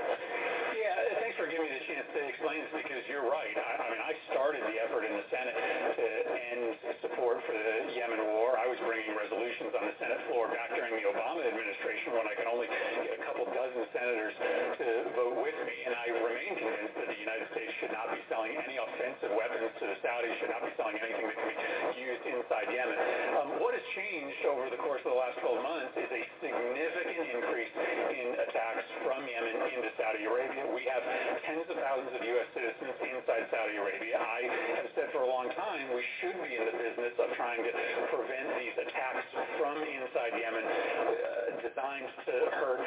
Yeah, thanks for giving me the chance to explain this because you're right. I, I mean, I started the effort in the Senate to end support for the Yemen war. I was bringing resolutions on the Senate floor back during the Obama administration when I could only get a couple dozen senators to vote with me, and I remain convinced that the United States should not be selling any offensive weapons to the Saudis, should not be selling anything that can be used inside Yemen. Um, what has changed over the course of the last 12 months is a significant increase in attacks from Yemen into Saudi Arabia. We have tens of thousands of U.S. citizens inside Saudi Arabia. I have said for a long time we should be in the business of trying to prevent these attacks from inside Yemen uh, designed to hurt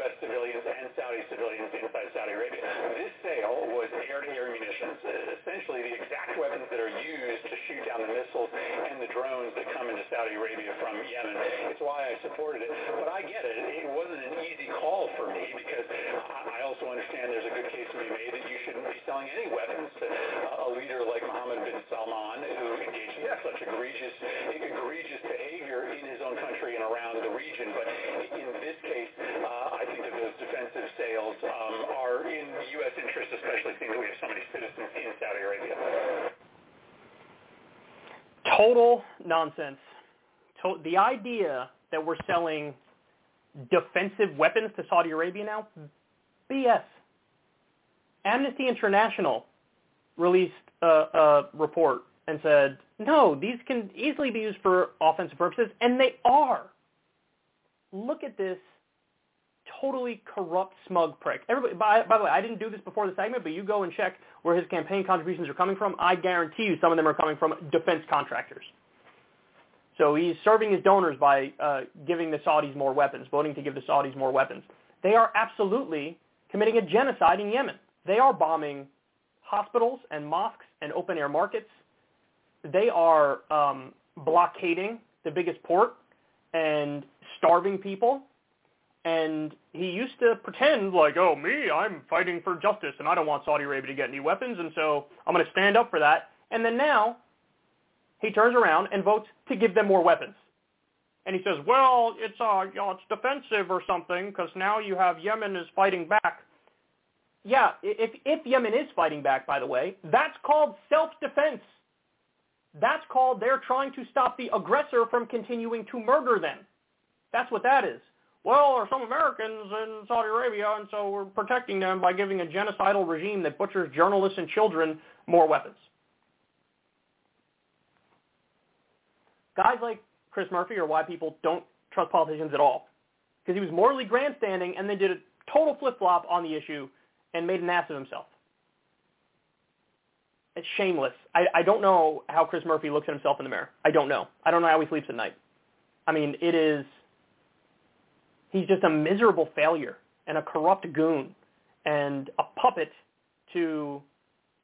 U.S. civilians and Saudi civilians inside Saudi Arabia. This sale was air-to-air munitions, essentially the exact weapons that are used to shoot down the missiles and the drones that come into Saudi Arabia from Yemen. It's why I supported it. But I get it. It wasn't an easy call for me because I also understand there's a good case to be made that you shouldn't be selling any weapons to a leader like Mohammed bin Salman who engaged such egregious, egregious behavior in his own country and around the region. But in this case, uh, I think that those defensive sales um, are in U.S. interest, especially seeing that we have so many citizens in Saudi Arabia. Total nonsense. To- the idea that we're selling defensive weapons to Saudi Arabia now, BS. Amnesty International released a, a report and said, no, these can easily be used for offensive purposes, and they are. look at this totally corrupt, smug prick. Everybody, by, by the way, I didn't do this before the segment, but you go and check where his campaign contributions are coming from. I guarantee you some of them are coming from defense contractors. So he's serving his donors by uh, giving the Saudis more weapons, voting to give the Saudis more weapons. They are absolutely committing a genocide in Yemen. They are bombing hospitals and mosques and open-air markets. They are um, blockading the biggest port and starving people. And he used to pretend like, oh, me, I'm fighting for justice, and I don't want Saudi Arabia to get any weapons, and so I'm going to stand up for that. And then now he turns around and votes to give them more weapons. And he says, well, it's uh, you know, it's defensive or something because now you have Yemen is fighting back. Yeah, if if Yemen is fighting back, by the way, that's called self-defense. That's called they're trying to stop the aggressor from continuing to murder them. That's what that is. Well, there are some Americans in Saudi Arabia, and so we're protecting them by giving a genocidal regime that butchers journalists and children more weapons. Guys like Chris Murphy are why people don't trust politicians at all. Because he was morally grandstanding and then did a total flip-flop on the issue and made an ass of himself. It's shameless. I, I don't know how Chris Murphy looks at himself in the mirror. I don't know. I don't know how he sleeps at night. I mean, it is, he's just a miserable failure and a corrupt goon and a puppet to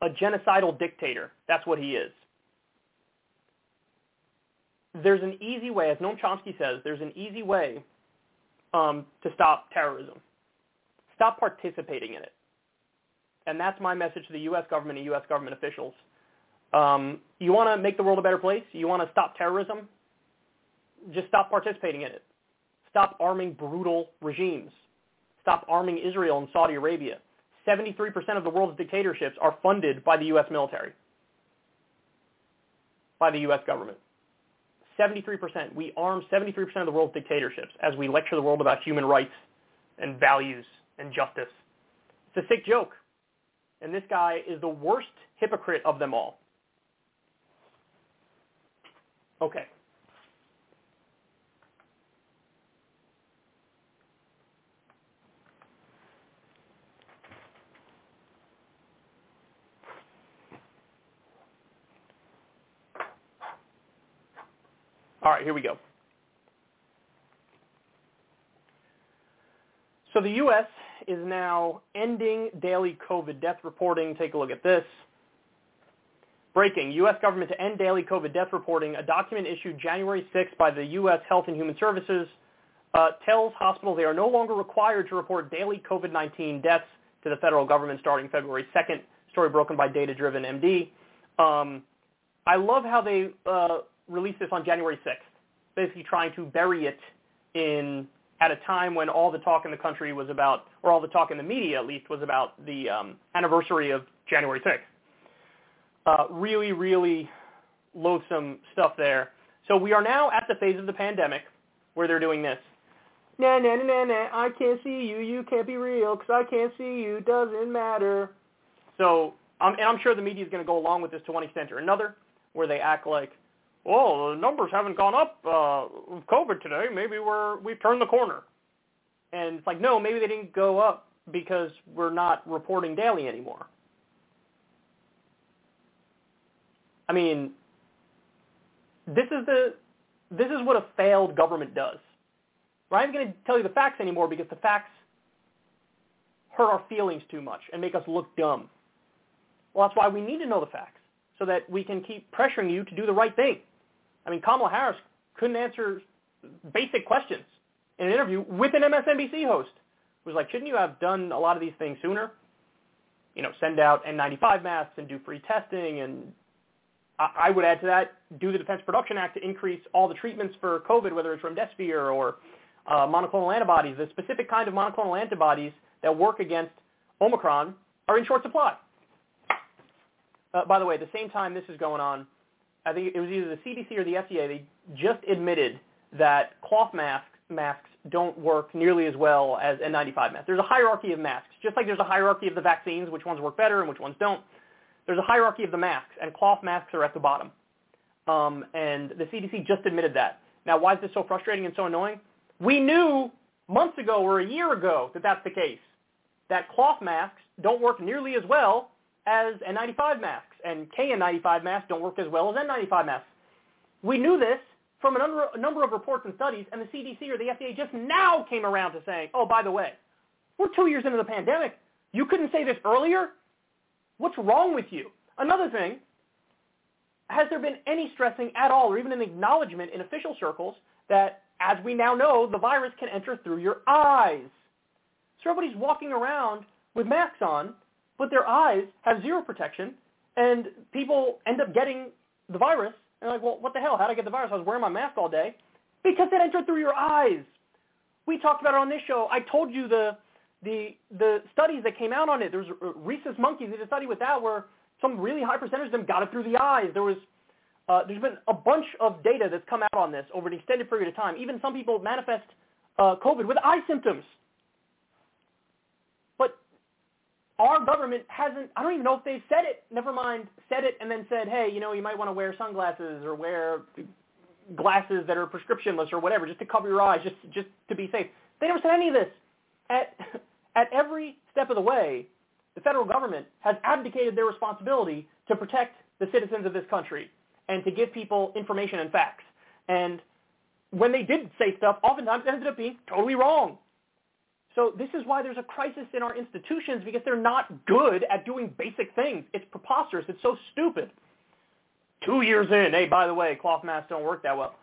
a genocidal dictator. That's what he is there's an easy way, as Noam Chomsky says, there's an easy way um, to stop terrorism. Stop participating in it. And that's my message to the U.S. government and U.S. government officials. Um, you want to make the world a better place? You want to stop terrorism? Just stop participating in it. Stop arming brutal regimes. Stop arming Israel and Saudi Arabia. 73% of the world's dictatorships are funded by the U.S. military, by the U.S. government. 73%. We arm 73% of the world's dictatorships as we lecture the world about human rights and values and justice. It's a sick joke. And this guy is the worst hypocrite of them all. Okay. All right, here we go. So the U.S. is now ending daily COVID death reporting. Take a look at this. Breaking, U.S. government to end daily COVID death reporting. A document issued January 6th by the U.S. Health and Human Services uh, tells hospitals they are no longer required to report daily COVID-19 deaths to the federal government starting February 2nd. Story broken by Data Driven MD. Um, I love how they uh, released this on January 6th, basically trying to bury it in at a time when all the talk in the country was about, or all the talk in the media at least, was about the um, anniversary of January 6th. Uh, really, really loathsome stuff there. So we are now at the phase of the pandemic where they're doing this. Nah, nah, nah, nah, nah, I can't see you, you can't be real, because I can't see you, doesn't matter. So, um, and I'm sure the media is going to go along with this to one extent or another, where they act like, well, the numbers haven't gone up uh, with COVID today. Maybe we're we've turned the corner. And it's like, no, maybe they didn't go up because we're not reporting daily anymore. I mean, this is the this is what a failed government does. I'm not going to tell you the facts anymore because the facts hurt our feelings too much and make us look dumb. Well, that's why we need to know the facts so that we can keep pressuring you to do the right thing. I mean, Kamala Harris couldn't answer basic questions in an interview with an MSNBC host. It was like, shouldn't you have done a lot of these things sooner? You know, send out N95 masks and do free testing and I would add to that, do the Defense Production Act to increase all the treatments for COVID, whether it's remdesivir or uh, monoclonal antibodies. The specific kind of monoclonal antibodies that work against Omicron are in short supply. Uh, by the way, at the same time this is going on, I think it was either the CDC or the FDA, they just admitted that cloth masks, masks don't work nearly as well as N95 masks. There's a hierarchy of masks, just like there's a hierarchy of the vaccines, which ones work better and which ones don't. There's a hierarchy of the masks, and cloth masks are at the bottom. Um, and the CDC just admitted that. Now, why is this so frustrating and so annoying? We knew months ago or a year ago that that's the case, that cloth masks don't work nearly as well as N95 masks, and KN95 masks don't work as well as N95 masks. We knew this from a number of reports and studies, and the CDC or the FDA just now came around to saying, oh, by the way, we're two years into the pandemic. You couldn't say this earlier? What's wrong with you? Another thing, has there been any stressing at all or even an acknowledgement in official circles that, as we now know, the virus can enter through your eyes? So everybody's walking around with masks on, but their eyes have zero protection, and people end up getting the virus. And they're like, well, what the hell? How did I get the virus? I was wearing my mask all day. Because it entered through your eyes. We talked about it on this show. I told you the the the studies that came out on it. There was uh, rhesus monkeys did a study with that where some really high percentage of them got it through the eyes. There was uh, there's been a bunch of data that's come out on this over an extended period of time. Even some people manifest uh, COVID with eye symptoms. But our government hasn't, I don't even know if they've said it, never mind, said it and then said, hey, you know, you might want to wear sunglasses or wear glasses that are prescriptionless or whatever, just to cover your eyes, just, just to be safe. They never said any of this. At, at every step of the way, the federal government has abdicated their responsibility to protect the citizens of this country and to give people information and facts. And when they did say stuff, oftentimes it ended up being totally wrong. So this is why there's a crisis in our institutions because they're not good at doing basic things. It's preposterous. It's so stupid. Two years in, hey, by the way, cloth masks don't work that well.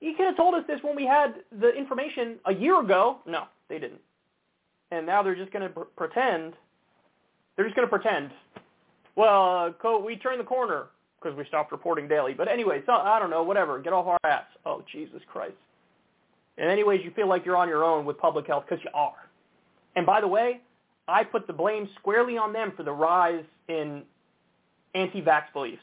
You could have told us this when we had the information a year ago. No, they didn't and now they're just going to pr- pretend. They're just going to pretend. Well, uh, we turned the corner because we stopped reporting daily. But anyway, so I don't know, whatever. Get off our ass. Oh, Jesus Christ. In any ways, you feel like you're on your own with public health because you are. And by the way, I put the blame squarely on them for the rise in anti-vax beliefs.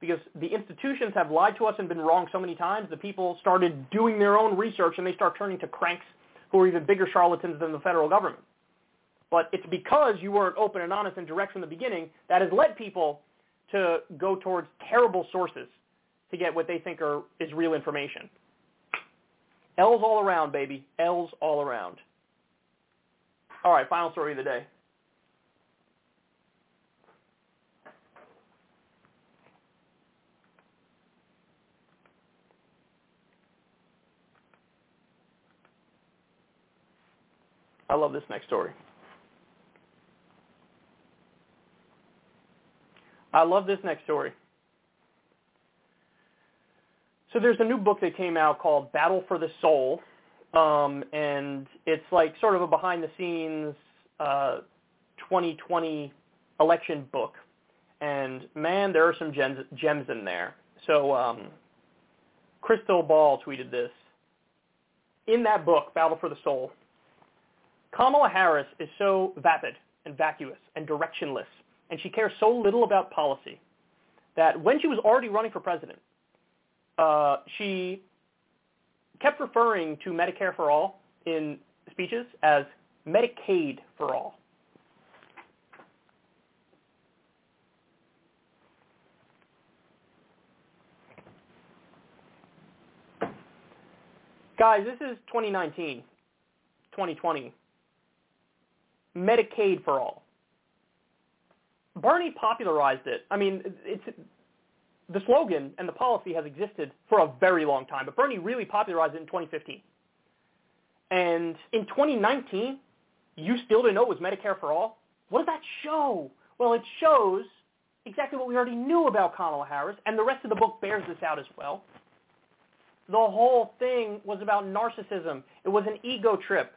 Because the institutions have lied to us and been wrong so many times, the people started doing their own research and they start turning to cranks who are even bigger charlatans than the federal government. But it's because you weren't open and honest and direct from the beginning that has led people to go towards terrible sources to get what they think are is real information. L's all around, baby. L's all around. All right, final story of the day. I love this next story. I love this next story. So there's a new book that came out called Battle for the Soul, um, and it's like sort of a behind-the-scenes uh, 2020 election book. And man, there are some gems, gems in there. So um, Krystal Ball tweeted this. In that book, Battle for the Soul, Kamala Harris is so vapid and vacuous and directionless, and she cares so little about policy that when she was already running for president, uh, she kept referring to Medicare for all in speeches as Medicaid for all. Guys, this is 2019, 2020. Medicaid for all. Bernie popularized it. I mean, it's the slogan and the policy has existed for a very long time, but Bernie really popularized it in 2015. And in 2019, you still didn't know it was Medicare for all? What does that show? Well, it shows exactly what we already knew about Kamala Harris, and the rest of the book bears this out as well. The whole thing was about narcissism. It was an ego trip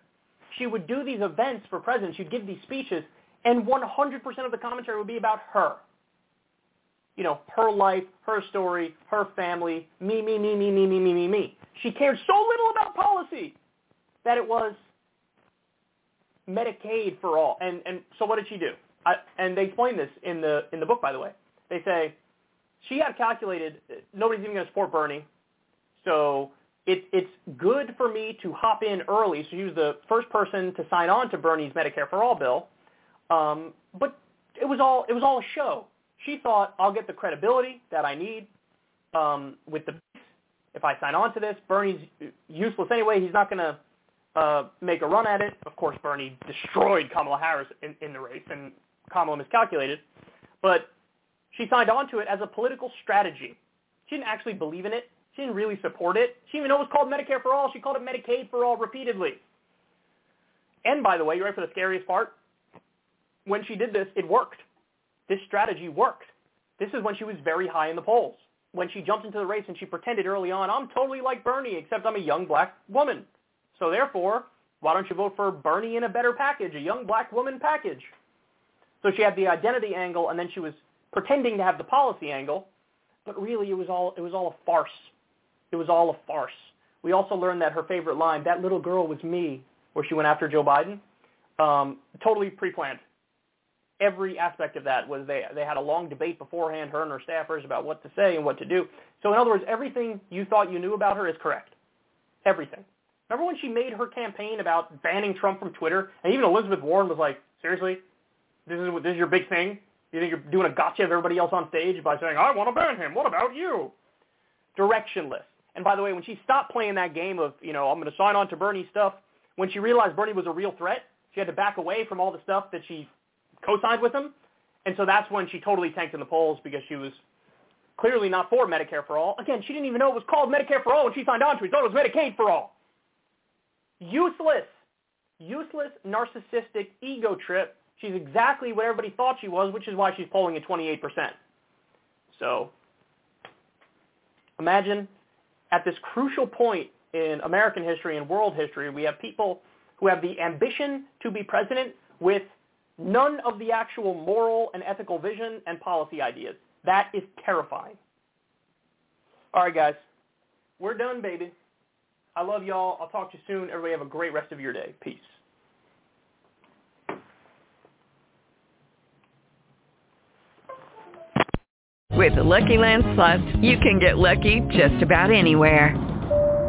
she would do these events for presidents. She'd give these speeches, and 100% of the commentary would be about her. You know, her life, her story, her family, me, me, me, me, me, me, me, me, me. She cared so little about policy that it was Medicaid for all. And and so what did she do? I, and they explain this in the in the book, by the way. They say she had calculated nobody's even going to support Bernie, so it, it's good for me to hop in early. So she was the first person to sign on to Bernie's Medicare for All bill. Um, but it was all it was all a show. She thought I'll get the credibility that I need um, with the if I sign on to this, Bernie's useless anyway. He's not going to uh, make a run at it. Of course, Bernie destroyed Kamala Harris in, in the race, and Kamala miscalculated. But she signed on to it as a political strategy. She didn't actually believe in it. She didn't really support it. She didn't even know it was called Medicare for All. She called it Medicaid for All repeatedly. And by the way, you ready for the scariest part? When she did this, it worked. This strategy worked. This is when she was very high in the polls. When she jumped into the race and she pretended early on, I'm totally like Bernie, except I'm a young black woman. So therefore, why don't you vote for Bernie in a better package, a young black woman package? So she had the identity angle, and then she was pretending to have the policy angle, but really it was all it was all a farce. It was all a farce. We also learned that her favorite line, "That little girl was me," where she went after Joe Biden, um, totally pre-planned. Every aspect of that was they they had a long debate beforehand, her and her staffers, about what to say and what to do. So in other words, everything you thought you knew about her is correct. Everything. Remember when she made her campaign about banning Trump from Twitter, and even Elizabeth Warren was like, "Seriously, this is this is your big thing? You think you're doing a gotcha of everybody else on stage by saying I want to ban him? What about you?" Directionless. And by the way, when she stopped playing that game of, you know, I'm going to sign on to Bernie stuff, when she realized Bernie was a real threat, she had to back away from all the stuff that she co-signed with him. And so that's when she totally tanked in the polls because she was clearly not for Medicare for all. Again, she didn't even know it was called Medicare for all when she signed on to it. Thought it was Medicaid for all. Useless. Useless, narcissistic ego trip. She's exactly what everybody thought she was, which is why she's polling at 28%. So imagine at this crucial point in American history and world history, we have people who have the ambition to be president with none of the actual moral and ethical vision and policy ideas. That is terrifying. All right, guys. We're done, baby. I love y'all. I'll talk to you soon. Everybody have a great rest of your day. Peace. With the Lucky Land Slots, you can get lucky just about anywhere.